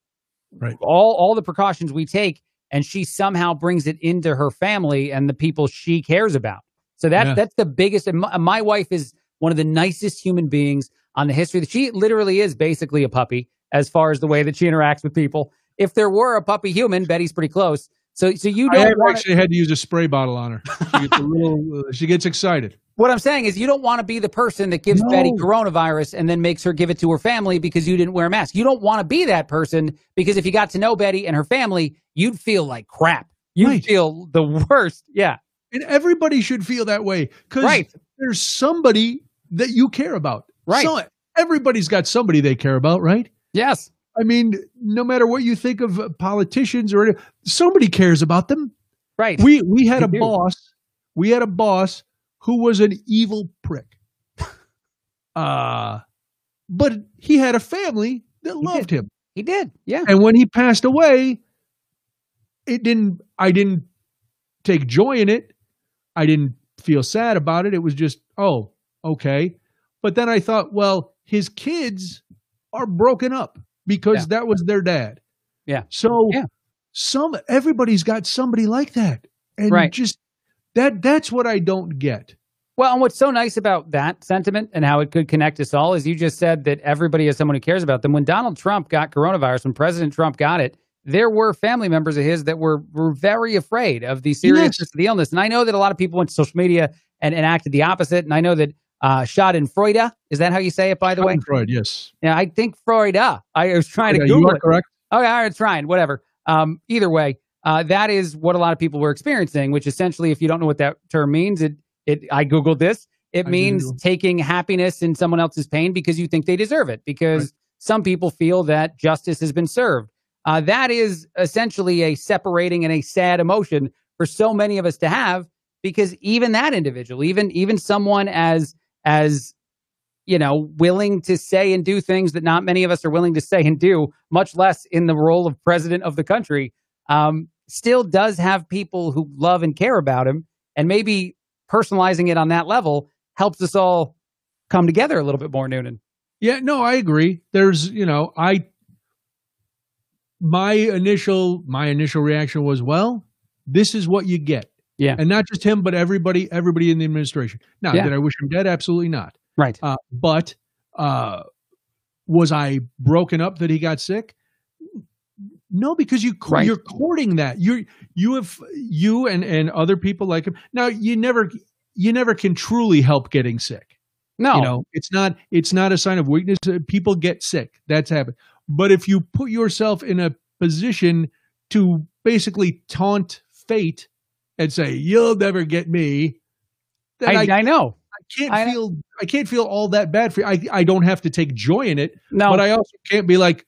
Right. all all the precautions we take and she somehow brings it into her family and the people she cares about. So that's Yeah. that's the biggest and my, my wife is one of the nicest human beings on the history. That she literally is basically a puppy as far as the way that she interacts with people. If there were a puppy human, Betty's pretty close. So so you don't have want actually had to use a spray bottle on her. She gets a little. Uh, she gets excited. What I'm saying is, you don't want to be the person that gives No. Betty coronavirus and then makes her give it to her family because you didn't wear a mask. You don't want to be that person because if you got to know Betty and her family, you'd feel like crap. You'd Right. feel the worst. Yeah. And everybody should feel that way because Right. there's somebody that you care about. Right. So everybody's got somebody they care about, right? Yes. I mean, no matter what you think of politicians or somebody cares about them. Right. We we had They a do. boss. We had a boss who was an evil prick. Uh but he had a family that loved him. he did. Yeah. And when he passed away, it didn't I didn't take joy in it. I didn't feel sad about it. It was just, oh, okay. But then I thought, well, his kids are broken up because Yeah. that was their dad. Yeah. So Yeah. some everybody's got somebody like that. And Right. just that that's what I don't get. Well, and what's so nice about that sentiment and how it could connect us all is you just said that everybody has someone who cares about them. When Donald Trump got coronavirus, when President Trump got it, there were family members of his that were were very afraid of the seriousness of the illness. And I know that a lot of people went to social media and, and acted the opposite. And I know that uh, Schadenfreude, is that how you say it, by the way? Freud, yes. Yeah, I think Freude. I was trying to Yeah, you are it. correct. Okay, all right, it's fine, whatever. Um, either way, uh, that is what a lot of people were experiencing. Which essentially, if you don't know what that term means, it it I googled this. It I means do. taking happiness in someone else's pain because you think they deserve it. Because Right. some people feel that justice has been served. Uh, that is essentially a separating and a sad emotion for so many of us to have. Because even that individual, even even someone as as you know, willing to say and do things that not many of us are willing to say and do, much less in the role of president of the country, um, still does have people who love and care about him. And maybe personalizing it on that level helps us all come together a little bit more, Noonan. Yeah, no, I agree. There's, you know, I my initial my initial reaction was, well, this is what you get. Yeah. And not just him, but everybody everybody in the administration. Now, Yeah. did I wish him dead? Absolutely not. Right. Uh, but uh was I broken up that he got sick? No, because you right. you're courting that. You you have you and and other people like him. Now you never you never can truly help getting sick. No. You know, it's not it's not a sign of weakness. Uh, People get sick. That's happened. But if you put yourself in a position to basically taunt fate and say you'll never get me, then I, I, I know. I can't I- feel I can't feel all that bad for you. I I don't have to take joy in it, No. but I also can't be like,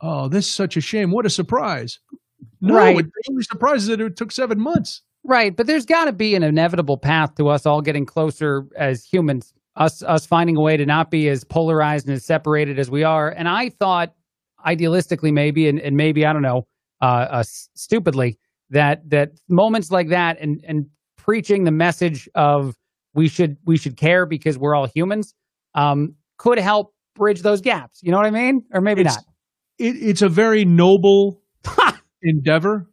oh, this is such a shame. What a surprise. No, Right. it only surprises that it took seven months. Right, but there's got to be an inevitable path to us all getting closer as humans, us us finding a way to not be as polarized and as separated as we are. And I thought, idealistically, maybe, and, and maybe I don't know, uh, uh, stupidly, that that moments like that and and preaching the message of we should we should care because we're all humans um, could help bridge those gaps. You know what I mean? Or maybe It's- not. It, it's a very noble endeavor.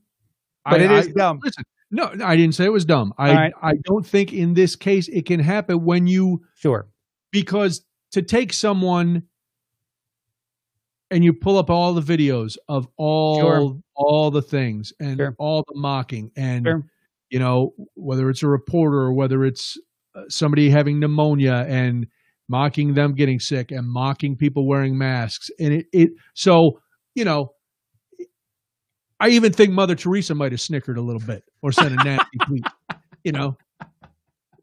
But I- it is I- dumb. Listen, no, I didn't say it was dumb. I right. I don't think in this case it can happen when you Sure. because to take someone and you pull up all the videos of all Sure. all the things and Sure. all the mocking and Sure. you know whether it's a reporter or whether it's uh, somebody having pneumonia and mocking them getting sick and mocking people wearing masks and it, it so you know i even think mother teresa might have snickered a little bit or sent a nasty tweet you know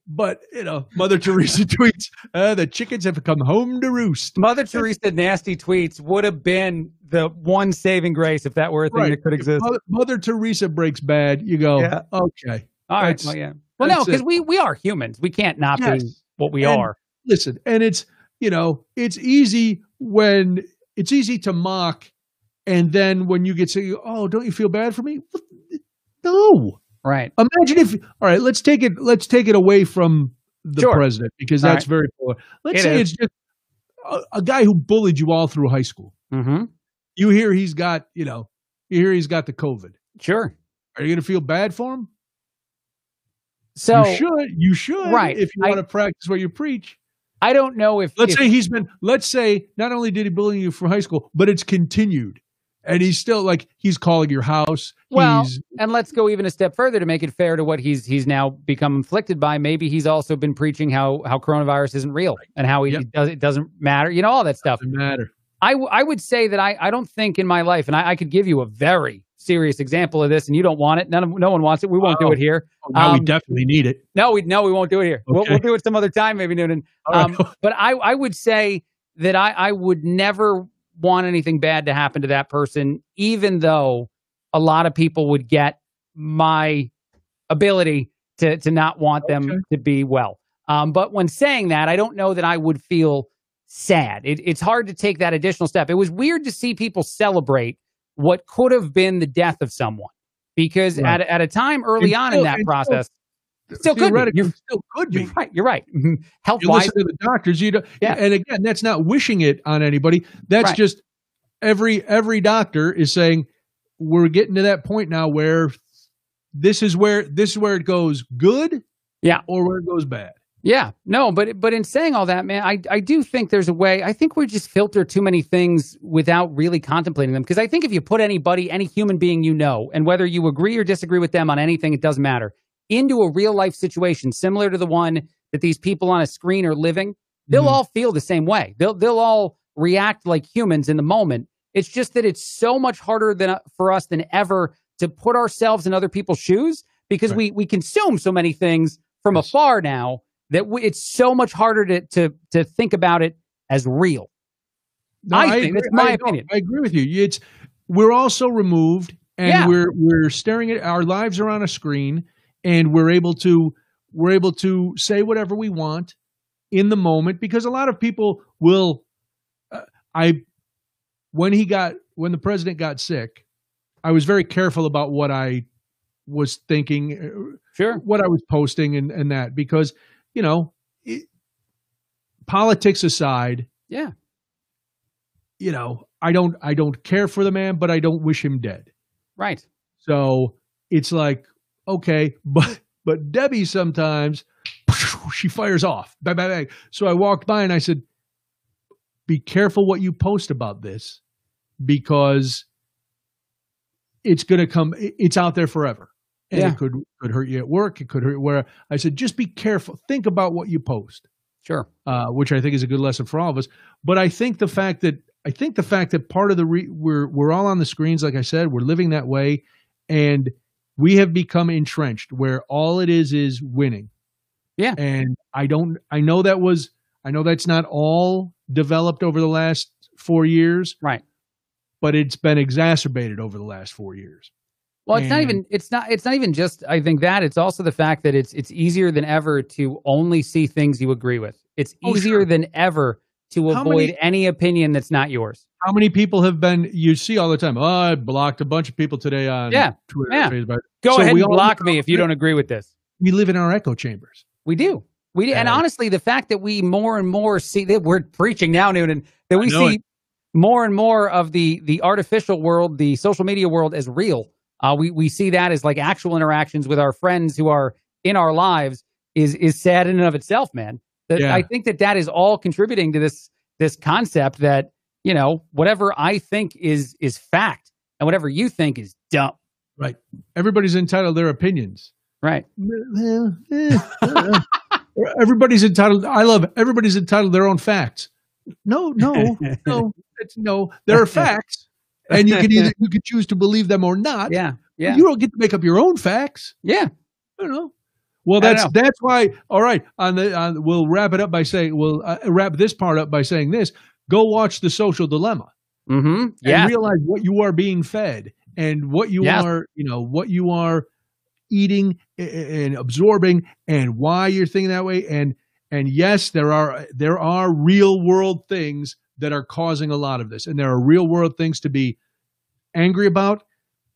but you know mother teresa tweets uh, the chickens have come home to roost Mother Teresa nasty tweets would have been the one saving grace if that were a thing Right. that could exist. mother, mother teresa breaks bad you go Yeah. okay All right. Well, yeah. Well, no, because we we are humans. We can't not be what we And- are. listen and it's you know it's easy when it's easy to mock and then when you get to, oh don't you feel bad for me no Right. imagine if all right let's take it let's take it away from the Sure. president because All that's very poor let's It say is. it's just a, a guy who bullied you all through high school Mm-hmm. you hear he's got you know you hear he's got the covid Sure. are you going to feel bad for him So you should you should Right. if you I- want to practice what you preach I don't know if Let's if- say he's been. Let's say not only did he bully you from high school, but it's continued, and he's still like he's calling your house. Well, he's, and let's go even a step further to make it fair to what he's he's now become inflicted by. Maybe he's also been preaching how how coronavirus isn't real and how he Yep. does it doesn't matter. You know all that stuff. doesn't matter. I, w- I would say that I, I don't think in my life, and I, I could give you a very serious example of this, and you don't want it. None of no one wants it. We won't do Oh. it here. Oh, we Um, definitely need it. No, we no, we won't do it here. We'll, we'll do it some other time, maybe Noonan. All right. Um, but I, I would say that I, I would never want anything bad to happen to that person, even though a lot of people would get my ability to to not want them to be well. Um, but when saying that, I don't know that I would feel sad. It, it's hard to take that additional step. It was weird to see people celebrate what could have been the death of someone because Right. at, at a time early And on still- in that and still- process, still could be. You're, still could be. you're right. You're right. Mm-hmm. Health You wise, to the doctors. You don't, Yeah. And again, that's not wishing it on anybody. That's Right. just every every doctor is saying we're getting to that point now where this is where this is where it goes good, Yeah. or where it goes bad. Yeah, no, but but in saying all that, man, I I do think there's a way. I think we just filter too many things without really contemplating them. Because I think if you put anybody, any human being you know, and whether you agree or disagree with them on anything, it doesn't matter, into a real life situation similar to the one that these people on a screen are living, they'll Mhm. all feel the same way. They'll they'll all react like humans in the moment, It's just that it's so much harder than for us than ever to put ourselves in other people's shoes because Right. we we consume so many things from Yes. afar now that we, it's so much harder to to to think about it as real. I think- that's my I- opinion. I agree with you. It's we're also removed, and Yeah. we're we're staring at our lives are on a screen, and we're able to we're able to say whatever we want in the moment because a lot of people will. Uh, I when he got when the president got sick, I was very careful about what I was thinking, uh, Sure. what I was posting, and and that because you know, it, politics aside Yeah. you know, I don't I don't care for the man, but I don't wish him dead. Right. So it's like, okay, but but Debbie sometimes she fires off. Bang, bang, bang. So I walked by and I said, Be careful what you post about this because it's gonna come it's out there forever. And Yeah. it could could hurt you at work, it could hurt where I said, just be careful. Think about what you post Sure. uh, which I think is a good lesson for all of us. But I think the fact that I think the fact that part of the re- we're we're all on the screens, like I said, we're living that way, and we have become entrenched where all it is is winning. Yeah. and I don't. I know that was. I know that's not all developed over the last four years, Right. but it's been exacerbated over the last four years. Well, it's not even it's not it's not even just I think that it's also the fact that it's it's easier than ever to only see things you agree with. It's Oh, easier sure. than ever to How avoid many- any opinion that's not yours. How many people have been? You see all the time. Oh, I blocked a bunch of people today on Yeah, Twitter, yeah. Facebook. Go So ahead and block me if you don't agree with this. We live in our echo chambers. We do. We do. And Yeah. honestly, the fact that we more and more see that we're preaching now, Noonan, that we see more and more of the the artificial world, the social media world as real. Uh, we we see that as like actual interactions with our friends who are in our lives is is sad in and of itself, man. That Yeah. I think that that is all contributing to this this concept that you know whatever I think is is fact and whatever you think is dumb. Right. Everybody's entitled to their opinions. Right. Everybody's entitled. I love everybody's entitled to their own facts. No, no, no, it's, no. There are facts, and you can either you can choose to believe them or not. Yeah. Yeah. You don't get to make up your own facts. Yeah. I don't know. Well, that's know. that's why. All right, on the on, we'll wrap it up by saying we'll uh, wrap this part up by saying this. Go watch the Social Dilemma Mm-hmm. and realize what you are being fed and what you Yes. are, you know, what you are eating and absorbing and why you're thinking that way. And and yes, there are there are real world things that are causing a lot of this, and there are real world things to be angry about.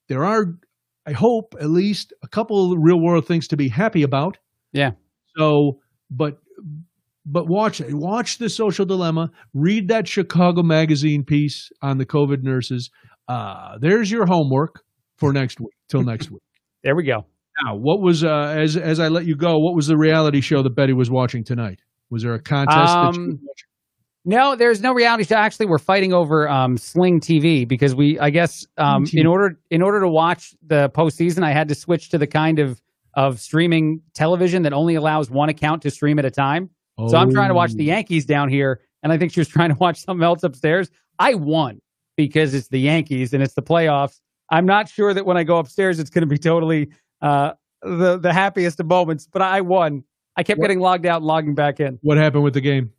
There are, I hope, at least a couple of real world things to be happy about. Yeah. So, but but watch it. Watch the social dilemma. Read that Chicago magazine piece on the COVID nurses. Uh, there's your homework for next week. Till next week. There we go. Now, what was uh, as as I let you go? What was the reality show that Betty was watching tonight? Was there a contest? Um. No, there's no reality show. Actually, we're fighting over um, Sling TV because we, I guess, um, in order in order to watch the postseason, I had to switch to the kind of of streaming television that only allows one account to stream at a time. So I'm trying to watch the Oh. Yankees down here, and I think she was trying to watch something else upstairs. I won because it's the Yankees and it's the playoffs. I'm not sure that when I go upstairs, it's going to be totally uh, the the happiest of moments, but I won. I kept What- getting logged out and logging back in. What happened with the game?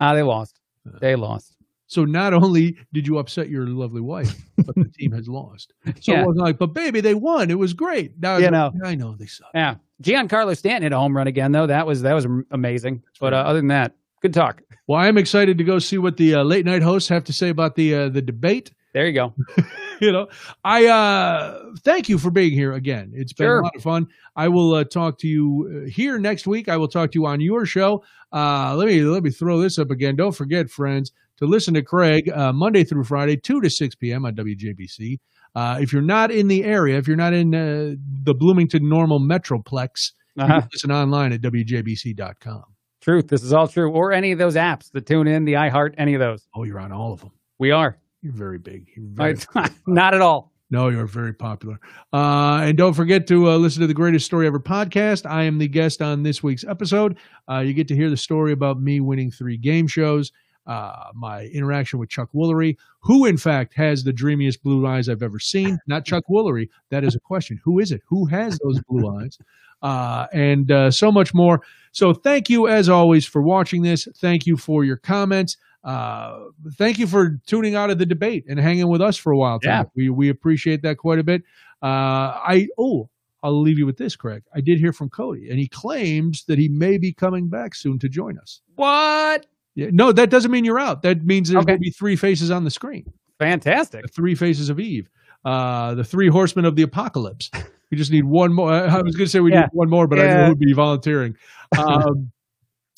Ah, they lost. Uh. They lost. So not only did you upset your lovely wife, but the team has lost. So Yeah. it wasn't like, but baby, they won. It was great. Now You know. I know they suck. Yeah, Giancarlo Stanton hit a home run again, though. That was that was amazing. But uh, other than that, good talk. Well, I'm excited to go see what the uh, late night hosts have to say about the uh, the debate. There you go. you know, I uh, thank you for being here again. It's been Sure. a lot of fun. I will uh, talk to you uh, here next week. I will talk to you on your show. Uh, let me let me throw this up again. Don't forget, friends, to listen to Craig uh, Monday through Friday, two to six p.m. on WJBC. Uh, if you're not in the area, if you're not in uh, the Bloomington Normal Metroplex, Uh-huh. can listen online at WJBC.com. Truth. This is all true. Or any of those apps, the Tune In, the iHeart, any of those. Oh, you're on all of them. We are. You're very big. You're very. Not at all. No, you're very popular. Uh, and don't forget to uh, listen to the Greatest Story Ever podcast. I am the guest on this week's episode. Uh, you get to hear the story about me winning three game shows. Uh, my interaction with Chuck Woolery, who in fact has the dreamiest blue eyes I've ever seen. Not Chuck Woolery. That is a question. Who is it? Who has those blue eyes? Uh, and uh, so much more. So thank you as always for watching this. Thank you for your comments. Uh, thank you for tuning out of the debate and hanging with us for a while. Yeah. we we appreciate that quite a bit. Uh, I oh, I'll leave you with this, Craig. I did hear from Cody, and he claims that he may be coming back soon to join us. What? Yeah, no, that doesn't mean you're out. That means there's Okay. going to be three faces on the screen. Fantastic. The three faces of Eve, uh, the three horsemen of the apocalypse. We just need one more. I was going to say we Yeah. need one more, but I know who'd be volunteering. Um,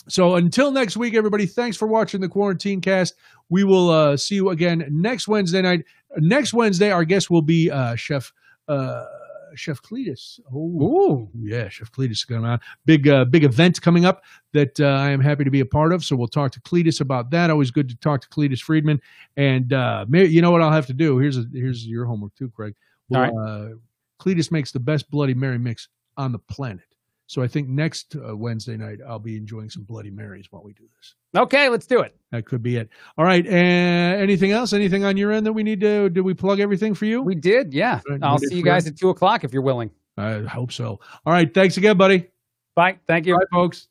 so until next week, everybody, thanks for watching the Quarantine Cast. We will uh, see you again next Wednesday night. Next Wednesday, our guest will be uh, Chef uh, Chef Cletus. Oh, Ooh. yeah, Chef Cletus is going on. Big uh, big event coming up that uh, I am happy to be a part of. So we'll talk to Cletus about that. Always good to talk to Cletus Friedman. And uh, you know what I'll have to do? Here's a, here's your homework too, Craig. Well, uh, Cletus makes the best Bloody Mary mix on the planet. So I think next uh, Wednesday night I'll be enjoying some Bloody Marys while we do this. Okay, let's do it. That could be it. All right. Uh, anything else? Anything on your end that we need to? Did we plug everything for you? We did, yeah. Right, I'll see you guys at two o'clock if you're willing. I hope so. All right. Thanks again, buddy. Bye. Thank you. Bye, folks.